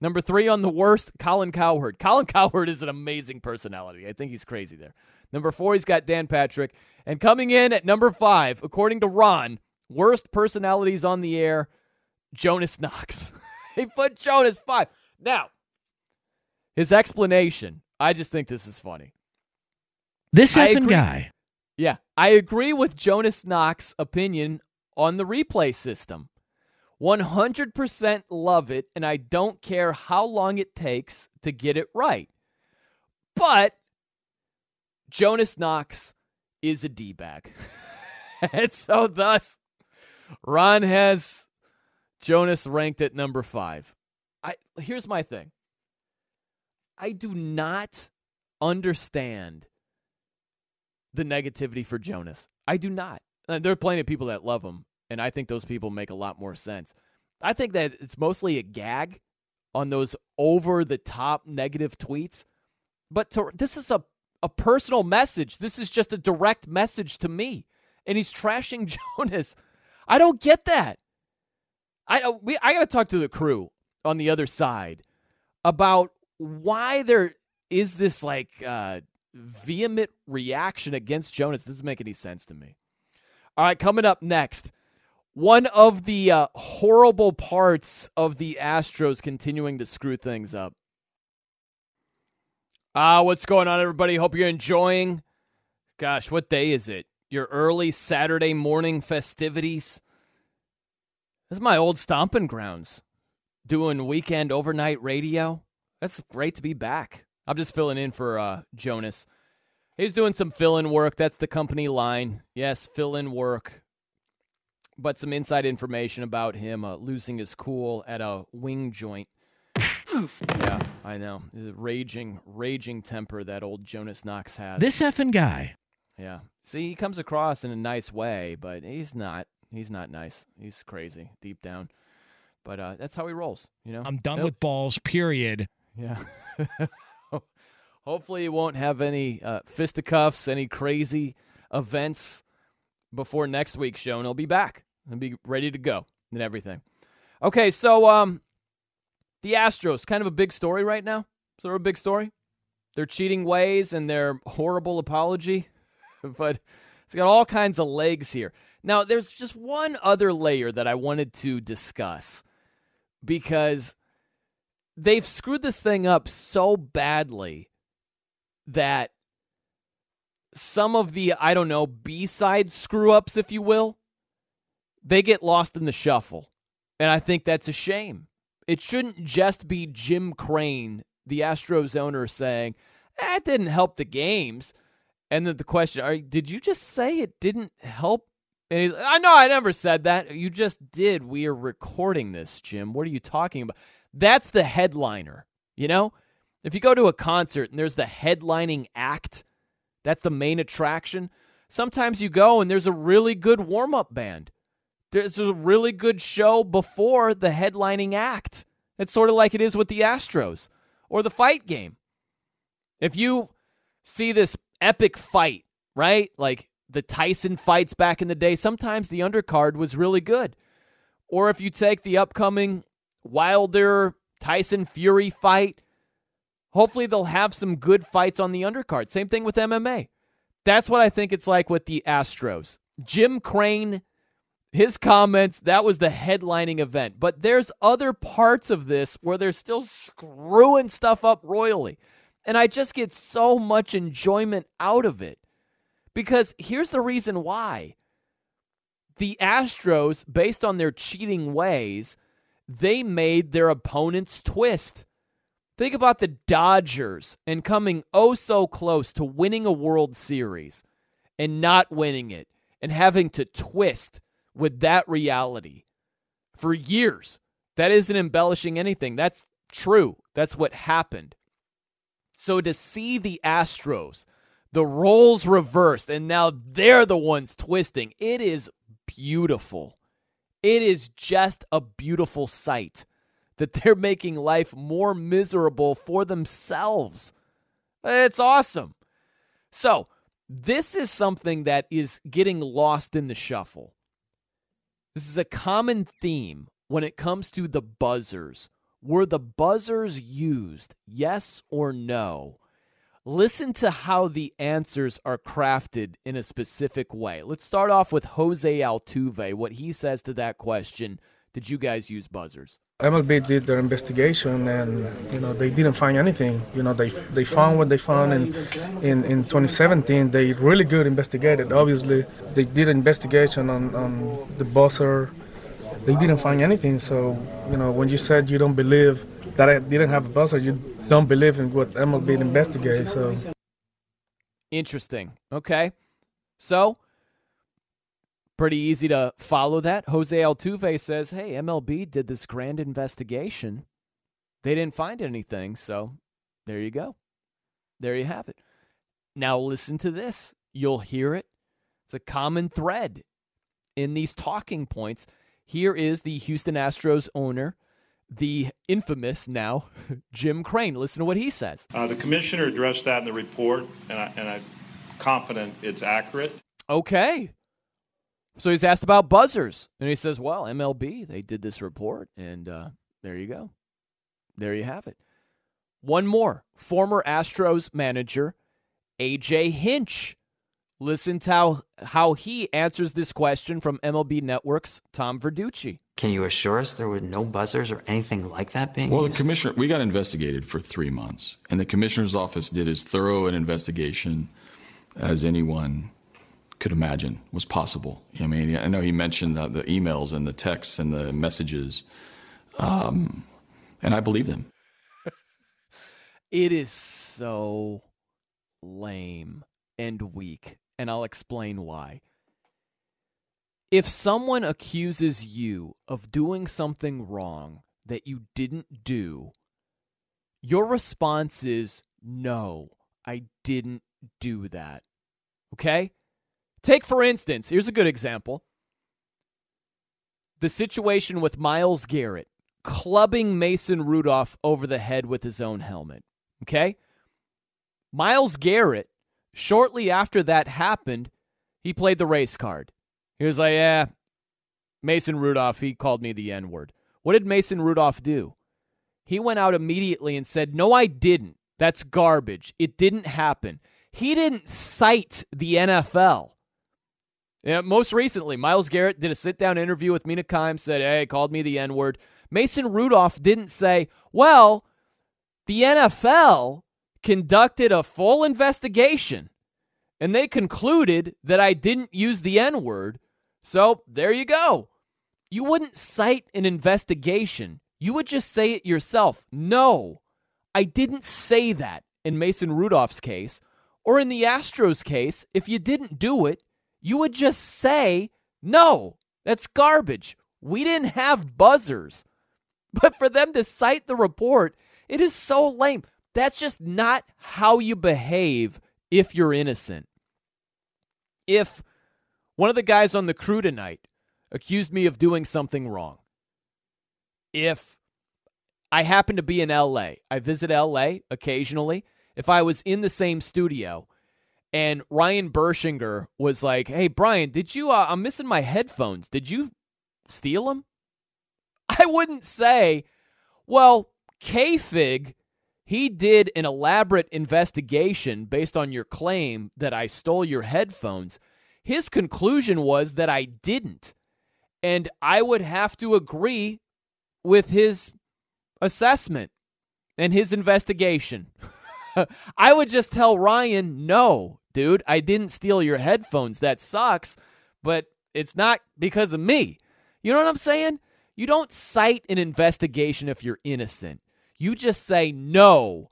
Number three on the worst, Colin Cowherd. Colin Cowherd is an amazing personality. I think he's crazy there. Number four, he's got Dan Patrick. And coming in at number five, according to Ron, worst personalities on the air, Jonas Knox. he put Jonas five. Now, his explanation, I just think this is funny. This effing guy. Yeah, I agree with Jonas Knox's opinion on the replay system. 100% love it, and I don't care how long it takes to get it right. But Jonas Knox is a D bag. and so, thus, Ron has Jonas ranked at number five. I here's my thing. I do not understand the negativity for Jonas. I do not. Uh, there are plenty of people that love him, and I think those people make a lot more sense. I think that it's mostly a gag on those over the top negative tweets. But to, this is a a personal message. This is just a direct message to me. And he's trashing Jonas. I don't get that. I uh, we I got to talk to the crew on the other side about why there is this like uh, vehement reaction against Jonas. This doesn't make any sense to me. All right, coming up next, one of the uh, horrible parts of the Astros continuing to screw things up. Ah, uh, what's going on, everybody? Hope you're enjoying. Gosh, what day is it? Your early Saturday morning festivities. This is my old stomping grounds. Doing weekend overnight radio. That's great to be back. I'm just filling in for uh, Jonas. He's doing some fill in work. That's the company line. Yes, fill in work. but some inside information about him uh, losing his cool at a wing joint. yeah, I know. A raging, raging temper that old Jonas Knox has. This effing guy. Yeah. See, he comes across in a nice way, but he's not. He's not nice. He's crazy deep down. But uh, that's how he rolls. You know. I'm done Nope. with balls. Period. Yeah. Hopefully, he won't have any uh, fisticuffs, any crazy events before next week's show, and he'll be back. He'll be ready to go and everything. Okay, so um, the Astros, kind of a big story right now. Sort of a big story. Their cheating ways and their horrible apology, but it's got all kinds of legs here. Now, there's just one other layer that I wanted to discuss because they've screwed this thing up so badly that some of the, I don't know, B side screw ups, if you will, they get lost in the shuffle. And I think that's a shame. It shouldn't just be Jim Crane, the Astros owner, saying, eh, that didn't help the games. And then the question, are, did you just say it didn't help? And he's, I know I never said that. You just did. We are recording this, Jim. What are you talking about? That's the headliner, you know? If you go to a concert and there's the headlining act, that's the main attraction. Sometimes you go and there's a really good warm up band. There's a really good show before the headlining act. It's sort of like it is with the Astros or the fight game. If you see this epic fight, right? Like the Tyson fights back in the day, sometimes the undercard was really good. Or if you take the upcoming Wilder Tyson Fury fight, hopefully they'll have some good fights on the undercard. Same thing with MMA. That's what I think it's like with the Astros. Jim Crane, his comments, that was the headlining event. But there's other parts of this where they're still screwing stuff up royally. And I just get so much enjoyment out of it. Because here's the reason why. The Astros, based on their cheating ways, they made their opponents twist. Think about the Dodgers and coming oh so close to winning a World Series and not winning it and having to twist with that reality for years. That isn't embellishing anything. That's true. That's what happened. So to see the Astros, the roles reversed, and now they're the ones twisting, it is beautiful. It is just a beautiful sight that they're making life more miserable for themselves. It's awesome. So, this is something that is getting lost in the shuffle. This is a common theme when it comes to the buzzers. Were the buzzers used, yes or no? Listen to how the answers are crafted in a specific way. Let's start off with Jose Altuve, what he says to that question. Did you guys use buzzers? MLB did their investigation, and you know they didn't find anything. You know they they found what they found in in, in 2017. They really good investigated. Obviously, they did an investigation on, on the buzzer. They didn't find anything. So you know when you said you don't believe that I didn't have a buzzer, you don't believe in what MLB investigated. So Interesting. Okay. So, pretty easy to follow that. Jose Altuve says, hey, MLB did this grand investigation. They didn't find anything. So, there you go. There you have it. Now, listen to this. You'll hear it. It's a common thread in these talking points. Here is the Houston Astros owner, the infamous now Jim Crane. Listen to what he says. Uh, the commissioner addressed that in the report, and, I, and I'm confident it's accurate. Okay. So he's asked about buzzers, and he says, "Well, MLB they did this report, and uh, there you go, there you have it." One more, former Astros manager AJ Hinch. Listen to how, how he answers this question from MLB Network's Tom Verducci. Can you assure us there were no buzzers or anything like that being Well, the commissioner, we got investigated for three months, and the commissioner's office did as thorough an investigation as anyone could imagine was possible. I mean, I know he mentioned the, the emails and the texts and the messages, um, and I believe them. It is so lame and weak, and I'll explain why. If someone accuses you of doing something wrong that you didn't do, your response is no, I didn't do that. Okay? Take, for instance, here's a good example the situation with Myles Garrett clubbing Mason Rudolph over the head with his own helmet. Okay? Myles Garrett, shortly after that happened, he played the race card. He was like, yeah, Mason Rudolph, he called me the N word. What did Mason Rudolph do? He went out immediately and said, no, I didn't. That's garbage. It didn't happen. He didn't cite the NFL. Yeah, most recently, Myles Garrett did a sit down interview with Mina Kimes, said, Hey, called me the N word. Mason Rudolph didn't say, Well, the NFL conducted a full investigation and they concluded that I didn't use the N word. So there you go. You wouldn't cite an investigation, you would just say it yourself. No, I didn't say that in Mason Rudolph's case. Or in the Astros case, if you didn't do it, you would just say, no, that's garbage. We didn't have buzzers. But for them to cite the report, it is so lame. That's just not how you behave if you're innocent. If one of the guys on the crew tonight accused me of doing something wrong, if I happen to be in LA, I visit LA occasionally. If I was in the same studio and Ryan Bershinger was like, "Hey Brian, did you? Uh, I'm missing my headphones. Did you steal them?" I wouldn't say, "Well, K-Fig, he did an elaborate investigation based on your claim that I stole your headphones." His conclusion was that I didn't, and I would have to agree with his assessment and his investigation. I would just tell Ryan, no, dude, I didn't steal your headphones. That sucks, but it's not because of me. You know what I'm saying? You don't cite an investigation if you're innocent. You just say, no,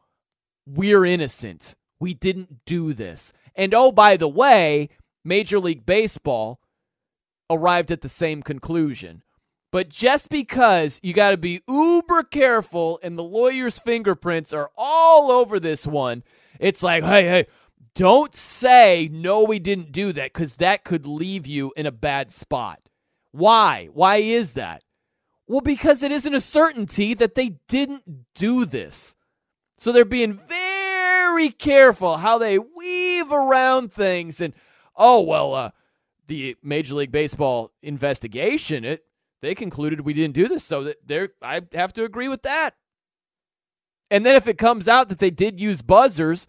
we're innocent. We didn't do this. And oh, by the way, Major League Baseball arrived at the same conclusion. But just because you got to be uber careful and the lawyer's fingerprints are all over this one, it's like, hey, hey, don't say, no, we didn't do that, because that could leave you in a bad spot. Why? Why is that? Well, because it isn't a certainty that they didn't do this. So they're being very careful how they weave around things. And, oh, well, uh, the Major League Baseball investigation, it they concluded we didn't do this, so that there I have to agree with that. And then if it comes out that they did use buzzers,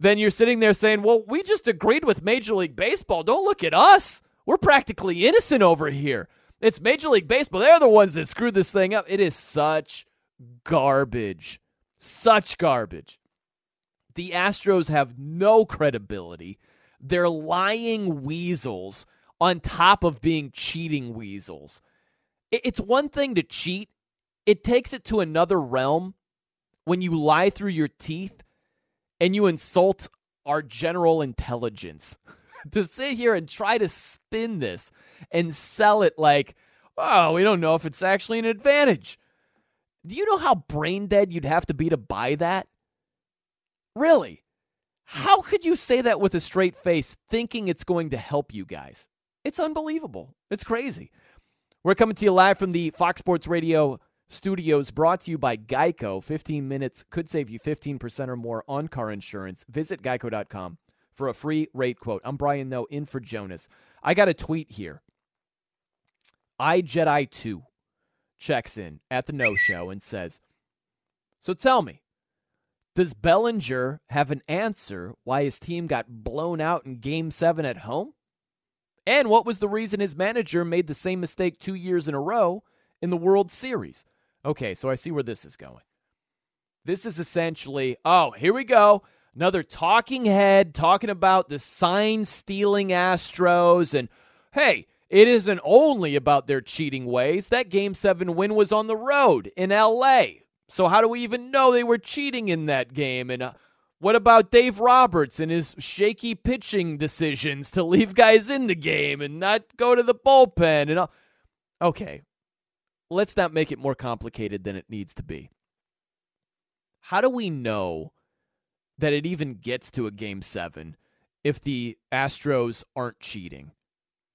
then you're sitting there saying, "Well, we just agreed with Major League Baseball. Don't look at us. We're practically innocent over here. It's Major League Baseball. They're the ones that screwed this thing up. It is such garbage. Such garbage. The Astros have no credibility. They're lying weasels on top of being cheating weasels. It's one thing to cheat, it takes it to another realm when you lie through your teeth and you insult our general intelligence. to sit here and try to spin this and sell it like, oh, we don't know if it's actually an advantage. Do you know how brain dead you'd have to be to buy that? Really? How could you say that with a straight face thinking it's going to help you guys? It's unbelievable. It's crazy. We're coming to you live from the Fox Sports Radio studios, brought to you by Geico. 15 minutes could save you 15% or more on car insurance. Visit geico.com for a free rate quote. I'm Brian Noe in for Jonas. I got a tweet here. iJedi2 checks in at the Noe Show and says, So tell me, does Bellinger have an answer why his team got blown out in game seven at home? And what was the reason his manager made the same mistake two years in a row in the World Series? Okay, so I see where this is going. This is essentially, oh, here we go. Another talking head talking about the sign stealing Astros. And hey, it isn't only about their cheating ways. That game seven win was on the road in LA. So how do we even know they were cheating in that game? And uh, What about Dave Roberts and his shaky pitching decisions to leave guys in the game and not go to the bullpen and? Okay, let's not make it more complicated than it needs to be. How do we know that it even gets to a game seven if the Astros aren't cheating?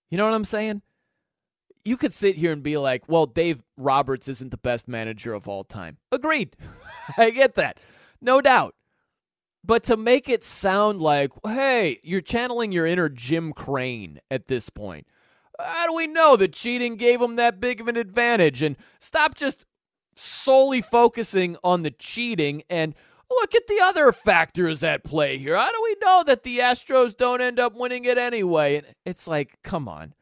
You know what I'm saying? You could sit here and be like, well, Dave Roberts isn't the best manager of all time. Agreed. I get that. No doubt. But to make it sound like, hey, you're channeling your inner Jim Crane at this point. How do we know that cheating gave him that big of an advantage? And stop just solely focusing on the cheating and look at the other factors at play here. How do we know that the Astros don't end up winning it anyway? And it's like, come on.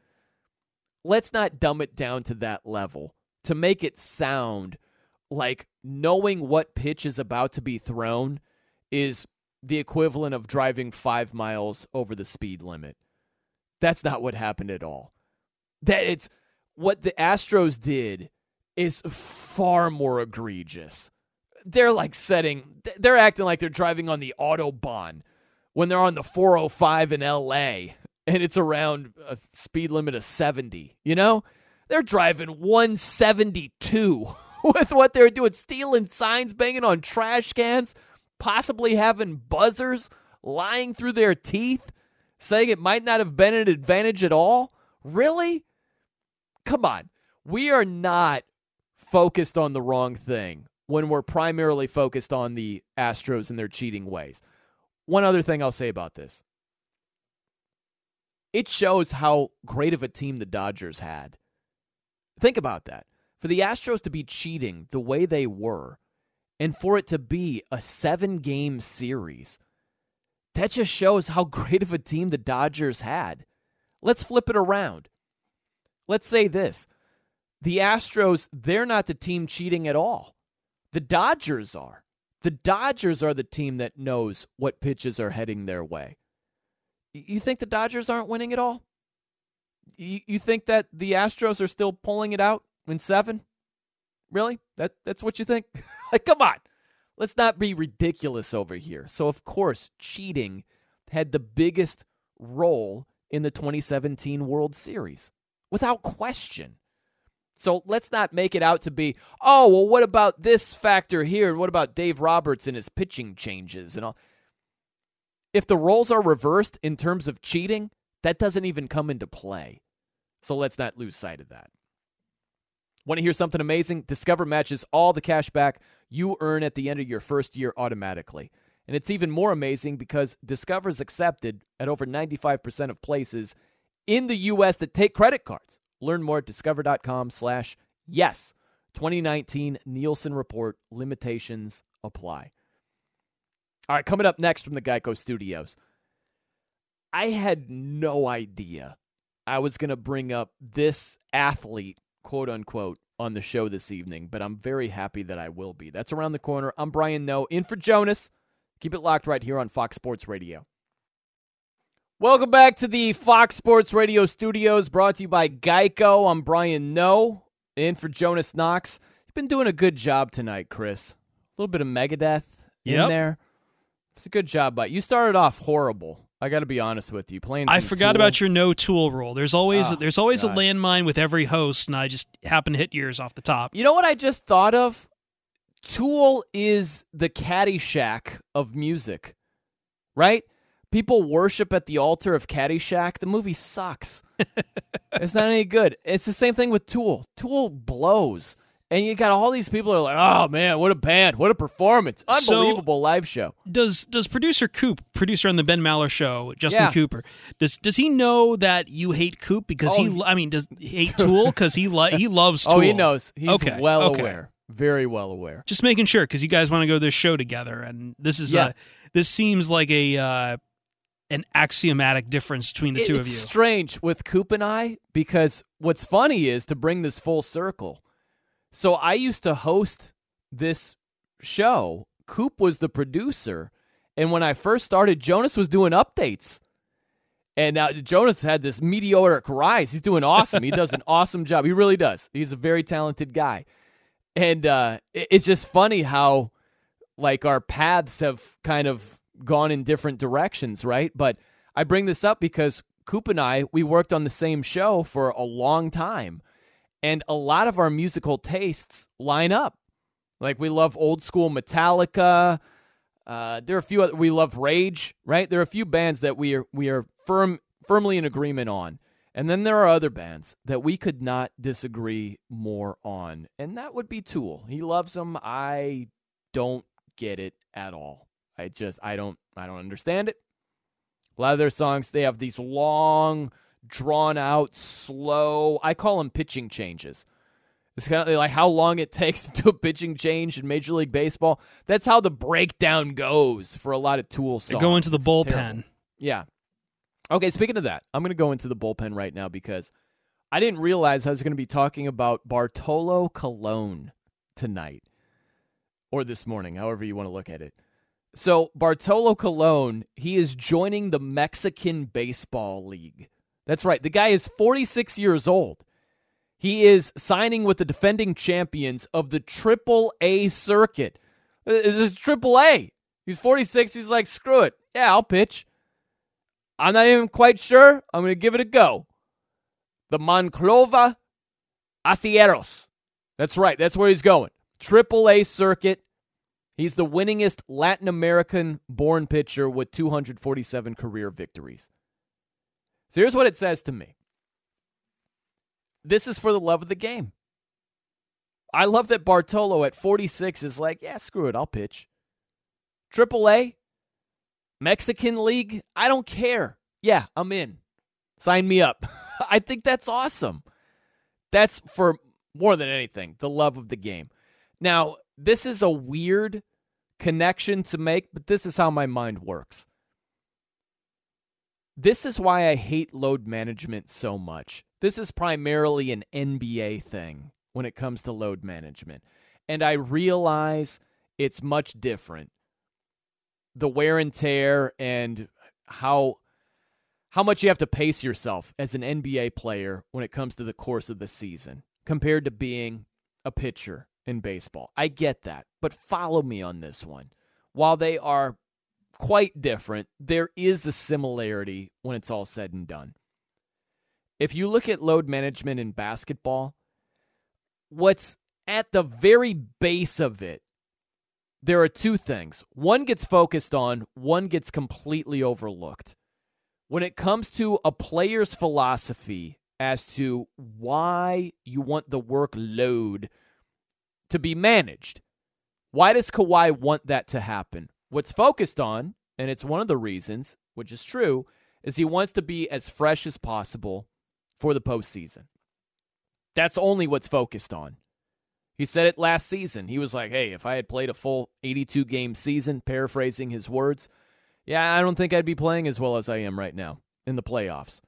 Let's not dumb it down to that level to make it sound like knowing what pitch is about to be thrown is the equivalent of driving five miles over the speed limit. That's not what happened at all. That it's what the Astros did is far more egregious. They're like setting, they're acting like they're driving on the Autobahn when they're on the 405 in LA and it's around a speed limit of 70. You know? They're driving 172 with what they're doing, stealing signs, banging on trash cans possibly having buzzers lying through their teeth, saying it might not have been an advantage at all? Really? Come on. We are not focused on the wrong thing when we're primarily focused on the Astros and their cheating ways. One other thing I'll say about this it shows how great of a team the Dodgers had. Think about that. For the Astros to be cheating the way they were, and for it to be a seven game series. That just shows how great of a team the Dodgers had. Let's flip it around. Let's say this the Astros, they're not the team cheating at all. The Dodgers are. The Dodgers are the team that knows what pitches are heading their way. You think the Dodgers aren't winning at all? You think that the Astros are still pulling it out in seven? Really? That that's what you think? like, come on. Let's not be ridiculous over here. So, of course, cheating had the biggest role in the 2017 World Series, without question. So let's not make it out to be, oh, well, what about this factor here? And what about Dave Roberts and his pitching changes and all? If the roles are reversed in terms of cheating, that doesn't even come into play. So let's not lose sight of that. Want to hear something amazing? Discover matches all the cash back you earn at the end of your first year automatically. And it's even more amazing because Discover's accepted at over 95% of places in the U.S. that take credit cards. Learn more at discover.com slash yes. 2019 Nielsen Report limitations apply. All right, coming up next from the Geico Studios. I had no idea I was going to bring up this athlete quote unquote, on the show this evening, but I'm very happy that I will be. That's around the corner. I'm Brian Noe, in for Jonas. Keep it locked right here on Fox Sports Radio. Welcome back to the Fox Sports Radio studios, brought to you by Geico. I'm Brian Noe, in for Jonas Knox. You've been doing a good job tonight, Chris. A little bit of Megadeth yep. in there. It's a good job, but you started off horrible. I got to be honest with you. Playing, I forgot tool. about your no tool rule. There's always Oh, there's always God. a landmine with every host, and I just happen to hit yours off the top. You know what I just thought of? Tool is the Caddyshack of music, right? People worship at the altar of Caddyshack. The movie sucks. it's not any good. It's the same thing with Tool. Tool blows. And you got all these people who are like, oh man, what a band, what a performance. So- Unbelievable live show. Does does producer Coop, producer on the Ben Maller show, Justin Yeah. Cooper, does does he know that you hate Coop because Oh, he? I mean, does he hate Tool because he li- he loves Tool? Oh, he knows. He's okay, well okay. aware. Very well aware. Just making sure because you guys want to go to this show together, and this is Yeah. uh this seems like a uh, an axiomatic difference between the It- two of you. It's strange with Coop and I because what's funny is to bring this full circle. So I used to host this show. Coop was the producer, and when I first started, Jonas was doing updates. And now Jonas had this meteoric rise. He's doing awesome. He does an awesome job. He really does. He's a very talented guy. And uh, it's just funny how, like, our paths have kind of gone in different directions, right? But I bring this up because Coop and I, we worked on the same show for a long time. And a lot of our musical tastes line up. Like we love old school Metallica. Uh, there are a few other, we love Rage, right? There are a few bands that we are we are firm firmly in agreement on. And then there are other bands that we could not disagree more on. And that would be Tool. He loves them. I don't get it at all. I just I don't I don't understand it. A lot of their songs they have these long, drawn out, slow. I call them pitching changes. It's kind of like how long it takes to do a pitching change in Major League Baseball. That's how the breakdown goes for a lot of Tool songs. They go into the bullpen. Yeah. Okay, speaking of that, I'm going to go into the bullpen right now because I didn't realize I was going to be talking about Bartolo Colon tonight or this morning, however you want to look at it. So, Bartolo Colon, he is joining the Mexican Baseball League. That's right. The guy is 46 years old. He is signing with the defending champions of the Triple A circuit. Uh, this is Triple A. He's 46. He's like, screw it. Yeah, I'll pitch. I'm not even quite sure. I'm going to give it a go. The Monclova Acereros. That's right. That's where he's going. Triple A circuit. He's the winningest Latin American born pitcher with 247 career victories. So here's what it says to me this is for the love of the game. I love that Bartolo at 46 is like, yeah, screw it, I'll pitch. Triple A, Mexican League, I don't care. Yeah, I'm in. Sign me up. I think that's awesome. That's for more than anything, the love of the game. Now, this is a weird connection to make, but this is how my mind works. This is why I hate load management so much. This is primarily an NBA thing when it comes to load management. And I realize it's much different. The wear and tear and how how much you have to pace yourself as an NBA player when it comes to the course of the season compared to being a pitcher in baseball. I get that, but follow me on this one. While they are quite different, there is a similarity when it's all said and done. If you look at load management in basketball, what's at the very base of it, there are two things. One gets focused on, one gets completely overlooked. When it comes to a player's philosophy as to why you want the workload to be managed, why does Kawhi want that to happen? What's focused on, and it's one of the reasons, which is true, is he wants to be as fresh as possible for the postseason. That's only what's focused on. He said it last season. He was like, hey, if I had played a full 82 game season, paraphrasing his words, yeah, I don't think I'd be playing as well as I am right now in the playoffs.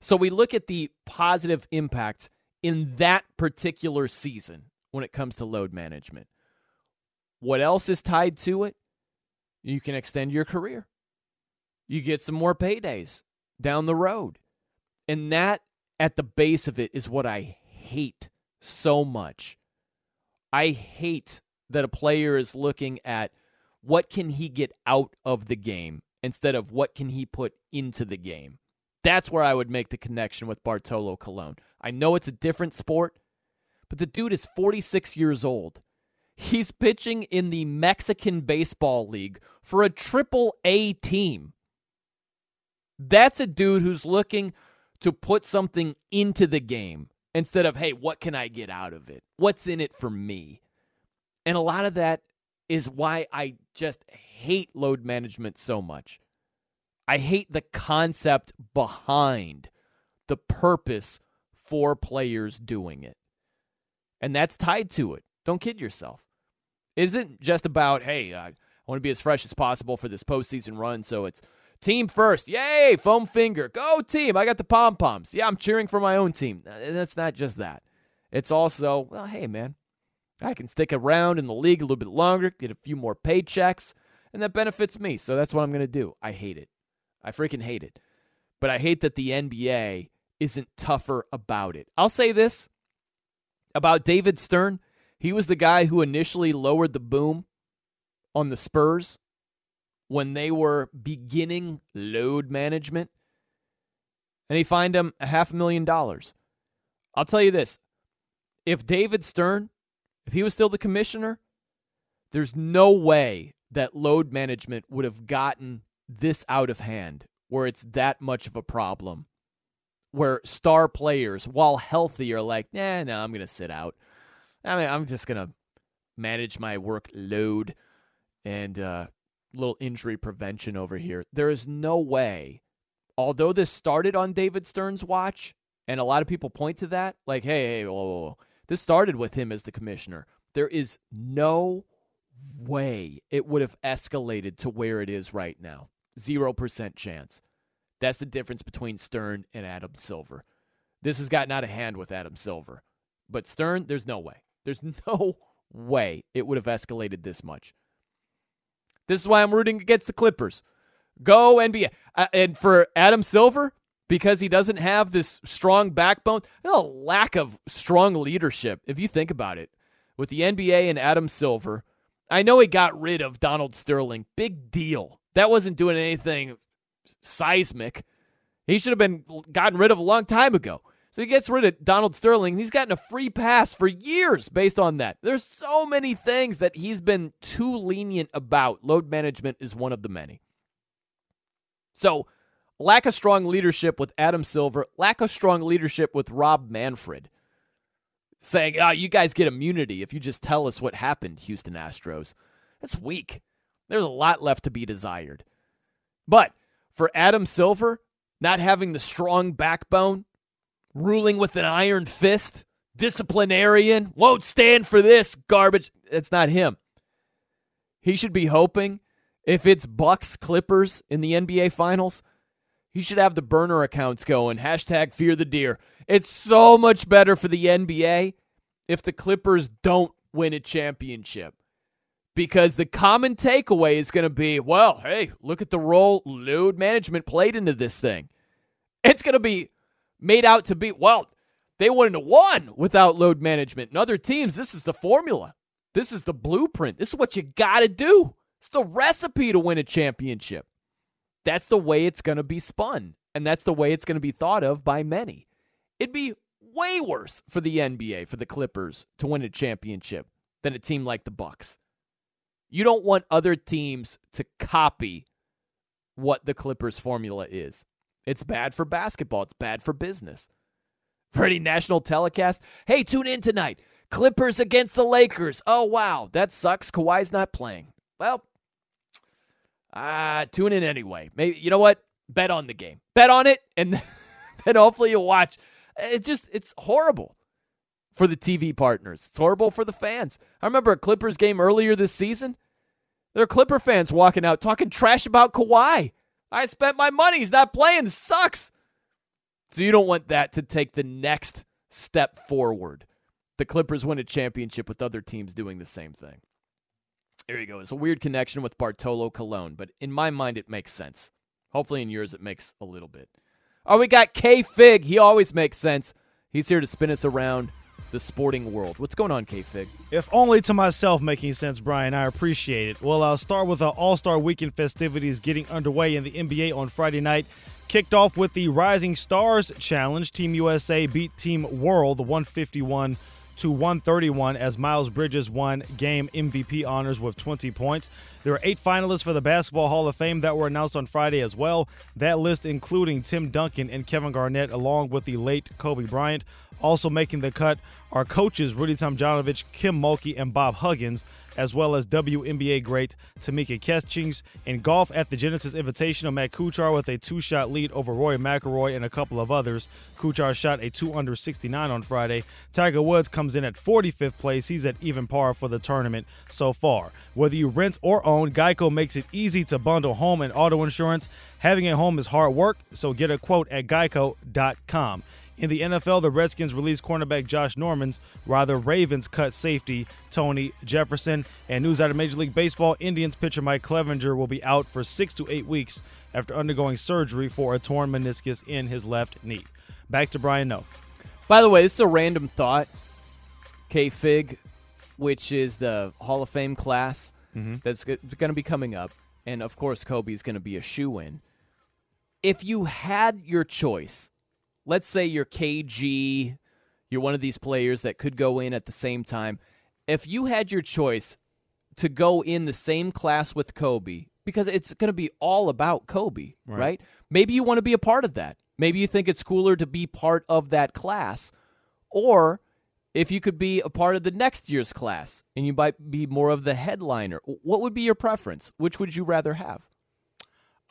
So we look at the positive impact in that particular season when it comes to load management. What else is tied to it? You can extend your career. You get some more paydays down the road. And that at the base of it is what I hate so much. I hate that a player is looking at what can he get out of the game instead of what can he put into the game. That's where I would make the connection with Bartolo Colon. I know it's a different sport, but the dude is 46 years old. He's pitching in the Mexican Baseball League for a triple A team. That's a dude who's looking to put something into the game instead of, hey, what can I get out of it? What's in it for me? And a lot of that is why I just hate load management so much. I hate the concept behind the purpose for players doing it. And that's tied to it. Don't kid yourself. Isn't just about, hey, uh, I want to be as fresh as possible for this postseason run, so it's team first. Yay, foam finger. Go team. I got the pom poms. Yeah, I'm cheering for my own team. That's not just that. It's also, well, hey, man, I can stick around in the league a little bit longer, get a few more paychecks, and that benefits me. So that's what I'm to do. I hate it. I freaking hate it. But I hate that the NBA isn't tougher about it. I'll say this about David Stern. He was the guy who initially lowered the boom on the Spurs when they were beginning load management, and he fined him a half a million dollars. I'll tell you this if David Stern, if he was still the commissioner, there's no way that load management would have gotten this out of hand where it's that much of a problem. Where star players, while healthy, are like, yeah, no, I'm to sit out. I mean, I'm just to manage my workload and uh, little injury prevention over here. There is no way, although this started on David Stern's watch, and a lot of people point to that, like, hey, hey, whoa, whoa, whoa. this started with him as the commissioner. There is no way it would have escalated to where it is right now. 0% chance. That's the difference between Stern and Adam Silver. This has gotten out of hand with Adam Silver. But Stern, there's no way. There's no way it would have escalated this much. This is why I'm rooting against the Clippers. Go NBA. Uh, and for Adam Silver, because he doesn't have this strong backbone, a lack of strong leadership, if you think about it. With the NBA and Adam Silver, I know he got rid of Donald Sterling. Big deal. That wasn't doing anything seismic. He should have been gotten rid of a long time ago. So he gets rid of Donald Sterling. He's gotten a free pass for years based on that. There's so many things that he's been too lenient about. Load management is one of the many. So, lack of strong leadership with Adam Silver, lack of strong leadership with Rob Manfred. Saying, oh, you guys get immunity if you just tell us what happened, Houston Astros. That's weak. There's a lot left to be desired. But for Adam Silver, not having the strong backbone, ruling with an iron fist, disciplinarian, won't stand for this garbage. It's not him. He should be hoping if it's Bucks Clippers in the NBA Finals, he should have the burner accounts going. Hashtag fear the deer. It's so much better for the NBA if the Clippers don't win a championship. Because the common takeaway is going to be, well, hey, look at the role load management played into this thing. It's going to be made out to be, well, they wouldn't have won without load management. And other teams, this is the formula. This is the blueprint. This is what you got to do. It's the recipe to win a championship. That's the way it's going to be spun. And that's the way it's going to be thought of by many. It'd be way worse for the NBA, for the Clippers to win a championship than a team like the Bucks. You don't want other teams to copy what the Clippers formula is. It's bad for basketball. It's bad for business. For any national telecast, hey, tune in tonight. Clippers against the Lakers. Oh, wow. That sucks. Kawhi's not playing. Well, uh, tune in anyway. Maybe you know what? Bet on the game. Bet on it, and then hopefully you'll watch. It's just it's horrible for the TV partners. It's horrible for the fans. I remember a Clippers game earlier this season. There are Clipper fans walking out talking trash about Kawhi. I spent my money. He's not playing. Sucks. So you don't want that to take the next step forward. The Clippers win a championship with other teams doing the same thing. There you go. It's a weird connection with Bartolo Colon, but in my mind, it makes sense. Hopefully, in yours, it makes a little bit. Oh, we got K Fig. He always makes sense. He's here to spin us around the sporting world. What's going on, K Fig? If only to myself making sense, Brian. I appreciate it. Well, I'll start with the All Star Weekend festivities getting underway in the NBA on Friday night. Kicked off with the Rising Stars Challenge. Team USA beat Team World 151 to 131 as Miles Bridges won game MVP honors with 20 points. There are eight finalists for the Basketball Hall of Fame that were announced on Friday as well. That list including Tim Duncan and Kevin Garnett, along with the late Kobe Bryant. Also making the cut are coaches Rudy Tomjanovich, Kim Mulkey, and Bob Huggins, as well as WNBA great Tamika Catchings. In golf at the Genesis Invitational, Matt Kuchar with a two-shot lead over Rory McIlroy and a couple of others. Kuchar shot a 2 under 69 on Friday. Tiger Woods comes in at 45th place. He's at even par for the tournament so far. Whether you rent or own, Geico makes it easy to bundle home and auto insurance. Having a home is hard work, so get a quote at geico.com. In the NFL, the Redskins released cornerback Josh Normans, while the Ravens cut safety Tony Jefferson. And news out of Major League Baseball Indians pitcher Mike Clevinger will be out for six to eight weeks after undergoing surgery for a torn meniscus in his left knee. Back to Brian Noe. By the way, this is a random thought. K Fig, which is the Hall of Fame class Mm-hmm. that's going to be coming up. and of course Kobe's going to be a shoe in. If you had your choice, let's say you're KG, you're one of these players that could go in at the same time. If you had your choice to go in the same class with Kobe, because it's going to be all about Kobe, right. Right. Maybe you want to be a part of that. Maybe you think it's cooler to be part of that class. Or if you could be a part of the next year's class and you might be more of the headliner, what would be your preference? Which would you rather have?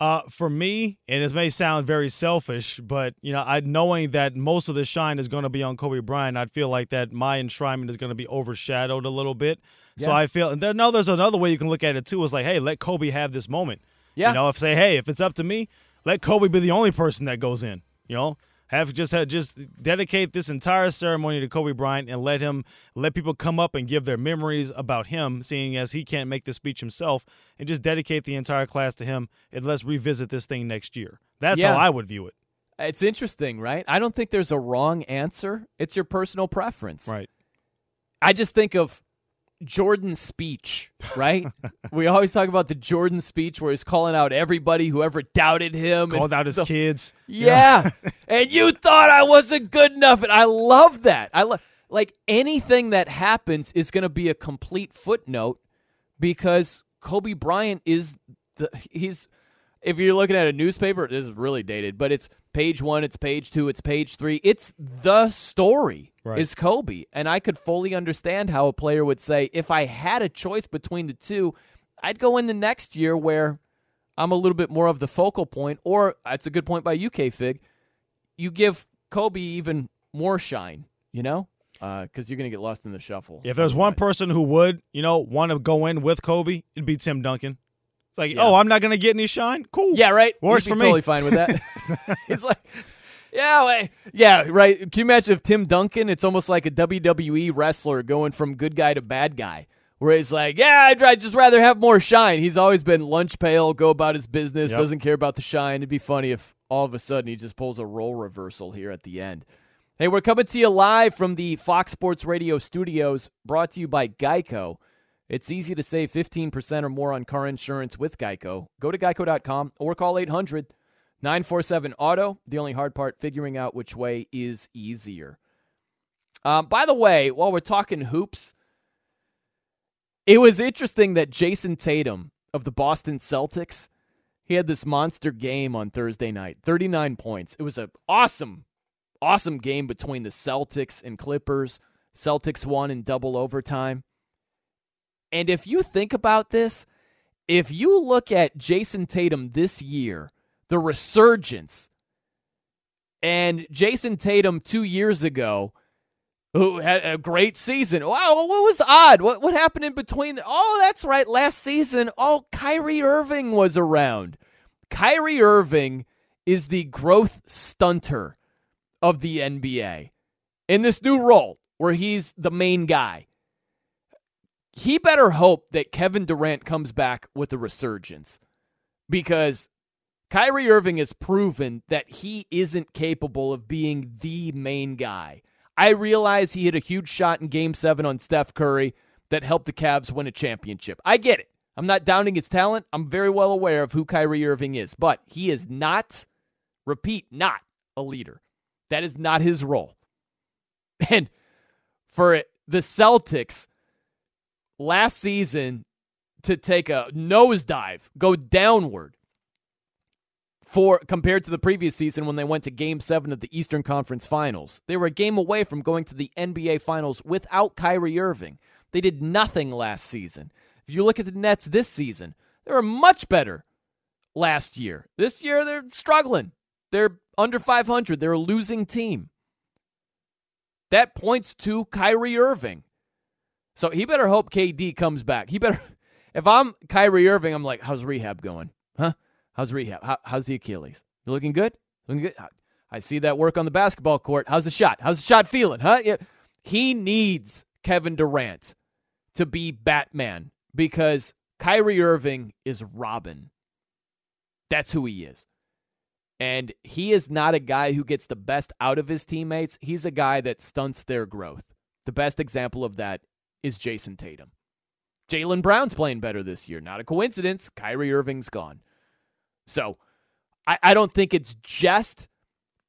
Uh, for me, and it may sound very selfish, but you know, I knowing that most of the shine is going to be on Kobe Bryant, I feel like that my enshrinement is going to be overshadowed a little bit. So I feel, and there, no, there's another way you can look at it too. Is like, hey, let Kobe have this moment. Yeah. You know, if say, hey, if it's up to me, let Kobe be the only person that goes in. You know, have just have, just dedicate this entire ceremony to Kobe Bryant and let him let people come up and give their memories about him, seeing as he can't make the speech himself, and just dedicate the entire class to him. And let's revisit this thing next year. That's Yeah. how I would view it. It's interesting, right? I don't think there's a wrong answer. It's your personal preference. Right. I just think of Jordan's speech, right? we always talk about the Jordan speech where he's calling out everybody who ever doubted him. Called out his the- kids. Yeah. and you thought I wasn't good enough. And I love that. I love like anything that happens is going to be a complete footnote because Kobe Bryant is the he's if you're looking at a newspaper, this is really dated, but it's page one, it's page two, it's page three. It's the story Right. is Kobe. And I could fully understand how a player would say, if I had a choice between the two, I'd go in the next year where I'm a little bit more of the focal point, or that's a good point by UK Fig. You give Kobe even more shine, you know, uh, because you're going to get lost in the shuffle. If there's one person who would, you know, want to go in with Kobe, it'd be Tim Duncan. It's like, Yeah. oh, I'm not going to get any shine. Cool. Yeah, right. Works for me. Totally fine with that. it's like, yeah, wait. yeah, right. Can you imagine if Tim Duncan? It's almost like a WWE wrestler going from good guy to bad guy, where he's like, yeah, I'd, I'd just rather have more shine. He's always been lunch pail, go about his business, Yep. doesn't care about the shine. It'd be funny if all of a sudden he just pulls a role reversal here at the end. Hey, we're coming to you live from the Fox Sports Radio studios, brought to you by Geico. It's easy to save 15% or more on car insurance with Geico. Go to geico.com or call 800 947 Auto. The only hard part, figuring out which way is easier. Um, by the way, while we're talking hoops, it was interesting that Jayson Tatum of the Boston Celtics, he had this monster game on Thursday night, 39 points. It was an awesome, awesome game between the Celtics and Clippers. Celtics won in double overtime. And if you think about this, if you look at Jayson Tatum this year, the resurgence, and Jayson Tatum two years ago, who had a great season. Wow, what was odd? What what happened in between? Oh, that's right. Last season, oh, Kyrie Irving was around. Kyrie Irving is the growth stunter of the NBA in this new role where he's the main guy. He better hope that Kevin Durant comes back with a resurgence because Kyrie Irving has proven that he isn't capable of being the main guy. I realize he hit a huge shot in game seven on Steph Curry that helped the Cavs win a championship. I get it. I'm not downing his talent. I'm very well aware of who Kyrie Irving is, but he is not, repeat, not a leader. That is not his role. And for the Celtics last season to take a nosedive, go downward for compared to the previous season when they went to game 7 of the Eastern Conference Finals. They were a game away from going to the NBA Finals without Kyrie Irving. They did nothing last season. If you look at the Nets this season, they were much better last year. This year they're struggling. They're under 500. They're a losing team. That points to Kyrie Irving. So he better hope KD comes back. He better if I'm Kyrie Irving, I'm like, how's rehab going? Huh? How's rehab? How, how's the Achilles? You looking good? Looking good? I see that work on the basketball court. How's the shot? How's the shot feeling? Huh? Yeah. He needs Kevin Durant to be Batman because Kyrie Irving is Robin. That's who he is. And he is not a guy who gets the best out of his teammates. He's a guy that stunts their growth. The best example of that is Jayson Tatum. Jaylen Brown's playing better this year. Not a coincidence. Kyrie Irving's gone. So I, I don't think it's just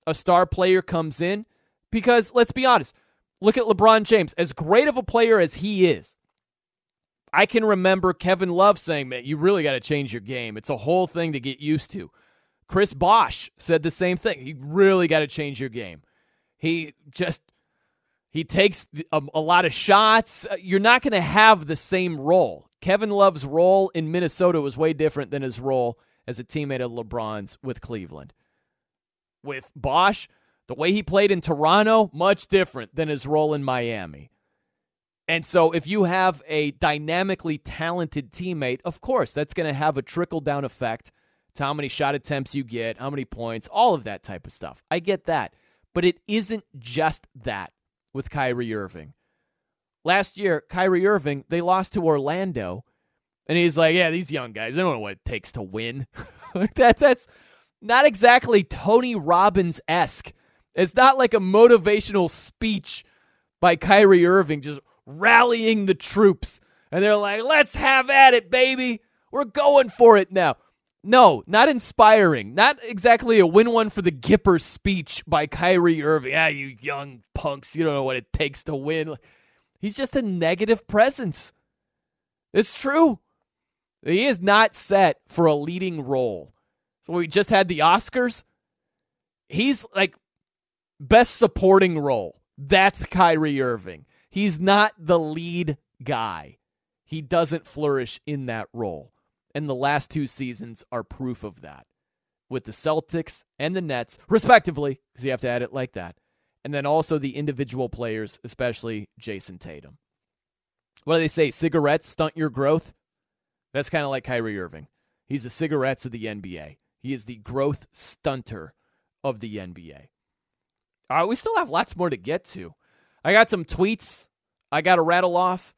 a star player comes in because let's be honest. Look at LeBron James. As great of a player as he is, I can remember Kevin Love saying, man, you really got to change your game. It's a whole thing to get used to. Chris Bosh said the same thing. You really got to change your game. He just he takes a, a lot of shots. Uh, you're not going to have the same role. Kevin Love's role in Minnesota was way different than his role as a teammate of LeBron's with Cleveland. With Bosh, the way he played in Toronto, much different than his role in Miami. And so, if you have a dynamically talented teammate, of course, that's going to have a trickle down effect to how many shot attempts you get, how many points, all of that type of stuff. I get that. But it isn't just that with Kyrie Irving. Last year, Kyrie Irving, they lost to Orlando, and he's like, Yeah, these young guys, they don't know what it takes to win. that, that's not exactly Tony Robbins esque. It's not like a motivational speech by Kyrie Irving just rallying the troops. And they're like, let's have at it, baby. We're going for it now. No, not inspiring. Not exactly a win one for the Gipper speech by Kyrie Irving. Ah, you young punks, you don't know what it takes to win. He's just a negative presence. It's true. He is not set for a leading role. So we just had the Oscars. He's like best supporting role. That's Kyrie Irving. He's not the lead guy. He doesn't flourish in that role. And the last two seasons are proof of that with the Celtics and the Nets, respectively, because you have to add it like that. And then also the individual players, especially Jayson Tatum. What do they say? Cigarettes stunt your growth? That's kind of like Kyrie Irving. He's the cigarettes of the NBA. He is the growth stunter of the NBA. All uh, right, we still have lots more to get to. I got some tweets I got to rattle off.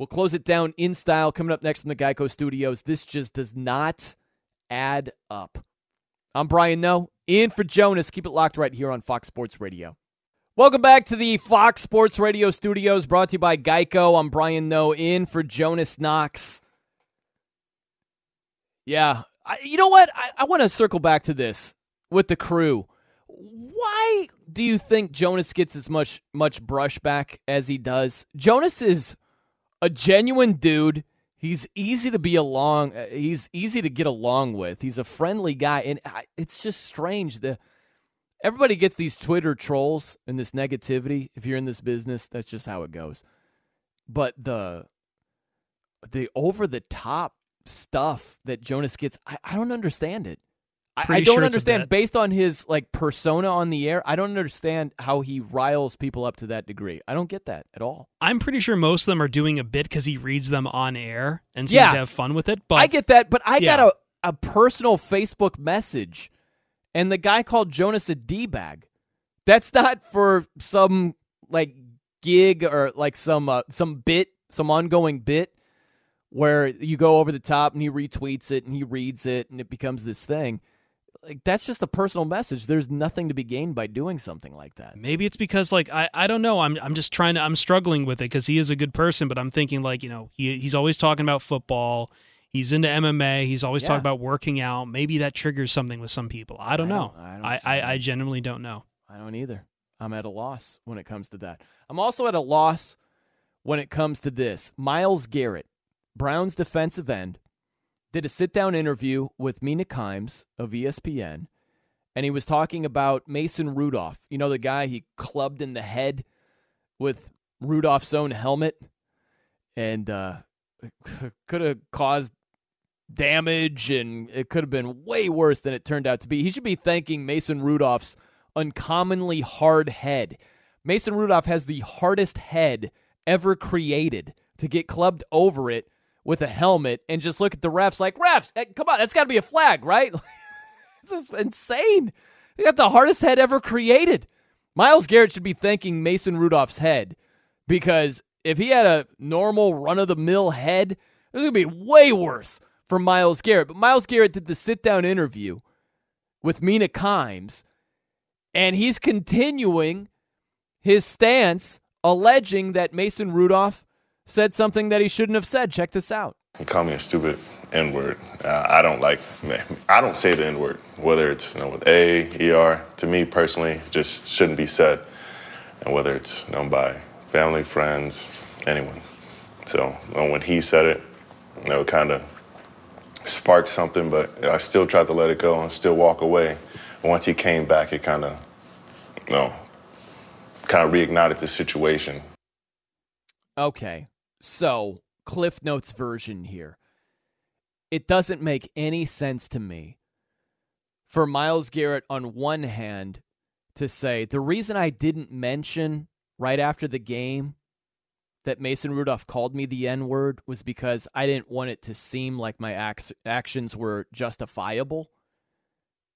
We'll close it down in style coming up next from the Geico Studios. This just does not add up. I'm Brian Noe, in for Jonas. Keep it locked right here on Fox Sports Radio. Welcome back to the Fox Sports Radio studios brought to you by Geico. I'm Brian Noe, in for Jonas Knox. Yeah, I, you know what? I, I want to circle back to this with the crew why do you think Jonas gets as much much brushback as he does? Jonas is a genuine dude. He's easy to be along. Uh, he's easy to get along with. He's a friendly guy, and it's just strange. The everybody gets these Twitter trolls and this negativity. If you're in this business, that's just how it goes. But the the over the top stuff that Jonas gets, I, I don't understand it. I, I don't sure understand based on his like persona on the air. I don't understand how he riles people up to that degree. I don't get that at all. I'm pretty sure most of them are doing a bit because he reads them on air and seems Yeah. to have fun with it. But I get that, but I Yeah. got a, a personal Facebook message, and the guy called Jonas a d bag. That's not for some like gig or like some uh, some bit, some ongoing bit where you go over the top and he retweets it and he reads it and it becomes this thing. Like that's just a personal message. There's nothing to be gained by doing something like that. Maybe it's because like I, I don't know I'm I'm just trying to I'm struggling with it because he is a good person but I'm thinking like you know he he's always talking about football he's into MMA he's always Yeah. talking about working out maybe that triggers something with some people I don't I know don't- I don't- I, I I genuinely don't know I don't either. I'm at a loss when it comes to that. I'm also at a loss when it comes to this. Myles Garrett, Brown's defensive end, did a sit down interview with Mina Kimes of ESPN, and he was talking about Mason Rudolph. You know, the guy he clubbed in the head with Rudolph's own helmet and uh, could have caused damage, and it could have been way worse than it turned out to be. He should be thanking Mason Rudolph's uncommonly hard head. Mason Rudolph has the hardest head ever created to get clubbed over it with a helmet and just look at the refs like, refs, eh, come on, that's got to be a flag, right? this is insane. He got the hardest head ever created. Myles Garrett should be thanking Mason Rudolph's head because if he had a normal run of the mill head, it to be way worse for Myles Garrett. But Myles Garrett did the sit down interview with Mina Kimes, and he's continuing his stance alleging that Mason Rudolph said something that he shouldn't have said. Check this out. He called me a stupid N word. Uh, I don't like, I don't say the N word, whether it's you know, with A, ER. To me personally, just shouldn't be said. And whether it's known by family, friends, anyone. So when he said it, you know, it kind of sparked something, but I still tried to let it go and still walk away. And once he came back, it kind of, you know, kind of reignited the situation. Okay, so Cliff Notes version here. It doesn't make any sense to me for Myles Garrett on one hand to say the reason I didn't mention right after the game that Mason Rudolph called me the N word was because I didn't want it to seem like my ac- actions were justifiable.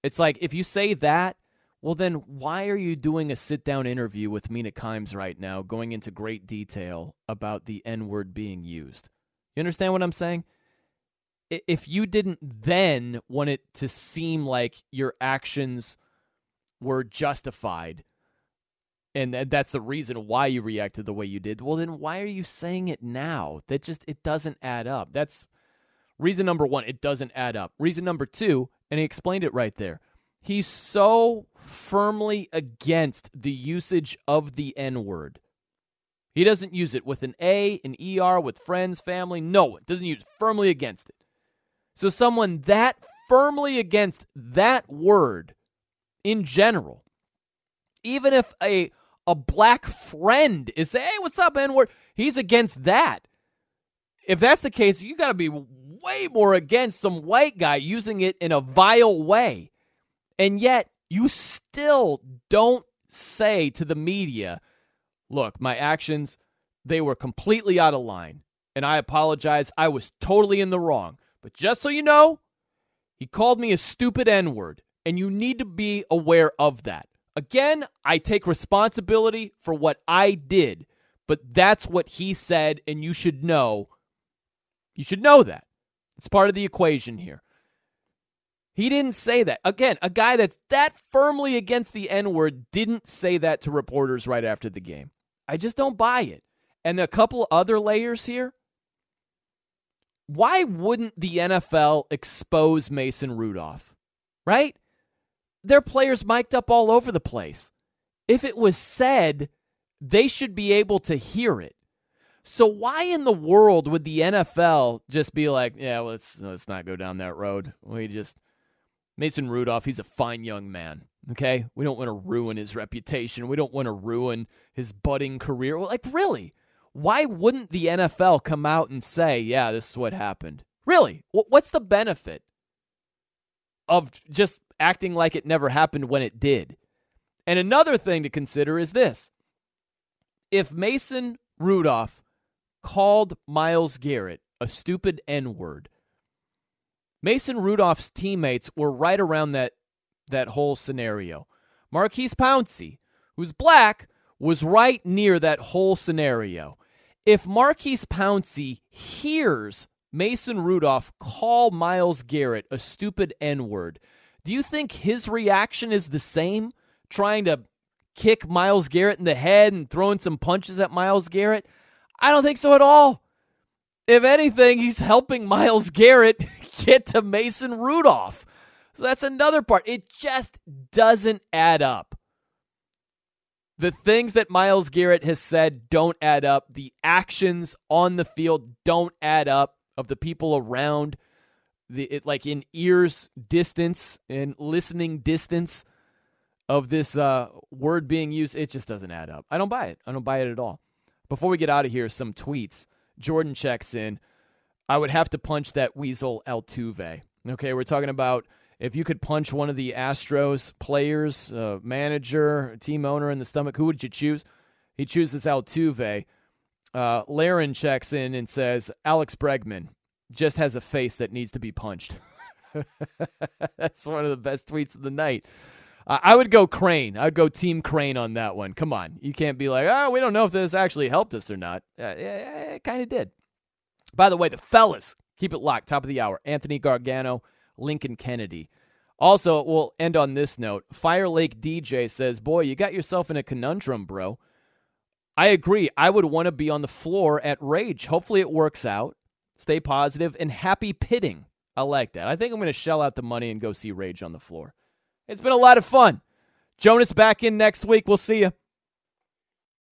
It's like if you say that, well, then why are you doing a sit down interview with Mina Kimes right now, going into great detail about the N word being used? You understand what I'm saying? If you didn't then want it to seem like your actions were justified, and that's the reason why you reacted the way you did well then why are you saying it now that just it doesn't add up that's reason number one it doesn't add up reason number two and he explained it right there he's so firmly against the usage of the n word he doesn't use it with an a an er with friends family no it doesn't use it firmly against it so someone that firmly against that word in general even if a a black friend is saying, hey, what's up, N word? He's against that. If that's the case, you got to be way more against some white guy using it in a vile way. And yet, you still don't say to the media, look, my actions, they were completely out of line. And I apologize. I was totally in the wrong. But just so you know, he called me a stupid N word. And you need to be aware of that. Again, I take responsibility for what I did, but that's what he said, and you should know. You should know that. It's part of the equation here. He didn't say that. Again, a guy that's that firmly against the N word didn't say that to reporters right after the game. I just don't buy it. And a couple other layers here. Why wouldn't the NFL expose Mason Rudolph? Right? their players mic'd up all over the place. If it was said, they should be able to hear it. So why in the world would the NFL just be like, yeah, let's let's not go down that road. We just Mason Rudolph, he's a fine young man. Okay, we don't want to ruin his reputation. We don't want to ruin his budding career. Like really, why wouldn't the NFL come out and say, yeah, this is what happened? Really, what's the benefit of just acting like it never happened when it did. And another thing to consider is this if Mason Rudolph called Myles Garrett a stupid N word, Mason Rudolph's teammates were right around that, that whole scenario. Maurkice Pouncey, who's black, was right near that whole scenario. If Maurkice Pouncey hears Mason Rudolph call Myles Garrett a stupid N word, do you think his reaction is the same? Trying to kick Myles Garrett in the head and throwing some punches at Myles Garrett? I don't think so at all. If anything, he's helping Myles Garrett get to Mason Rudolph. So that's another part. It just doesn't add up. The things that Myles Garrett has said don't add up. The actions on the field don't add up of the people around the it, like in ears distance and listening distance of this uh, word being used, it just doesn't add up. I don't buy it. I don't buy it at all. Before we get out of here, some tweets. Jordan checks in. I would have to punch that weasel Altuve. Okay, we're talking about if you could punch one of the Astros players, uh, manager, team owner in the stomach, who would you choose? He chooses Altuve. Uh, Laren checks in and says Alex Bregman just has a face that needs to be punched. That's one of the best tweets of the night. Uh, I would go Crane. I would go Team Crane on that one. Come on. You can't be like, oh, we don't know if this actually helped us or not. Uh, yeah, it kind of did. By the way, the fellas, keep it locked. Top of the hour. Anthony Gargano, Lincoln Kennedy. Also, we'll end on this note. Fire Lake DJ says, Boy, you got yourself in a conundrum, bro. I agree. I would want to be on the floor at Rage. Hopefully it works out. Stay positive and happy pitting. I like that. I think I'm going to shell out the money and go see Rage on the floor. It's been a lot of fun. Jonas back in next week. We'll see you.